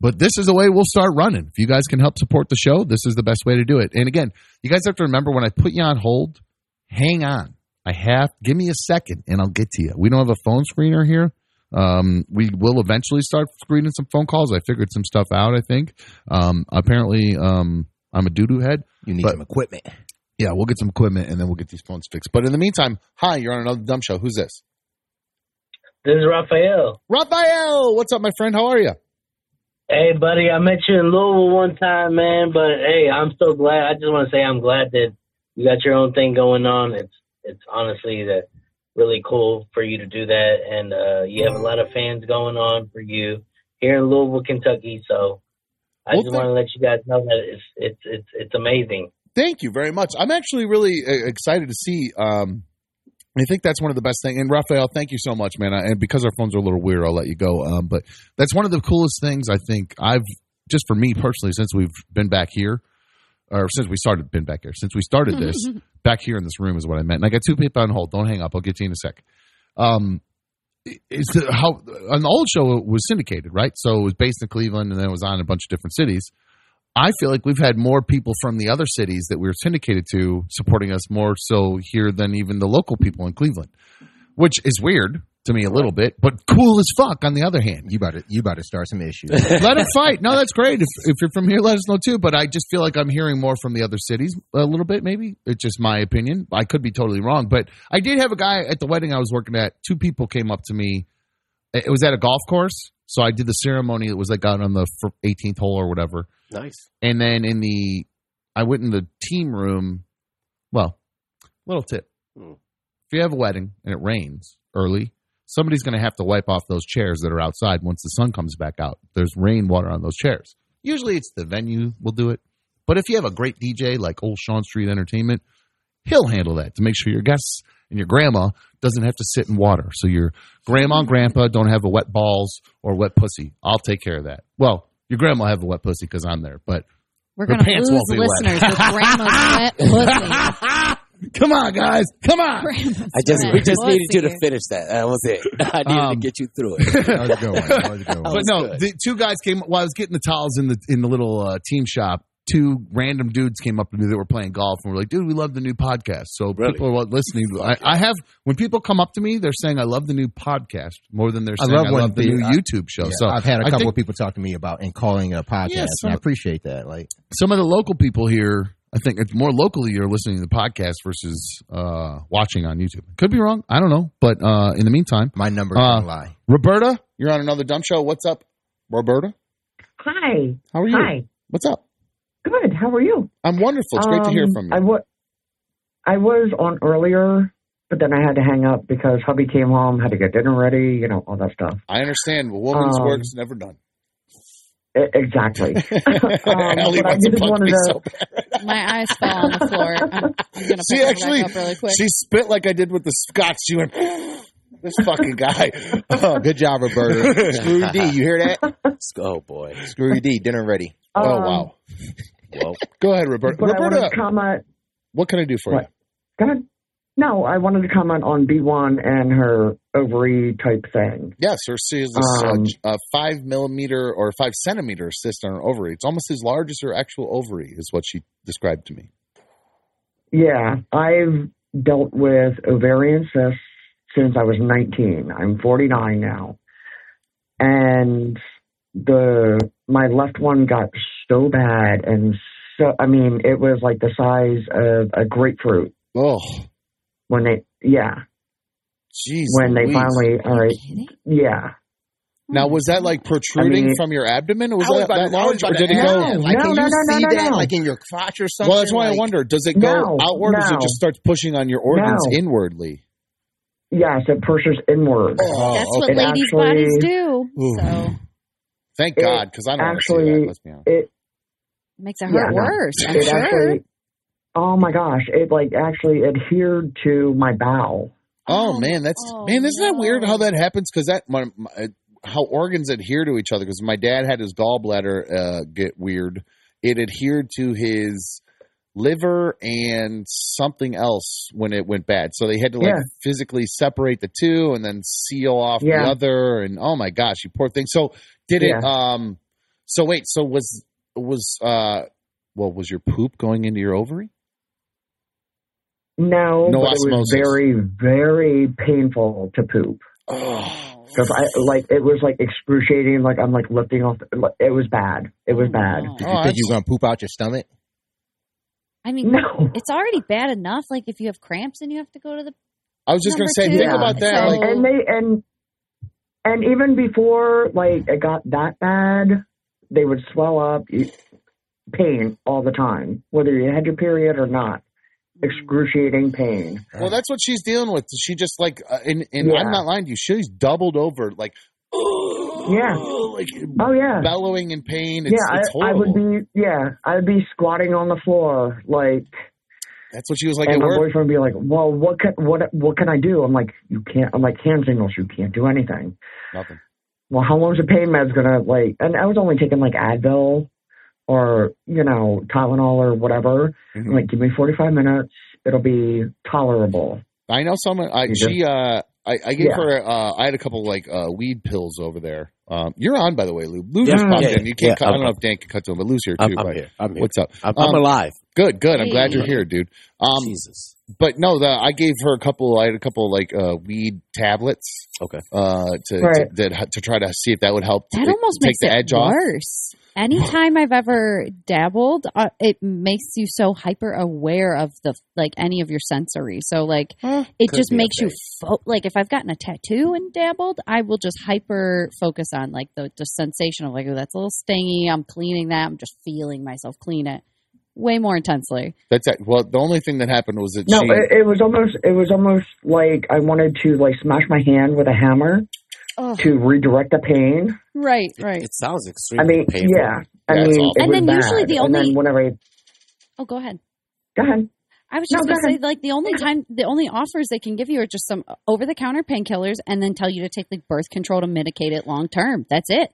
but this is the way we'll start running. If you guys can help support the show, this is the best way to do it. And again, you guys have to remember when I put you on hold, hang on. I have, give me a second and I'll get to you. We don't have a phone screener here. Um, we will eventually start screening some phone calls. I figured some stuff out, I think. Um, apparently, um, I'm a doo doo head.
You need
But-
some equipment.
Yeah, we'll get some equipment and then we'll get these phones fixed. But in the meantime, hi, you're on another dumb show. Who's this?
This is Raphael.
Raphael, what's up, my friend? How are you?
Hey, buddy, I met you in Louisville one time, man. But hey, I'm so glad. I just want to say I'm glad that you got your own thing going on. It's it's honestly that really cool for you to do that, and uh, you have a lot of fans going on for you here in Louisville, Kentucky. So I
Well,
just want to let you guys know that it's it's it's it's amazing.
Thank you very much. I'm actually really uh, excited to see. Um, I think that's one of the best things. And Raphael, thank you so much, man. I, and because our phones are a little weird, I'll let you go. Um, but that's one of the coolest things I think I've just for me personally since we've been back here, or since we started been back here, since we started this back here in this room is what I meant. And I got two people on hold. Don't hang up. I'll get to you in a sec. Um, is the, how on the old show it was syndicated, right? So it was based in Cleveland and then it was on a bunch of different cities. I feel like we've had more people from the other cities that we were syndicated to supporting us more so here than even the local people in Cleveland, which is weird to me a little bit, but cool as fuck on the other hand.
You about to you about to start some issues.
let it fight. No, that's great. If, if you're from here, let us know too. But I just feel like I'm hearing more from the other cities a little bit. Maybe it's just my opinion. I could be totally wrong, but I did have a guy at the wedding I was working at. Two people came up to me. It was at a golf course, so I did the ceremony. It was like out on the 18th hole or whatever.
Nice.
And then in the, I went in the team room. Well, little tip:
Hmm.
if you have a wedding and it rains early, somebody's going to have to wipe off those chairs that are outside once the sun comes back out. There's rainwater on those chairs. Usually it's the venue will do it. But if you have a great DJ like Old Sean Street Entertainment, he'll handle that to make sure your guests and your grandma doesn't have to sit in water. So your grandma and grandpa don't have a wet balls or wet pussy. I'll take care of that. Well, your grandma have a wet pussy because I'm there, but
We're
Her
going to
pants
lose
won't be wet.
listeners with grandma's wet pussy.
come on, guys, come on.
Grandma's
I just
wet
we just needed you to finish that. That was it. I needed
Um,
to get you through it.
That was a good one. That was a good one.
but no,
good.
the two guys came while I was getting the towels in the in the little uh, team shop. Two random dudes came up to me that were playing golf and were like, "Dude, we love the new podcast." So
Really?
people are listening. I, I have when people come up to me, they're saying, "I love the new podcast" more than they're
I
saying, "I
love
love,
when
the
the-
new
I-
YouTube show."
Yeah,
so
I've had a couple
think
of people talk to me about and calling it a podcast,
Yeah,
and I appreciate that. Like,
some of the local people here, I think it's more locally you're listening to the podcast versus uh, watching on YouTube. Could be wrong. I don't know. But uh, in the meantime,
my number
Uh,
don't lie.
Roberta, you're on another dumb show. What's up, Roberta?
Hi.
How are you?
Hi.
What's up?
Good. How are you?
I'm wonderful. It's great to hear
Um,
from you.
I was on earlier, but then I had to hang up because hubby came home, had to get dinner ready, you know, all that stuff.
I understand. A woman's
Um,
work's never done.
Exactly.
Ellie
but I
wants to punch me
to-
so bad.
My eyes fell on the floor. I'm going to
She actually,
it back up really quick.
she spit like I did with the scotch. She went, this fucking guy.
Good job, Roberta. Screwy D, you hear that?
oh boy.
Screwy D, dinner ready.
Oh,
Um,
wow.
Well,
Go ahead, Roberta.
But I wanted
Roberta,
to comment.
what can I do for
What? Go ahead. No, I wanted to comment on B1 and her ovary type thing.
Yes, her she has this
Um,
uh, a five millimeter or five centimeter cyst on her ovary. It's almost as large as her actual ovary, is what she described to me.
Yeah, I've dealt with ovarian cysts since I was 19. I'm 49 now. And the my left one got so bad and so I mean it was like the size of a grapefruit
Oh,
when they yeah,
jeez.
when they
Louise.
finally all right, yeah.
Now, was that like protruding
I mean-
from your abdomen, or was
I was
that, that
to-
large, or did it go?
that. Like,
No,
can
no,
you
no, no,
see
no,
that,
no.
like in your crotch or something?
Well, that's why I wonder: does it go
No,
outward, or does it just start pushing on your organs
No.
inwardly?
Yes, it pushes inward.
Oh, oh,
That's what
It
ladies'
actually-
bodies do.
Ooh.
So
Thank
It
God, because I don't want see
actually-
that. Let's be honest.
It
it makes it
Yeah,
hurt
no.
worse, I'm
it
sure.
actually Oh my gosh, it like actually adhered to my bowel.
Oh,
Oh,
man, that's
oh,
man, isn't that weird how that happens? Because that my, my, how organs adhere to each other. Because my dad had his gallbladder uh, get weird. It adhered to his liver and something else when it went bad. So they had to like
Yeah.
physically separate the two and then seal off the other. And oh my gosh, you poor thing. So did it? Um. So wait. So was was uh. Well, was your poop going into your ovary?
No,
No
but it was very, very painful to poop
Oh.
because I like it was like excruciating. Like I'm like lifting off. like, It was bad. It was
Oh,
bad.
no.
Did
Oh,
you think you were gonna poop out your stomach?
I mean,
No,
it's already bad enough. Like if you have cramps and you have to go to the
I was just going to say,
two.
think about that.
So-
Like,
and they and and even before like it got that bad, they would swell up, pain all the time, whether you had your period or not. Excruciating pain.
Well, that's what she's dealing with. She just like, uh, and, and
Yeah.
I'm not lying to you. She's doubled over, like,
Yeah.
like
Oh yeah.
bellowing in pain. It's,
yeah,
it's
I, I would be. Yeah, I'd be squatting on the floor, like,
That's what she was like
and my
work.
boyfriend would be like, "Well, what can what what can I do?" I'm like, "You can't." I'm like, hand signals. You can't do anything.
Nothing.
Well, how long's the pain med's gonna like? And I was only taking like Advil, or you know Tylenol or whatever.
Mhm.
Like, give me 45 minutes. It'll be tolerable.
I know someone. I, she uh, I, I gave
Yeah.
her. Uh, I had a couple like uh, weed pills over there. Um, you're on, by the way, Lou. Lou
Yeah,
just popped
yeah,
in. You can't.
yeah,
cut, I don't know if Dan can cut to him, but Lou's here too.
I'm, I'm
right?
here. I'm here.
What's up?
I'm, I'm
Um,
alive.
Good, good. I'm
Hey.
glad you're here, dude. Um,
Jesus.
but no, the, I gave her a couple. I had a couple like uh, weed tablets.
Okay.
Uh, to,
Right.
to that- to try to see if that would help.
That
to
almost
take
makes
the
it
edge off.
Worse. Anytime I've ever dabbled, uh, it makes you so hyper aware of the like any of your sensory. So like it just makes you
thing.
fo- like if I've gotten a tattoo and dabbled, I will just hyper focus on like the, the sensation of like oh that's a little stingy. I'm cleaning that. I'm just feeling myself clean it way more intensely.
That's it. Well, the only thing that happened was that
No,
she.
it, it was almost it was almost like I wanted to like smash my hand with a hammer
Oh,
to redirect the pain.
right, right.
It sounds
I
extremely
mean,
painful.
yeah. I
Yeah, it's
mean, it
And
was
then usually the
and
only-
whenever I,
Oh, go ahead.
go ahead.
I was just
go
gonna say, like the only time, the only offers they can give you are just some over-the-counter painkillers, and then tell you to take like birth control to mitigate it long term. That's it.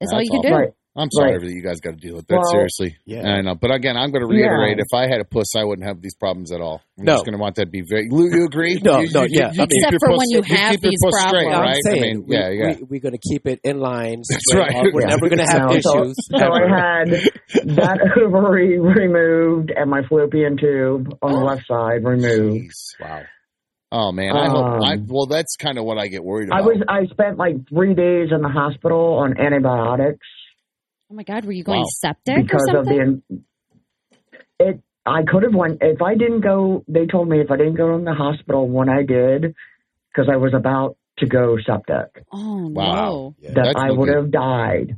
That's all you can
awful.
do.
Right.
I'm sorry
Right.
that you guys got to deal with that.
Well,
seriously,
Yeah.
I know. But again, I'm going to
Yeah.
reiterate: if I had a puss, I wouldn't have these problems at all. I'm
No.
just going to want that to be very. Lou, you agree?
No,
you,
no,
you-
yeah.
you
I mean-
Except for
puss-
when you have
keep your
these
puss straight,
problems.
I'm
right?
saying,
I mean,
we,
yeah, yeah.
We, we're going to keep it in line.
That's
straight
right.
up. We're
Yeah.
never going to have
No, so-
issues.
So I had that ovary removed and my fallopian tube on the left side removed.
Jeez.
wow.
Oh man, I hope.
Um,
I, well, that's kind of what I get worried
I
about.
was I spent like three days in the hospital on antibiotics
Oh my God, were you going
Wow.
septic or
because of the it. I could have went if I didn't go. They told me if I didn't go in the hospital when I did, because I was about to go septic,
oh
Wow.
no.
Yeah.
that
That's
I would
good.
have died.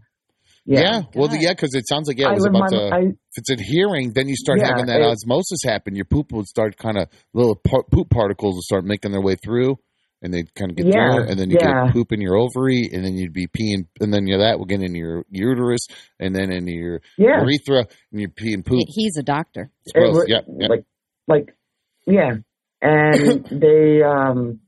yeah.
Yeah.
Well,
God.
yeah, because it sounds like yeah, it was about
my,
to.
I,
if it's adhering, then you start
Yeah,
having that
it-
osmosis happen. Your poop will start kind of little par- poop particles will start making their way through, and they'd kind of get
Yeah,
through, and then you
yeah.
get poop in your ovary, and then you'd be peeing, and then you that would get in your uterus, and then in your
yeah.
urethra, and you're peeing poop.
He's a doctor.
It
yeah, yeah.
Like, like, yeah. And they, um,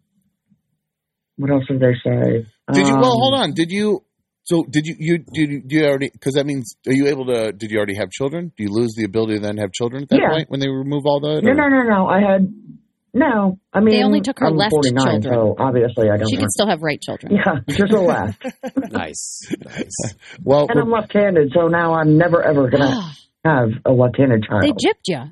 what else did they say?
Did you? Well,
Um,
hold on. Did you? So did you? You did you, do you already? Because that means are you able to? Did you already have children? Do you lose the ability to then have children at that
Yeah.
point when they remove all the?
No, no, no, no. I had, no. I mean, they
only took her
I'm
left
49,
children.
so obviously I don't
She
have-
can still have right children.
Yeah, just a left.
Nice. Nice.
Well,
and I'm left-handed, so now I'm never ever gonna have a left-handed child.
they gypped you.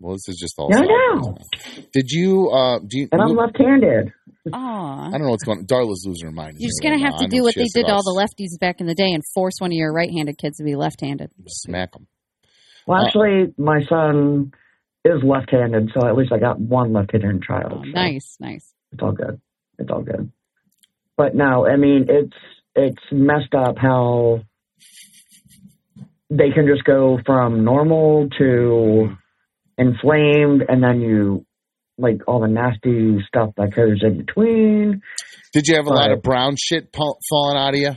well, this is just all.
No, I
sideways.
know.
Did you? Uh, do you?
And I'm left-handed.
Aw.
I don't know what's going. on. Darla's losing her mind.
You're just gonna
right
have
now.
to do what they did to all the lefties back in the day and force one of your right-handed kids to be left-handed.
Smack them.
Well,
Uh,
actually, my son is left-handed, so at least I got one left-handed child.
Oh,
so
nice, nice.
It's all good. It's all good. But no, I mean, it's it's messed up how they can just go from normal to inflamed, and then you like all the nasty stuff that goes in between.
Did you have a lot of brown shit pa- falling out of you?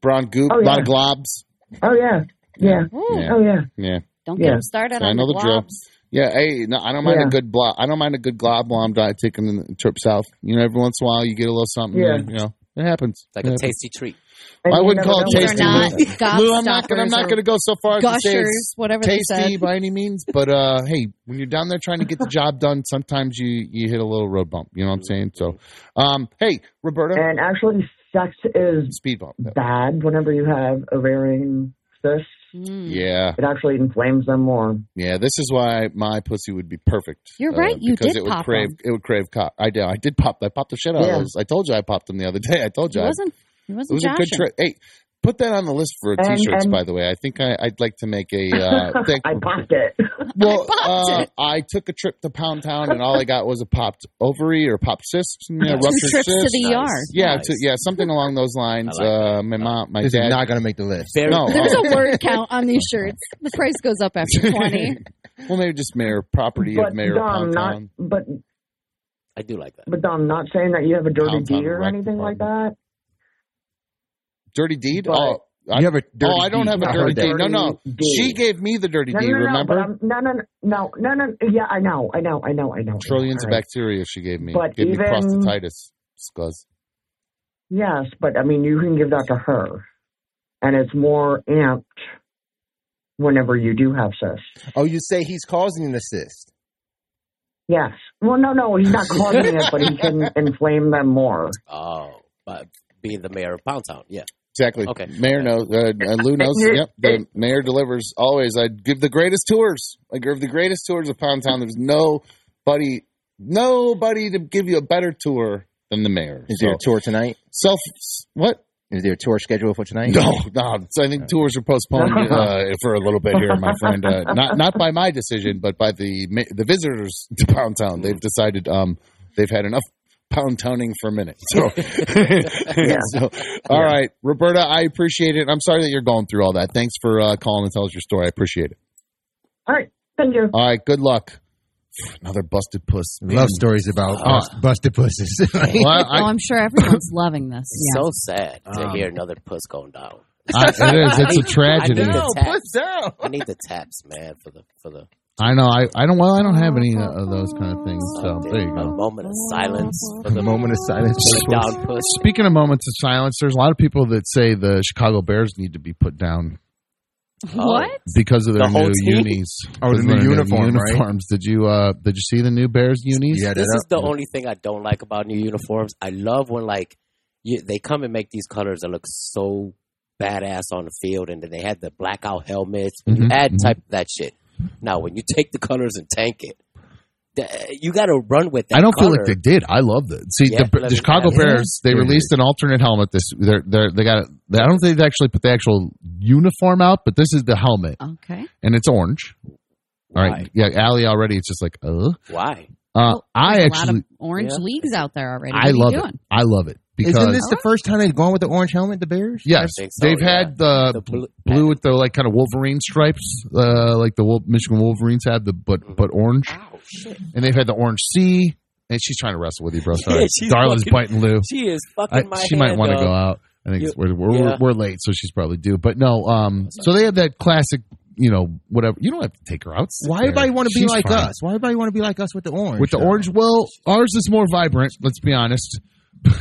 Brown goop,
Oh,
a lot
yeah.
of globs.
Oh yeah, yeah,
Yeah.
oh yeah.
Yeah,
Don't get them started
I
on
know
the
the drill.
Globs.
yeah. Hey, no, I don't mind
Yeah.
a good blob. I don't mind a good glob while I'm di- taking the trip south. You know, every once in a while you get a little something.
Yeah.
You know, it happens.
Like
It
a
happens.
tasty treat.
And
I wouldn't call it
know
These
what
are not
tasty. Lou, I'm not gonna. I'm not gonna go so far as to say
gushers,
it's
whatever they
tasty
said.
by any means, but uh, hey, when you're down there trying to get the job done, sometimes you you hit a little road bump. You know what I'm saying? So, um, hey, Roberta,
And actually, sex is
speed bump.
bad whenever you have ovarian cysts.
Mm.
Yeah,
It actually inflames them more.
yeah. This is why my pussy would be perfect.
You're
uh,
right, you
because
did
it would
pop
crave.
them.
It would crave cock. I did. I did pop. I popped the shit out
Yeah.
of those. I told you I popped them the other day. I told
He
you. I-
wasn't.
It
wasn't it
was a good
joshing.
trip. Hey, put that on the list for t-shirts.
and-
by the way, I think I, I'd like to make a. Uh, thank-
I popped it.
Well,
I
uh. I took a trip to Pound Town, and all I got was a popped ovary or popped cyst, you know,
Two
ruptured
trips to the
Nice.
ER.
yeah,
Nice.
to, yeah, something along those lines.
Like
uh, my mom, my
This
dad.
is not going to make the list.
Very,
No.
There's
Oh.
a word count on these shirts. The price goes up after 20.
well, maybe just mayor property
but
of mayor of
Dom,
Pound
not
Town.
but
I do like that.
but Dom, not saying that you have a dirty
Pound
deed or
Rec
anything like that.
Dirty deed.
But-
oh, I,
You have a dirty
oh, I don't
deed.
have a dirty
heard that.
deed. No, no,
Dirty
she gave me the dirty
No,
deed.
no, no,
remember?
Um, no, no, no, no, no, no. Yeah, I know, I know, I know, I know.
Trillions of bacteria she gave me.
But
gave me
even-
prostatitis. Scuzz.
Yes, but I mean, you can give that to her, and it's more amped whenever you do have cysts.
Oh, you say he's causing the cyst.
Yes. Well, no, no, he's not causing it, but he can inflame them more.
Oh, but being the mayor of Pound Town, yeah.
Exactly.
Okay.
Mayor knows. Uh, uh, Lou knows. Yep. The mayor delivers always. I give the greatest tours. I give the greatest tours of Pound Town. There's nobody, nobody to give you a better tour than the mayor.
Is there a tour tonight?
self? What?
Is there a tour scheduled for tonight?
No, no. So I think tours are postponed uh, for a little bit here, my friend. Uh, not not by my decision, but by the the visitors to Pound Town. They've decided um, they've had enough pound towning for a minute. So, so all right, Roberta, I appreciate it. I'm sorry that you're going through all that. Thanks for uh, calling and tell us your story. I appreciate it.
All right. Thank you.
All right, good luck. Another busted puss.
Love stories about
Oh.
bust, busted pussies.
Well, I,
oh, I'm sure everyone's loving this.
It's so sad to
Um,
hear another puss going down.
I, it is. It's It's
a
tragedy.
need the taps.
puss down.
I need the taps, man, for the for the
I know. I, I don't. Well, I don't have any uh, of those kind of things. So there you go.
a moment of silence for the
moment of silence.
down puss.
Speaking of moments of silence, there's a lot of people that say the Chicago Bears need to be put down
What?
because of their
The whole
new
team?
unis.
Oh, the
Because of
new
their
uniform, right?
uniforms. Did you uh did you see the new Bears unis?
Yeah,
This
that
is the only thing I don't like about new uniforms. I love when like you, they come and make these colors that look so badass on the field, and then they had the blackout helmets. When
Mhm,
you add
mhm.
type of that shit. Now, when you take the colors and tank it, you got to run with that.
I don't feel like they did. I love it. See,
Yeah,
the,
let
the Chicago. Bears they
Yeah.
released an alternate helmet. This they're, they're they got. They, I don't think they actually put the actual uniform out, but this is the helmet,
Okay.
and it's orange. All right,
Why?
yeah, Allie already. It's just like, uh,
Why?
Uh
Well,
I
there's a lot
actually,
of orange
Yeah.
leagues out there already.
I
What are
love
you
it.
doing?
I love it because
Isn't this the first time they've gone with the orange helmet, the Bears?
Yes,
so,
they've
yeah.
had the,
The blue-
blue with the like kind of Wolverine stripes, uh, like the Michigan Wolverines had the but
Mm-hmm.
but orange,
Ow, shit.
and they've had the orange C. And she's trying to wrestle with you, bro. Sorry,
Yeah,
Darla's
fucking-
biting Lou.
She is fucking
I,
my
she might want to go out. I think
You-
it's, we're, we're,
yeah.
we're late, so she's probably due. But no, um, so they have that classic, you know, whatever. You don't have to take her out.
Why
there.
everybody want to be
She's
like
fine.
us? Why everybody want to be like us with the orange?
With the orange, well, ours is more vibrant. Let's be honest.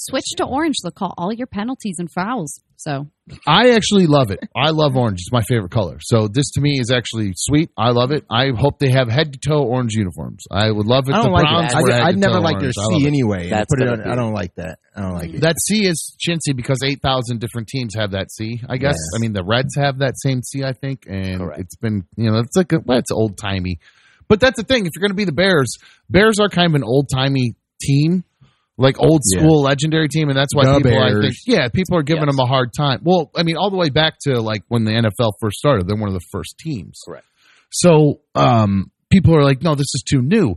Switch to orange. They'll call all your penalties and fouls. So
I actually love it. I love orange. It's my favorite color. So this to me is actually sweet. I love it. I hope they have head to toe orange uniforms. I would love it.
I
the
don't like
Browns
it.
were
I,
head
I
to
never
toe
liked their
orange. I love
C
it.
anyway.
That's
Put it on,
be-
I don't like that. I don't like it.
That C is chintzy because eight thousand different teams have that C. I guess.
Yes.
I mean, the Reds have that same C. I think, and
Correct.
it's been you know it's like a, well, it's old timey. But that's the thing. If you're going to be the Bears, Bears are kind of an old timey team, like old
Yeah.
school legendary team, and that's why
The
people I think yeah people are giving
Yes.
them a hard time. Well, I mean, all the way back to like when the NFL first started, they're one of the first teams.
Correct.
So um, people are like, no, this is too new.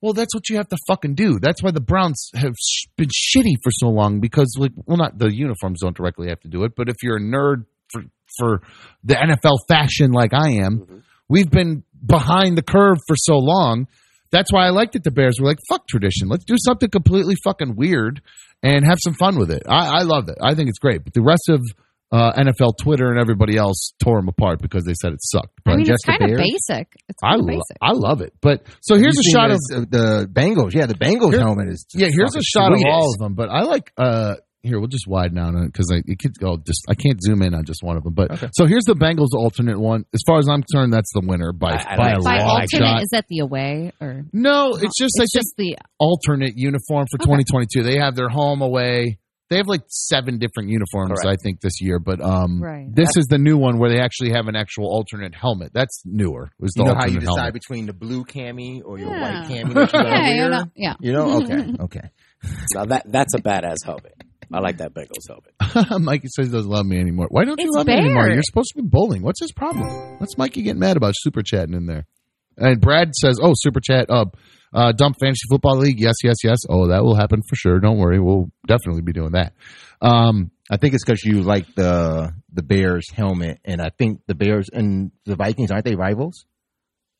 Well, that's what you have to fucking do. That's why the Browns have sh- been shitty for so long because, like, well, not the uniforms don't directly have to do it, but if you're a nerd for for the NFL fashion like I am,
Mhm.
we've been behind the curve for so long. That's why I liked it. The Bears were like, "Fuck tradition. Let's do something completely fucking weird and have some fun with it." I, I love it. I think it's great. But the rest of uh, NFL Twitter and everybody else tore them apart because they said it sucked. But
I mean,
just
it's kind of basic. It's
I lo-
basic.
I love it. But so here's a shot of
this, uh, the Bengals. Yeah, the Bengals
Here-
helmet is.
yeah. Here's a shot of all of them. But I like uh here we'll just widen out on it because it could go just I can't zoom in on just one of them. But
Okay.
so here's the Bengals alternate one. As far as I'm concerned, that's the winner by
I- I
by
like
a
By
long
alternate,
shot.
is that the away or
No, it's just I
it's
think
just the
alternate uniform for
Okay.
2022. They have their home away. They have like seven different uniforms,
Correct.
I think, this year. But um,
Right.
this is the new one where they actually have an actual alternate helmet. That's newer. Was the
You know how
alternate
you decide
helmet.
between the blue cami or your
Yeah.
white cami that you
yeah,
wear?
you know, yeah.
You know? Okay, okay.
Now that that's a badass helmet. I like that Bengals helmet.
Mikey says he doesn't love me anymore. Why don't you
It's
love me anymore? You're supposed to be bowling. What's his problem? What's Mikey getting mad about super chatting in there? And Brad says, "Oh, super chat, uh, uh, dump fantasy football league. Yes, yes, yes. Oh, that will happen for sure. Don't worry, we'll definitely be doing that. Um,
I think it's because you like the the Bears helmet, and I think the Bears and the Vikings aren't they rivals?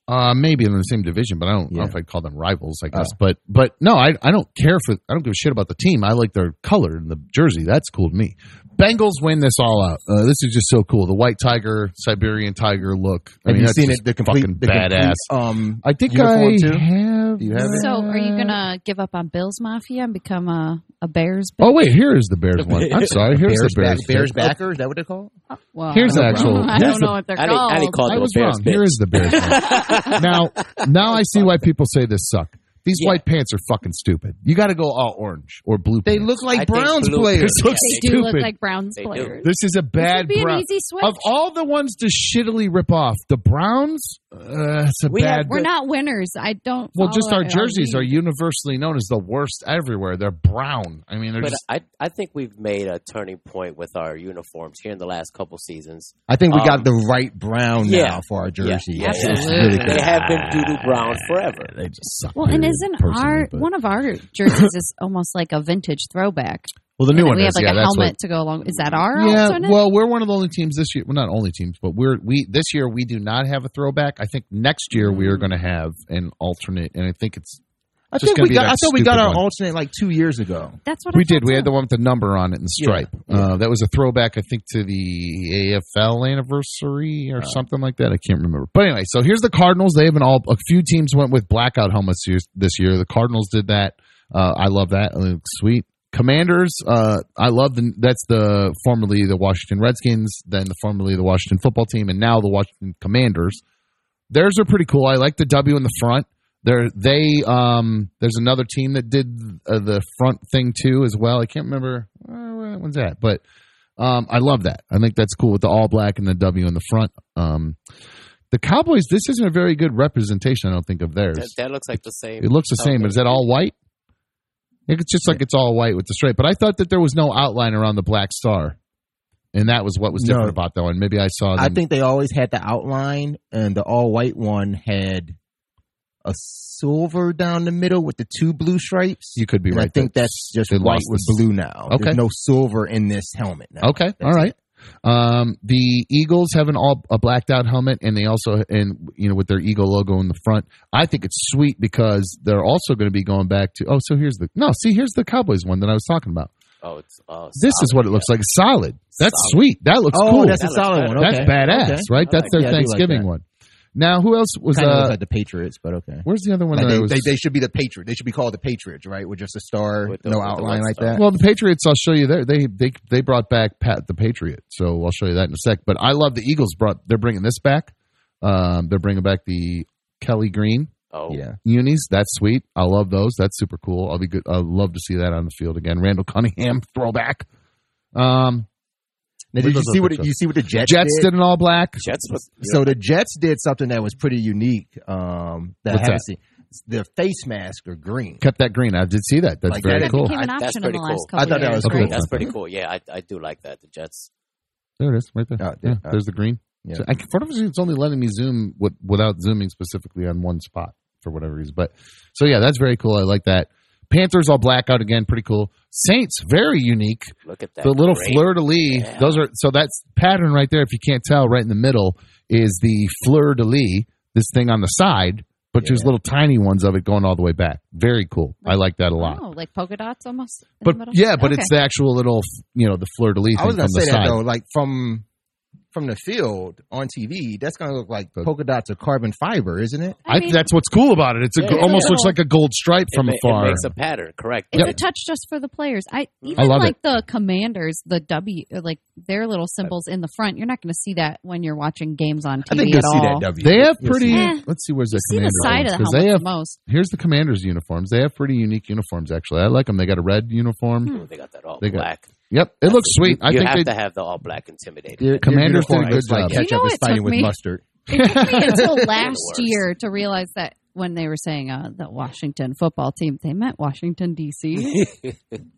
Uh, maybe in the same division, but I don't know if I'd call them rivals. I guess,
Oh.
but but no, I I don't care for I don't give a shit about the team. I like their color and the jersey. That's cool to me. Bengals win this all out. Uh, this is just so cool. The white tiger, Siberian tiger look. I
Have
mean,
you
that's
seen it? The complete,
fucking
the
badass.
complete, um,
I think I
too?
have.
You have it?
So, are you gonna give up on Bills Mafia and become a a Bears?
Oh wait, here is the Bears one. I'm sorry. Here's
Bears,
the Bears.
back, Bears backer. Is that what they call? it?
Well,
Here's the
I don't
actual-
I
here's
don't
the-
know what they're
I didn't, I
called.
I was
Bears
wrong. Here
bitch.
is the Bears. one. now, now I see why people say this suck. These
Yeah.
white pants are fucking stupid. You got to go all orange or blue.
They
pants.
look like
think
Browns
blue-
players.
This looks
They do look like Browns
They do.
players.
This is a
This
bad
would be an
brown.
easy switch.
Of all the ones to shittily rip off, the Browns, uh, it's a
We
bad.
have-
We're not winners. I don't.
well, just our jerseys are universally known as the worst everywhere. They're brown. I mean, they're
But
just.
I, I think we've made a turning point with our uniforms here in the last couple seasons.
I think we got
Um,
the right brown
yeah.
now for our jersey.
Yeah,
It's
absolutely.
really
They have been doo doo brown forever.
they just suck.
Well, and
period,
isn't
personally,
our
but-
one of our jerseys is almost like a vintage throwback?
well the new one
we
is
have like
yeah,
a helmet
what-
to go along. Is that our
Yeah,
alternate?
well, we're one of the only teams this year. Well, not only teams, but we're we this year we do not have a throwback. I think next year we
Mm.
are going to have an alternate, and I think it's
I
just
think we got. I thought we got
stupid
our
one.
alternate like two years ago.
That's what I
we did.
thought
We had the one with the number on it and the stripe.
Yeah.
Uh, that was a throwback, I think, to the AFL anniversary
Uh.
or something like that. I can't remember. But anyway, so here's the Cardinals. They have an all. A few teams went with blackout helmets here- this year. The Cardinals did that. Uh, I love that. It looks sweet. Commanders. Uh, I love the. That's the formerly the Washington Redskins, then the formerly the Washington Football Team, and now the Washington Commanders. Theirs are pretty cool. I like the W in the front. There, they um, there's another team that did uh, the front thing too as well. I can't remember uh, where one's that, but um, I love that. I think that's cool with the all black and the W in the front. Um, the Cowboys, this isn't a very good representation. I don't think of theirs.
That, that looks like the same.
It looks the same, but is that all white? It's just like it's all white with the stripe. But I thought that there was no outline around the black star, and that was what was different
No.
about that one. Maybe I saw. Them.
I think they always had the outline, and the all white one had a silver down the middle with the two blue stripes.
you could be
And
right.
I think
there.
that's just white
lost
with
the
blue now.
Okay.
There's no silver in this helmet now.
Okay,
That's
all right.
it.
Um, the Eagles have an all a blacked out helmet, and they also and you know with their eagle logo in the front. I think it's sweet because they're also going to be going back to. Oh, so here's the no. See, here's the Cowboys one that I was talking about.
Oh, it's uh,
This is what it looks like. Solid. That's
Solid.
sweet. That looks
Oh,
cool.
that's a
That looks
solid
better.
one.
That's badass,
Okay.
right? That's
like
their.
Yeah, I do like
Thanksgiving
that.
one. Now, who else was?
Kind of
Uh,
looks like the Patriots, but okay.
where's the other one?
Like
that
they,
was,
they, they should be the Patriot. They should be called the Patriots, right? With just a star,
the-
no outline like
star.
that.
Well, the Patriots, I'll show you there. They they they brought back Pat the Patriot, so I'll show you that in a sec. But I love the Eagles brought. They're bringing this back. Um, they're bringing back the Kelly Green
Oh,
yeah.
unis. That's sweet. I love those. That's super cool. I'll be good. I'd love to see that on the field again. Randall Cunningham throwback. Um,
Now, did you see what you see what the Jets,
Jets
did?
did an all black.
Jets was
So the Jets did something that was pretty unique. Um, that
What's
I haven't
that?
seen. Their face mask are green.
Cut that green. I did see that. That's
Like
very
that-
cool.
I- that's
option in the
pretty cool.
I thought that was
Okay.
cool.
That's pretty cool. Yeah, I, I do like that. The Jets.
There it is, right there.
Oh,
yeah,
there-
there's the green.
Yeah.
So I, for some reason, it's only letting me zoom with, without zooming specifically on one spot for whatever reason. But so yeah, that's very cool. I like that. Panthers all blackout again, pretty cool. Saints very unique.
Look at that.
the little fleur de lis.
Yeah.
Those are so that's pattern right there. If you can't tell, right in the middle is the fleur de lis. This thing on the side, but there's little tiny ones of it going all the way back. Very cool. I like that a lot.
Oh, like polka dots almost.
But yeah, but
Okay.
it's the actual little, you know, the fleur de lis
I was gonna
the
say
side.
though, like from from the field on TV, that's gonna look like polka dots or carbon fiber, isn't it?
I,
mean,
that's what's cool about it. It's a,
Yeah, it's
almost
a
looks like a gold stripe
It
from
ma-
afar.
It makes a pattern, correct?
It's
Yep.
a touch just for the players. I even
love
like the commanders, the W, like their little symbols in the front. You're not going to see that when you're watching games on TV
I think you'll
at
see
all.
that W.
They have
You'll
pretty.
see
Eh.
Let's see where's the
See the
commander
side of the
because
helmet
they have.
the most.
Here's the commanders' uniforms. They have pretty unique uniforms. Actually, I like them. They got a red uniform.
Hmm.
Ooh, they got that all
They got-
black.
Yep, it looks sweet. I
you
think
have
they.
to have the all black intimidating.
Their,
Commanders
their
did a
uniform
good
looks like
job.
You know
is
it
fighting
took
with
me-
mustard.
It took me until
The
last year to realize that when they were saying uh, the Washington football team, they meant Washington D.C.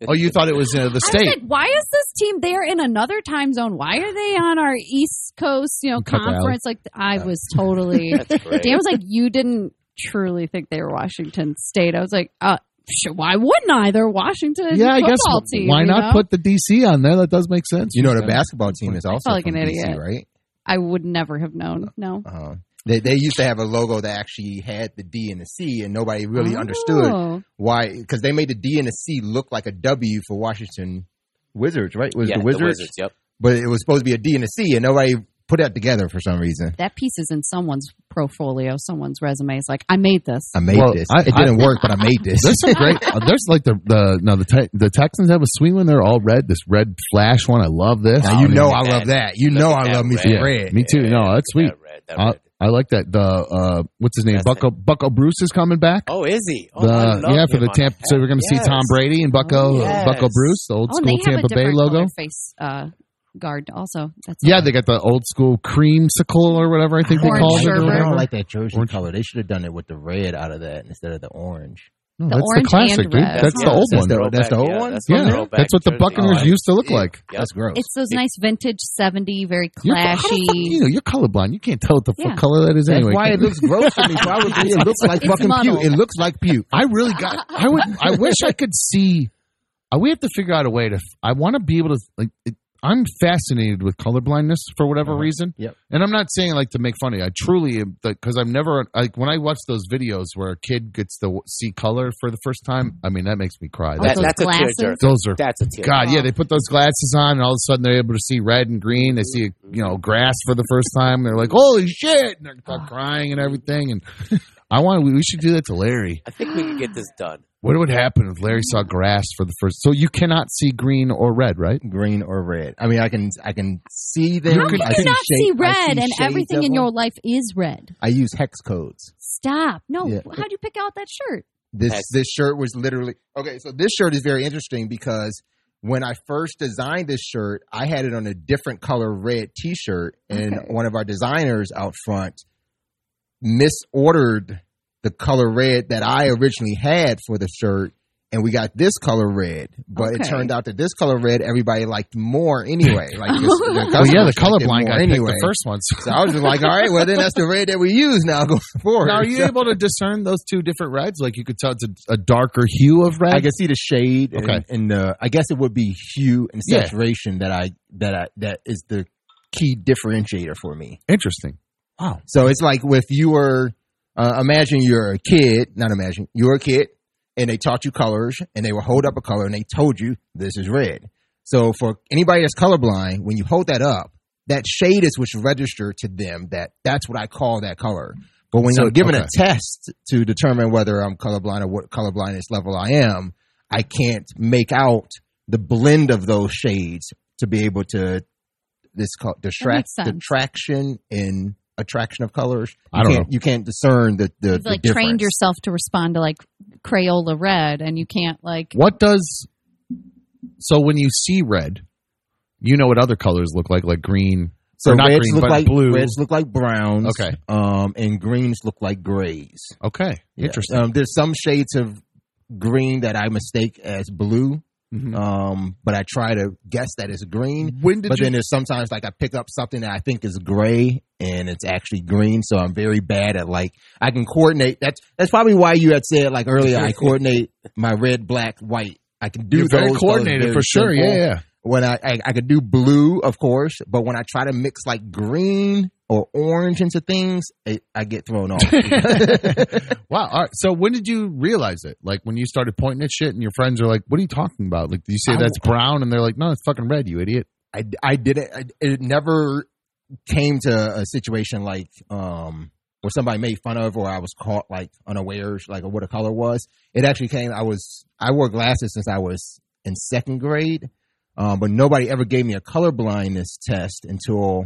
oh, you thought it was uh, the
I was
state?
like, why is this team there in another time zone? Why are they on our East Coast, you know,
Cut
conference? Like, I was totally. Dan was like, you didn't truly think they were Washington State. I was like, uh, sure, why wouldn't I? They're Washington
yeah, I guess.
team.
Why not
know?
put the DC on there? That does make sense.
You know, the
Yeah.
basketball team is also
felt like
from
an
DC,
idiot.
right?
I would never have known. No.
Uh, they they used to have a logo that actually had the D and the C, and nobody really understood
Oh.
why because they made the D and the C look like a W for Washington Wizards, right? Was
yeah,
the Wizards?
Wizards. Yep.
but it was supposed to be a D and a C, and nobody put that together for some reason.
That piece is in someone's portfolio, someone's resume. It's like I made this.
I made
Well,
this.
I-
it didn't
I-
work, but I made this.
There's some great. uh, there's like the the no the Te- the Texans have a sweet one. They're all red. This red flash one. I love this.
Now you
Oh,
know I love
that.
that. You
Look
know I
that
love me
red.
some
Yeah,
red.
me too. No, that's sweet.
That red, that
I,
red.
I like that. The uh, what's his name?
That's
Bucco Bucco Bruce is coming back.
Oh, is he? Oh,
the yeah for the
on
Tampa. So we're going to
Yes.
see Tom Brady and Bucco
Yes.
Bucco Bruce, the old
oh,
school Tampa Bay logo.
face uh, guard also. That's
Yeah, they got the old school creamsicle or whatever I think they
Orange
called it.
I don't like that jersey
Orange.
color. They should have done it with the red out of that instead of the orange.
No,
The
that's
orange
the classic, dude.
red.
That's the old
that's
one.
the- that's the old
yeah,
one?
That's the
Yeah, that's what the. Buccaneers
Oh,
used to look
yeah.
like.
Yep.
That's gross.
It's those nice vintage '70, very
You're, fuck,
clashy.
you know, you're colorblind. You can't tell what the
Yeah.
fuck color that is
That's
anyway.
why it looks gross to me. Probably it looks like
It's
fucking
muddled.
puke. It looks like puke.
I really got. I would. I wish I could see. We have to figure out a way to. I want to be able to like. It, I'm fascinated with colorblindness for whatever
Uh-huh.
reason.
Yep.
And I'm not saying like to make funny. I truly am because I've never like when I watch those videos where a kid gets to see color for the first time. I mean that makes me cry.
Oh,
That,
those
that's a
glasses?
tearjerker.
Those are
That's a tear.
God, yeah, they put those glasses on, and all of a sudden they're able to see red and green. They see, you know, grass for the first time. They're like, "Holy shit!" And they're crying and everything. And I want, we should do that to Larry.
I think we can get this done.
What would happen if Larry saw grass for the first? So you cannot see green or red, right?
Green or red. I mean, I can I can see them.
How can
I
you
see
not
shape-
see red
see
and everything in
them.
your life is red?
I use hex codes.
Stop. No.
Yeah.
How'd you pick out that shirt?
This
Hex.
this shirt was literally okay. So this shirt is very interesting because when I first designed this shirt, I had it on a different color red T-shirt, and
Okay.
one of our designers out front misordered the color red that I originally had for the shirt. And we got this color red, but it turned out that this color red everybody liked more anyway. Like this, the oh,
Well, yeah, the
customers liked it
colorblind guy
anyway.
picked the first one.
So I was just like, all right, well then that's the red that we use now going forward.
Now, are you
So
able to discern those two different reds? Like you could tell it's a, a darker hue of red.
I can see the shade
Okay.
and, and the I guess it would be hue and
Yeah.
saturation that I that I that is the key differentiator for me.
Interesting. Wow.
So it's like if you were uh, imagine you're a kid, not imagine you're a kid, and they taught you colors, and they will hold up a color, and they told you this is red. So for anybody that's colorblind, when you hold that up, that shade is what's registered to them. That that's what I call that color. But when
So-
I'm given
okay.
a test to determine whether I'm colorblind or what colorblindness level I am, I can't make out the blend of those shades to be able to this called distract
makes sense.
Detraction and attraction of colors.
I
You
don't
can't, You can't discern the the,
You've
the
like
difference.
trained yourself to respond to like Crayola red, and you can't like.
What does so when you see red, you know what other colors look like, like green.
So
or not
reds
green,
look
but
like
blue.
reds look like browns.
Okay.
Um, and greens look like grays.
Okay,
Yeah.
interesting.
Um, there's some shades of green that I mistake as blue.
Mhm.
Um, but I try to guess that it's green.
When did
but
you?
then there's sometimes like I pick up something that I think is gray and it's actually green. So I'm very bad at like I can coordinate. That's that's probably why you had said like earlier I coordinate my red, black, white. I can do
You're very coordinated
very
for sure.
simple.
Yeah, yeah.
When I, I I could do blue, of course, but when I try to mix like green or orange into things, it, I get thrown off.
wow. All right. So when did you realize it? Like when you started pointing at shit, and your friends are like, "What are you talking about?" Like, do you say
I-
that's brown, and they're like, "No, it's fucking red, you idiot."
I, I didn't. I, it never came to a situation like um where somebody made fun of or I was caught like unawares like what a color was. It actually came. I was I wore glasses since I was in second grade, um, but nobody ever gave me a color blindness test until.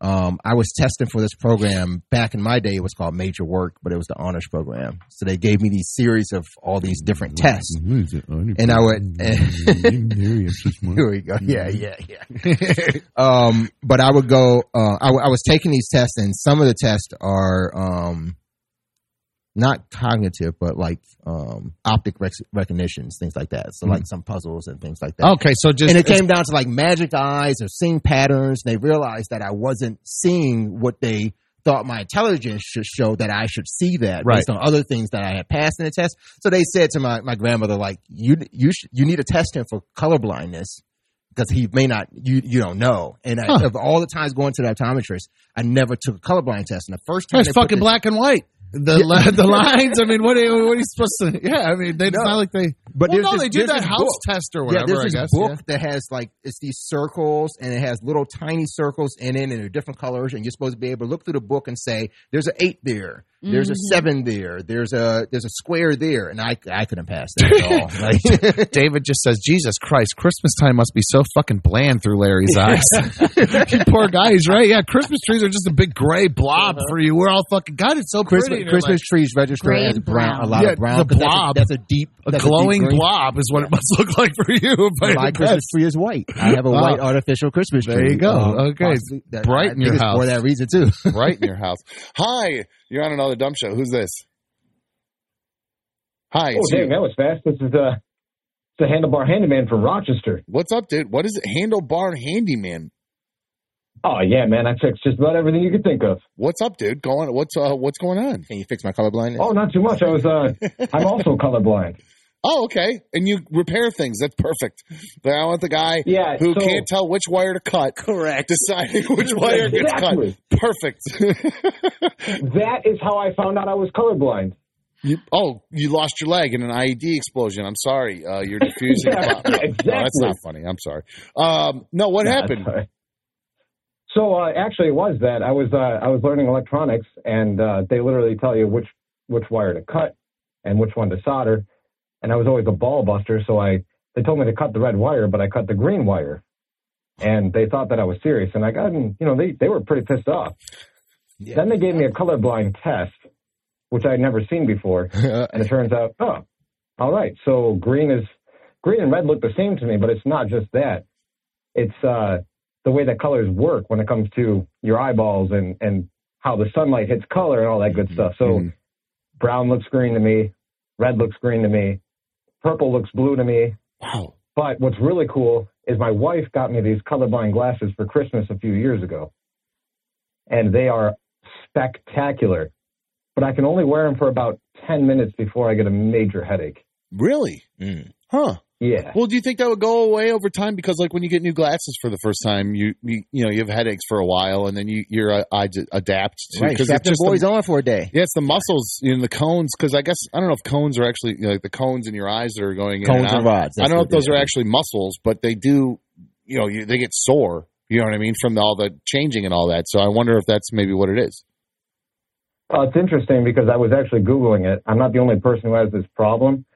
Um, I was testing for this program back in my day. It was called Major Work, but it was the honors program. So they gave me these series of all these different tests. And I would, here we go. Yeah, yeah, yeah. um, but I would go. Uh, I, w- I was taking these tests, and some of the tests are um, not cognitive, but like um, optic rec- recognitions, things like that. So like some puzzles and things like that.
Okay, so just
and it came down to like magic eyes or seeing patterns. They realized that I wasn't seeing what they thought my intelligence should show that I should see that
Right.
based on other things that I had passed in the test. So they said to my, my grandmother, like, you you sh- you need to test him for color blindness because he may not you you don't know. And I, of all the times going to the optometrist, I never took a colorblind test. And the first time
That's fucking
this-
black and white. The la- the lines. I mean, what are, you- what are you supposed to? Yeah, I mean, they, it's
No.
not like they.
But
well, no,
this-
they do that house
book.
test or
Yeah,
whatever.
there's
I
this
guess.
book
yeah.
that has like it's these circles and it has little tiny circles in it and they're different colors and you're supposed to be able to look through the book and say there's an eight there, there's a
Mhm.
seven there, there's a there's a square there, and I I couldn't pass that at all. Like,
David just says, "Jesus Christ, Christmas time must be so fucking bland through Larry's eyes." poor guy, he's right. Yeah, Christmas trees are just a big gray blob for you. We're all fucking God. It's so.
Christmas,
And you're
Christmas
like,
trees register
Gray
as
and
brown, a lot
Yeah,
of brown.
the
'cause that's a-
blob.
That's a, deep,
a
that's deep
glowing
green.
blob is what it must look like for you. But
My Christmas tree is white. I have a
Ah.
white artificial Christmas tree.
There you go.
Um,
Okay.
that-
Bright in your house.
for that reason too.
right in your house. Hi, you're on another dumb show. Who's this? Hi,
Oh,
it's
dang,
you.
that was fast. This is uh, the handlebar handyman from Rochester.
What's up, dude? What is it? Handlebar handyman.
Oh yeah, man, I fixed just about everything you could think of.
What's up, dude? Going? What's uh? What's going on?
Can you fix my color blindness?
Oh, not too much. I was uh, I'm also colorblind.
Oh, okay. And you repair things. That's perfect. But I want the guy
Yeah,
who
so-
can't tell which wire to cut.
Correct.
Deciding which wire gets cut. Perfect.
That is how I found out I was colorblind.
you, oh, you lost your leg in an IED explosion. I'm sorry. Uh, you're diffusing.
Yeah,
a bomb. No, that's not funny. I'm sorry. Um, no, what
Nah,
happened?
It's all right. So uh, actually, it was that I was uh, I was learning electronics, and uh, they literally tell you which which wire to cut and which one to solder. And I was always a ball buster, so I they told me to cut the red wire, but I cut the green wire, and they thought that I was serious. And I got in, you know they they were pretty pissed off. Then they gave me a colorblind test, which I had never seen before, and it turns out, oh, all right. So green is green and red look the same to me, but it's not just that. It's uh, the way that colors work when it comes to your eyeballs and and how the sunlight hits color and all that good stuff. So
Mhm.
brown looks green to me, red looks green to me, purple looks blue to me.
Wow.
But what's really cool is my wife got me these colorblind glasses for Christmas a few years ago, and they are spectacular. But I can only wear them for about ten minutes before I get a major headache.
Really?
Mm.
Huh.
Yeah.
Well, do you think that would go away over time? Because, like, when you get new glasses for the first time, you you, you know you have headaches for a while, and then you your uh, eyes adapt to
Right,
because
strap
it's
the
just
boys
the,
on for a day.
yeah, it's the muscles in the cones. Because I guess I don't know if cones are actually you know, like the cones in your eyes that are going in
Cones
and out.
and rods.
I don't know if those
they
are actually muscles, but they do. You know, you, they get sore. You know what I mean from all the changing and all that. So I wonder if that's maybe what it is.
Uh, it's interesting because I was actually Googling it. I'm not the only person who has this problem,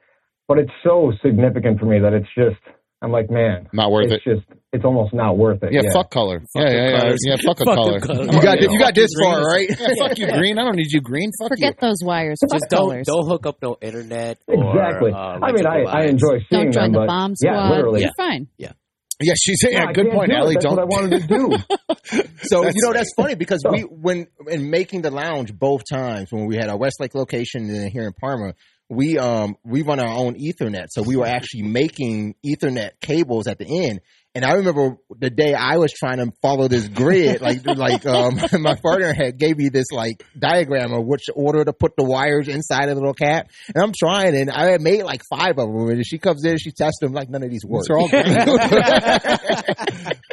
but it's so significant for me that it's just, I'm like, man,
Not worth
it's
it.
just, it's almost not worth it.
Yeah, fuck color. yeah,
the
yeah, yeah,
colors.
yeah. Fuck a
Fuck the
color.
You got
Yeah.
you got this far, right?
Yeah, fuck you, green. I don't need you, green. Fuck you.
Forget those wires. Fuck
Just don't
colors.
don't hook up no internet. Or,
Exactly.
uh,
I mean, I, I enjoy seeing
Don't join
them,
the
but
bomb
yeah,
squad.
literally.
You're fine.
you. Yeah, she's yeah.
Yeah,
good point,
do.
Allie.
That's
Don't.
what I wanted to do.
So
That's
you know that's funny because we when in making the lounge both times when we had our Westlake location and then here in Parma, we um we run our own Ethernet. So we were actually making Ethernet cables at the end. And I remember the day I was trying to follow this grid, like like um my partner had gave me this like diagram of which order to put the wires inside of the little cap. And I'm trying and I had made like five of them. And she comes in, she tests them like none of these work.
These are all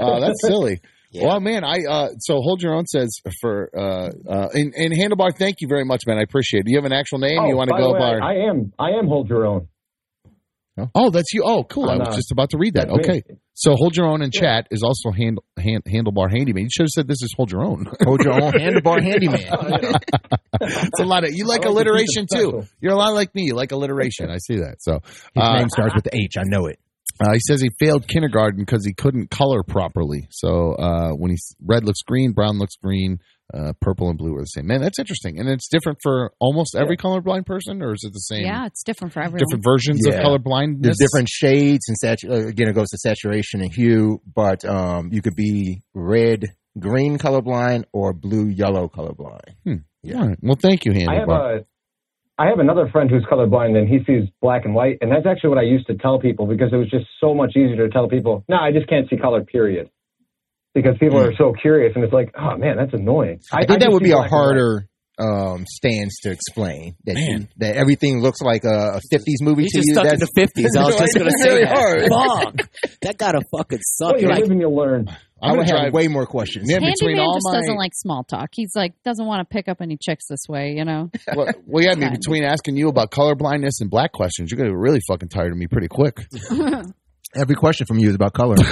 Oh, that's silly.
Yeah.
Well, man, I uh, so hold your own says for uh, uh, and, and handlebar. Thank you very much, man. I appreciate it. Do you have an actual name?
Oh,
you want to go
way,
by?
I am, I am hold your own.
oh, that's you. Oh, cool. I
I'm,
was
uh,
just about to read that.
that's me.
Okay, so hold your own in chat is also hand, hand handlebar handyman. You should have said this is hold your own.
Hold your own handlebar handyman.
it's a lot of you like
like
alliteration
it
too. You're a lot like me. You like alliteration. I see that. So
His
uh,
name starts with H. I know it.
Uh, he says he failed kindergarten because he couldn't color properly. So uh, when he's red looks green, brown looks green, uh, purple and blue are the same. Man, that's interesting, and it's different for almost every colorblind person, or is it the same?
Yeah, it's different for everyone.
different versions
Yeah.
of colorblindness.
There's different shades and satu- uh, again it goes to saturation and hue, but um, you could be red green colorblind or blue yellow colorblind.
All right. Well, thank you,
I have a, I have another friend who's colorblind, and he sees black and white, and that's actually what I used to tell people because it was just so much easier to tell people, no, I just can't see color, period. Because people hmm. are so curious, and it's like, oh man, that's annoying.
I think that would be a
black and white.
harder um, stands to explain that you, that everything looks like a, a 50s movie
He's
to
just
you.
stuck in
That's-
the fifties. I was just gonna
It's
say
really
that.
hard.
Fuck, that gotta fucking suck.
Well, you
You're like,
live and you learn.
I would
gonna
have way more questions.
Yeah, between
Handyman
all
just
my
doesn't like small talk. He's like doesn't want to pick up any chicks this way, you know.
well, well, yeah, I mean, between asking you about color blindness and black questions, you're gonna be really fucking tired of me pretty quick.
Every question from you is about color.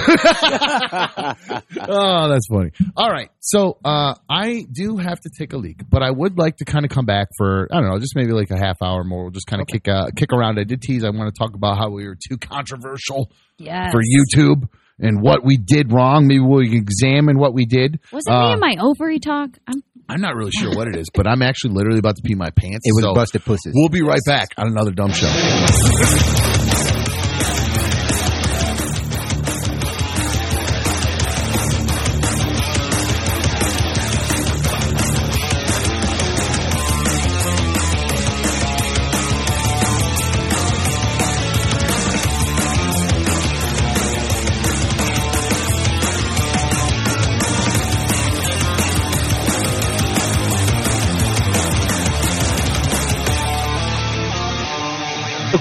oh, that's funny. All right, so uh, I do have to take a leak, but I would like to kind of come back for I don't know, just maybe like a half hour more. We'll just kind of kick uh, kick around. I did tease. I want to talk about how we were too controversial
Yes.
for YouTube and what we did wrong. Maybe we'll examine what we did.
Was it
Uh,
me and my ovary talk? I'm
I'm not really sure what it is, but I'm actually literally about to pee my pants.
It was
so
busted pussies.
We'll be right back on another dumb show.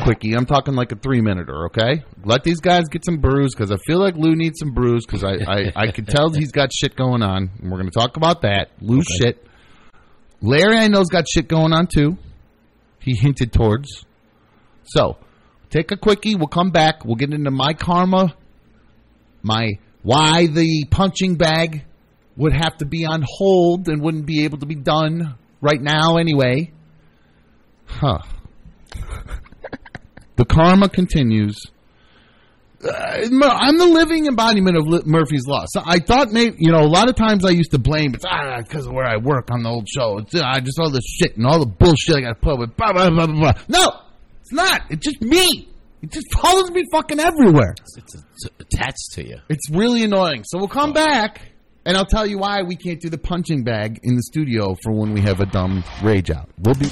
quickie. I'm talking like a three minuter. Okay, let these guys get some brews because I feel like Lou needs some brews because I I, I can tell he's got shit going on, and we're going to talk about that. Lou's shit. Larry, I know's got shit going on too. He hinted towards. So, take a quickie. We'll come back. We'll get into my karma, my why the punching bag would have to be on hold and wouldn't be able to be done right now anyway. Huh. The karma continues. Uh, I'm the living embodiment of Murphy's Law. So I thought maybe, you know, a lot of times I used to blame it's ah, because of where I work on the old show. It's ah, just all the shit and all the bullshit I got to put up with. Blah, blah, blah, blah, blah. No, it's not. It's just me. It just follows me fucking everywhere.
it's, it's attached to you.
It's really annoying. So we'll come back and I'll tell you why we can't do the punching bag in the studio for when we have a dumb rage out. We'll be.